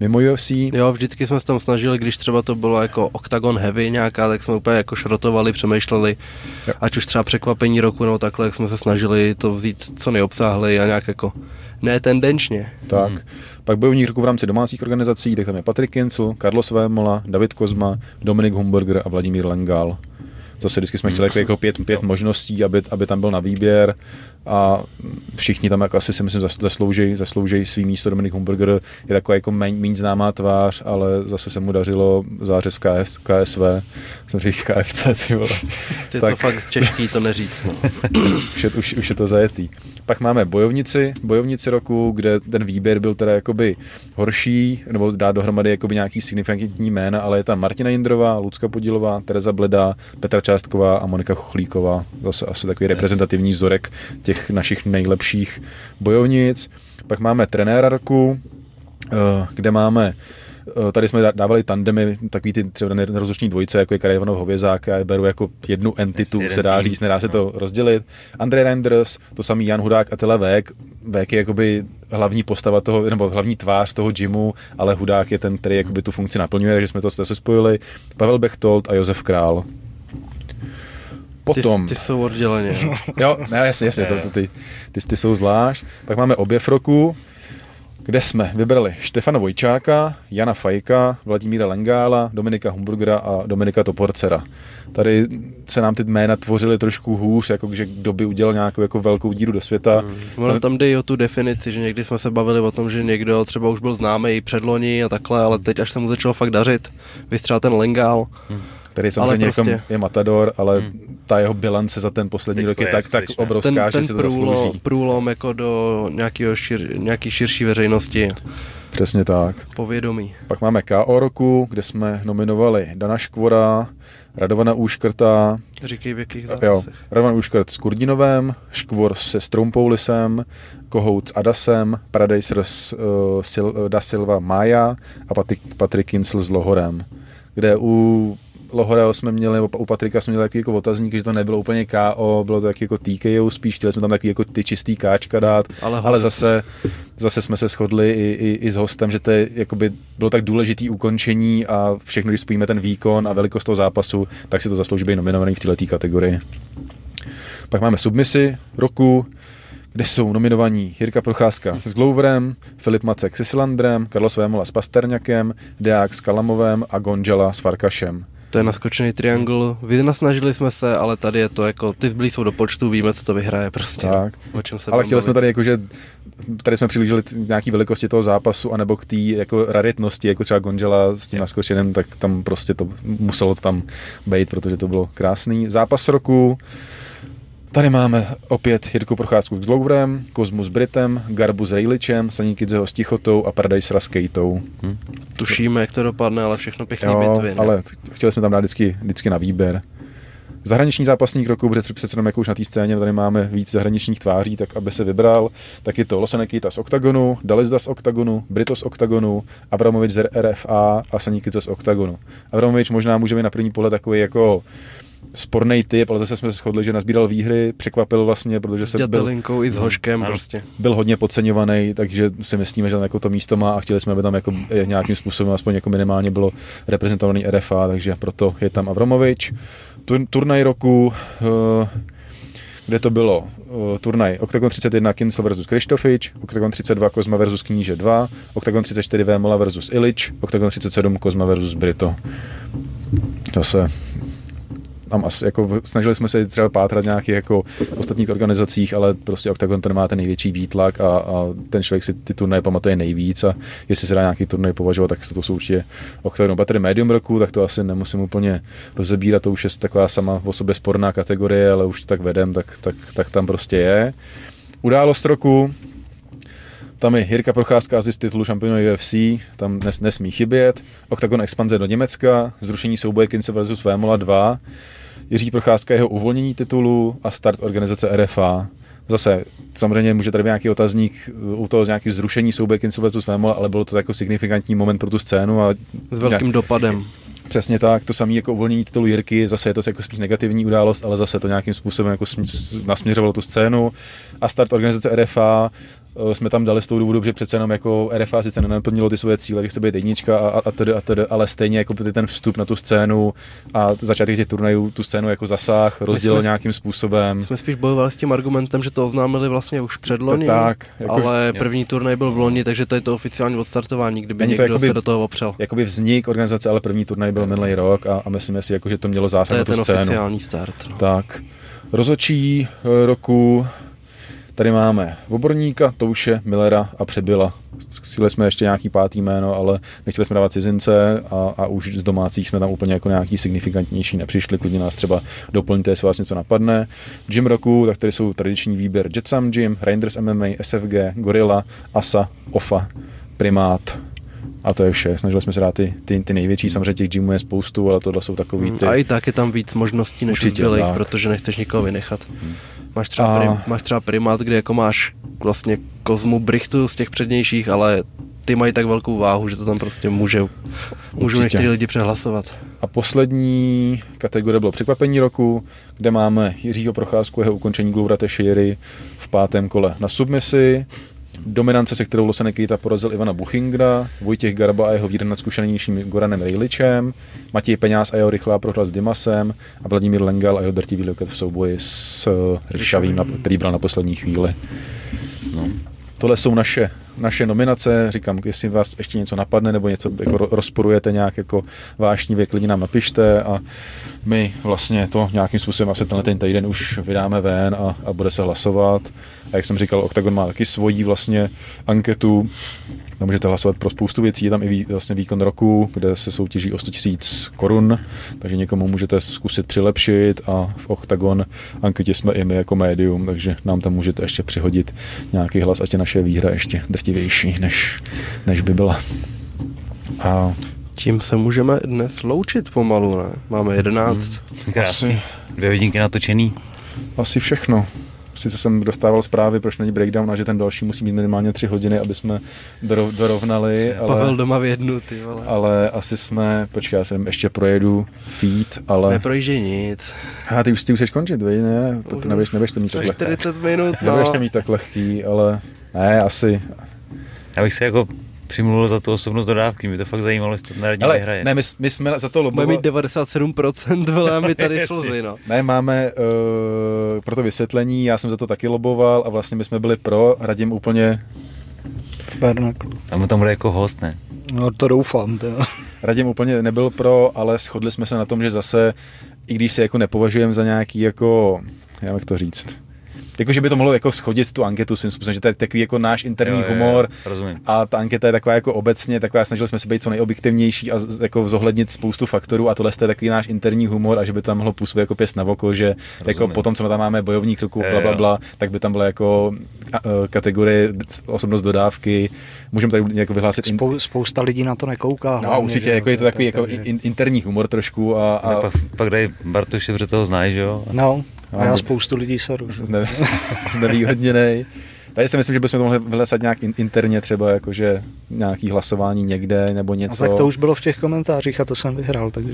mimo UFC. Jo, vždycky jsme se tam snažili, když třeba to bylo jako Octagon Heavy nějaká, tak jsme úplně jako šrotovali, přemýšleli, jo. ať už třeba překvapení roku nebo takhle, jak jsme se snažili to vzít co nejobsáhli a nějak jako ne tendenčně. Tak. Hmm. Pak bojovník roku v rámci domácích organizací, tak tam je Patrik Kincel, Carlos Vémola, David Kozma, Dominik Humberger a Vladimír Lengal. Zase vždycky jsme chtěli jako pět, pět možností, aby, aby tam byl na výběr a všichni tam jako asi si myslím zaslouží, zaslouží svý místo. Dominik Humberger je takový jako méně známá tvář, ale zase se mu dařilo zářez v KS, KSV, jsem říkal KFC, ty vole. Ty tak, to fakt těžký to neříct, no. už, je, už, už je to zajetý. Pak máme bojovnici, bojovnici roku, kde ten výběr byl teda jakoby horší, nebo dá dohromady jakoby nějaký signifikantní jména, ale je tam Martina Jindrová, Lucka Podilová, Tereza Bleda, Petra Částková a Monika Chochlíková. Zase asi takový reprezentativní vzorek těch našich nejlepších bojovnic. Pak máme trenéra roku, eh, kde máme tady jsme dávali tandemy, takový ty třeba nerozluční dvojice, jako je Karajvanov Hovězák, já je beru jako jednu entitu, se dá říct, nedá se to rozdělit. Andrej Reinders, to samý Jan Hudák a Tele Vék. Vék je jakoby hlavní postava toho, nebo hlavní tvář toho gymu, ale Hudák je ten, který jakoby tu funkci naplňuje, takže jsme to se spojili. Pavel Bechtold a Josef Král. Potom... Ty, ty jsou odděleně. jo, ne, jasně, jasně, to, to, ty, ty, ty jsou zvlášť. Pak máme objev roku, kde jsme vybrali Štefana Vojčáka, Jana Fajka, Vladimíra Lengála, Dominika Humburgera a Dominika Toporcera. Tady se nám ty jména tvořily trošku hůř, jako že kdo by udělal nějakou jako velkou díru do světa. Hmm. Ono tam jde i o tu definici, že někdy jsme se bavili o tom, že někdo třeba už byl známý i předloni a takhle, ale teď až se mu začalo fakt dařit, vystřál ten Lengál, hmm který samozřejmě prostě... je matador, ale hmm. ta jeho bilance za ten poslední Teď rok je tak, tak obrovská, ten, ten že se to průlom, zaslouží. průlom jako do nějakého šir, nějaký širší veřejnosti. Přesně tak. Povědomí. Pak máme KO roku, kde jsme nominovali Dana Škvora, Radovana Úškrta. Říkej v jakých zápasech. Radovan Úškrt s Kurdinovem, Škvor se Strumpoulisem, Kohout s Adasem, Paradise s uh, Sil, uh, Da Silva Maja a Patrik, Patrik Kincel s Lohorem, kde u Lohoreo jsme měli, u Patrika jsme měli takový jako otazník, že to nebylo úplně KO, bylo to taky jako TKO spíš, chtěli jsme tam taky jako ty čistý káčka dát, ale, ale zase, zase jsme se shodli i, i, i, s hostem, že to je, jakoby, bylo tak důležitý ukončení a všechno, když spojíme ten výkon a velikost toho zápasu, tak si to zaslouží být nominovaný v této kategorii. Pak máme submisy roku, kde jsou nominovaní Jirka Procházka s Gloverem, Filip Macek s Islandrem, Carlos Vémola s Pasterňakem, Deák s Kalamovem a Gonžela s Farkašem to je naskočený triangl. Vynasnažili jsme se, ale tady je to jako, ty zbylí jsou do počtu, víme, co to vyhraje prostě. Tak. O čem se ale chtěli jsme tady jako, že tady jsme přilížili nějaký velikosti toho zápasu, anebo k té jako raritnosti, jako třeba Gonžela s tím naskočeným, tak tam prostě to muselo to tam být, protože to bylo krásný. Zápas roku, Tady máme opět Jirku Procházku s Glourem, Kozmu s Britem, Garbu s Rejličem, Sanikidzeho s Tichotou a Paradise s Kejtou. Hmm. Tušíme, jak to dopadne, ale všechno pěkný jo, bitvy. Ne? ale chtěli jsme tam dát vždycky, vždycky na výběr. Zahraniční zápasník roku, protože přece jenom jako už na té scéně tady máme víc zahraničních tváří, tak aby se vybral, tak je to Losenekita z Octagonu, Dalizda z Octagonu, Brito z Octagonu, Abramovič z RFA a Sanikidze z Octagonu. Abramovič možná může být na první pohled takový jako sporný typ, ale zase jsme se shodli, že nazbíral výhry, překvapil vlastně, protože se byl, i s Hoškem prostě. byl hodně podceňovaný, takže si myslíme, že tam jako to místo má a chtěli jsme, aby tam jako nějakým způsobem aspoň jako minimálně bylo reprezentovaný RFA, takže proto je tam Avramovič. Turnaj roku, eh, kde to bylo uh, turnaj Octagon 31 Kincel versus Krištofič, Octagon 32 Kozma versus Kníže 2, Octagon 34 Vémola versus Ilič, Octagon 37 Kozma versus Brito. To se tam asi, jako, snažili jsme se třeba pátrat nějakých jako ostatních organizacích, ale prostě Octagon ten má ten největší výtlak a, a ten člověk si ty turnaje pamatuje nejvíc a jestli se dá nějaký turnaj považovat, tak to jsou určitě Octagon Battery Medium roku, tak to asi nemusím úplně rozebírat, to už je taková sama o sobě sporná kategorie, ale už tak vedem, tak, tak, tak tam prostě je. Událost roku, tam je Jirka Procházka z titulu šampionu UFC, tam nes, nesmí chybět. Octagon expanze do Německa, zrušení souboje Kince versus Vémola 2, Jiří Procházka jeho uvolnění titulu a start organizace RFA. Zase, samozřejmě může tady být nějaký otazník u toho nějaký zrušení souboje Kince versus Vémola, ale bylo to jako signifikantní moment pro tu scénu. A S velkým nějak... dopadem. Přesně tak, to samé jako uvolnění titulu Jirky, zase je to jako spíš negativní událost, ale zase to nějakým způsobem jako nasměřovalo tu scénu. A start organizace RFA, jsme tam dali z toho důvodu, že přece jenom jako RFA sice nenaplnilo ty svoje cíle, že chce být jednička a, a, tedy, a tedy, ale stejně jako ten vstup na tu scénu a začátek těch turnajů tu scénu jako zasah, rozdělil nějakým způsobem. Jsme spíš bojovali s tím argumentem, že to oznámili vlastně už před loni, tak, jako, ale první turnaj byl v loni, takže to je to oficiální odstartování, kdyby Není někdo to jakoby, se do toho opřel. Jakoby vznik organizace, ale první turnaj byl minulý rok a, a myslím si, jako, že to mělo zásah to na tu ten scénu. oficiální start. No. Tak. Rozočí eh, roku Tady máme Oborníka, Touše, Millera a Přebyla. Chtěli jsme ještě nějaký pátý jméno, ale nechtěli jsme dávat cizince a, a už z domácích jsme tam úplně jako nějaký signifikantnější nepřišli. Klidně nás třeba doplňte, jestli vás něco napadne. Gym roku, tak tady jsou tradiční výběr Jetsam Gym, Reinders MMA, SFG, Gorilla, ASA, OFA, Primát, a to je vše. Snažili jsme se dát ty, ty, ty největší, samozřejmě těch gymů je spoustu, ale tohle jsou takový ty... A i tak je tam víc možností než Určitě, protože nechceš nikoho vynechat. Hmm. Máš třeba, a... prim, máš třeba primát, kde jako máš vlastně kozmu brichtu z těch přednějších, ale ty mají tak velkou váhu, že to tam prostě může, můžou někteří lidi přehlasovat. A poslední kategorie bylo překvapení roku, kde máme Jiřího Procházku, jeho ukončení Gloura Teixeiry v pátém kole na submisi, dominance, se kterou Losene Kejta porazil Ivana Buchingra, Vojtěch Garba a jeho vír nad zkušenějším Goranem Rejličem, Matěj Peňáz a jeho rychlá prohra s Dimasem a Vladimír Lengal a jeho drtivý loket v souboji s Ryšavým, který byl na poslední chvíli. No. Tohle jsou naše, naše nominace, říkám, jestli vás ještě něco napadne nebo něco jako rozporujete nějak jako vášnivě, klidně nám napište a my vlastně to nějakým způsobem asi tenhle ten týden už vydáme ven a, a bude se hlasovat. A jak jsem říkal, Octagon má taky svoji vlastně anketu, tam můžete hlasovat pro spoustu věcí, je tam i vý, vlastně výkon roku, kde se soutěží o 100 000 korun, takže někomu můžete zkusit přilepšit a v Octagon anketě jsme i my jako médium, takže nám tam můžete ještě přihodit nějaký hlas, ať je naše výhra ještě drtivější, než, než by byla. A tím se můžeme dnes loučit pomalu, ne? Máme 11. Hmm. Krásný. Dvě hodinky natočený. Asi všechno sice jsem dostával zprávy, proč není breakdown a že ten další musí mít minimálně tři hodiny, aby jsme dorovnali. Ale, Pavel doma v jednu, ty vole. Ale asi jsme, počkej, já jsem ještě projedu feed, ale... Neprojíždí nic. A ty už ty už chceš končit, vej, ne? Ty nebudeš, nebudeš to mít tak lehký. 40 minut, no. Nebudeš to mít tak lehký, ale ne, asi. Já bych se jako přimluvil za tu osobnost dodávky, mě to fakt zajímalo, jestli to na vyhraje. Ne, my, my, jsme za to lobovali. Máme mít 97%, vole, my tady slzy, no. Ne, máme uh, pro to vysvětlení, já jsem za to taky loboval a vlastně my jsme byli pro, radím úplně v Bernaklu. Tam tam bude jako host, ne? No to doufám, to. Radim úplně nebyl pro, ale shodli jsme se na tom, že zase, i když se jako nepovažujeme za nějaký jako, jak to říct, jako že by to mohlo jako schodit tu anketu svým způsobem, že to je takový jako náš interní Jo, jo, jo, humor. rozumím. A ta anketa je taková jako obecně, taková snažili jsme se být co nejobjektivnější a z- jako zohlednit spoustu faktorů a tohle je takový náš interní humor a že by to tam mohlo působit jako pěst na oko, že jako Rozumím. potom, co tam máme bojovník ruku, Jo, bla, bla, bla, tak by tam byla jako e, kategorie osobnost dodávky. Můžeme tady jako vyhlásit in, Spou, spousta lidí na to nekouká. No hlavně, určitě, že jako je to takový jako takže- in, interní humor trošku a, A a pak, pak dají Bartoše, protože toho znají, že jo? No, a já spoustu lidí seru. zne, znevýhodněnej. Tady si myslím, že bychom to mohli vylesat nějak in, interně, třeba jakože nějaký hlasování někde nebo A něco. tak to už bylo v těch komentářích a to jsem vyhrál, takže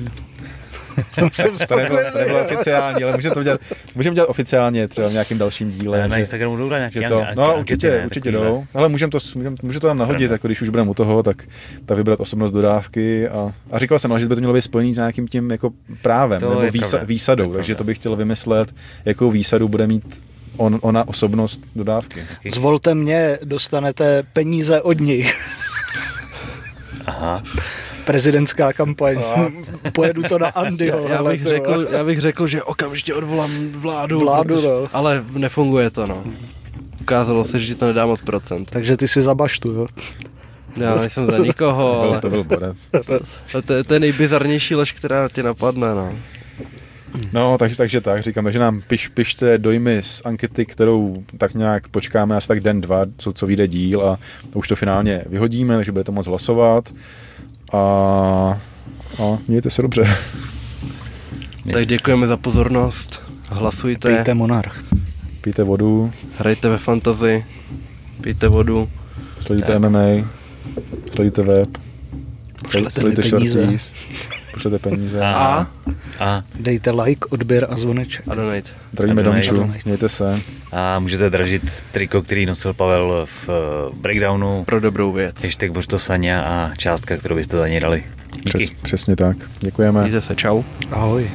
jsem to nebylo, spokojený. to nebylo oficiální, ale můžeme to dělat, můžeme dělat oficiálně třeba v nějakém dalším díle. Na že- Instagramu jdou nějaký že to, anke- no určitě, ne? určitě jdou. Ale můžeme to, můžem, můžu to tam nahodit, jako když už budeme u toho, tak ta vybrat osobnost dodávky a, a říkal jsem, ale že by to mělo být spojený s nějakým tím jako právem To nebo výsa, pravda. výsadou, To je takže pravda. to bych chtěl vymyslet, jakou výsadu bude mít on, ona osobnost dodávky. Zvolte mě, dostanete peníze od nich. Aha. Prezidentská kampaň. Pojedu to na Andyho. Já hele, bych, řekl, já bych řekl, že okamžitě odvolám vládu, Vládu, protože, no. ale nefunguje to, no. Ukázalo se, že to nedá moc procent. Takže ty si za baštu, jo? Já nejsem za nikoho, ale to byl borec. to, je- to je nejbizarnější lež, která tě napadne, no. No, takže, takže tak, říkám, takže nám piš, pište dojmy z ankety, kterou tak nějak počkáme asi tak den, dva, co, co vyjde díl a už to finálně vyhodíme, takže budete moc hlasovat a, a mějte se dobře. Tak děkujeme za pozornost. Hlasujte, Pejte monarch. Pijte vodu, hrajte ve fantazi, pijte vodu. sledujte Tak. MMA, sledujte web, Pošlete peníze. Shorties, pošlete peníze. A, A, a, Dejte like, odběr a zvoneček. a donate. Zdravíme A donate. Domču, mějte se. a můžete dražit triko, který nosil Pavel v eh, breakdownu. Pro dobrou věc. Hashtag Božto Saňa a částka, kterou byste za něj dali. Díky. Přes, přesně tak. Děkujeme. Mějte se, čau. Ahoj.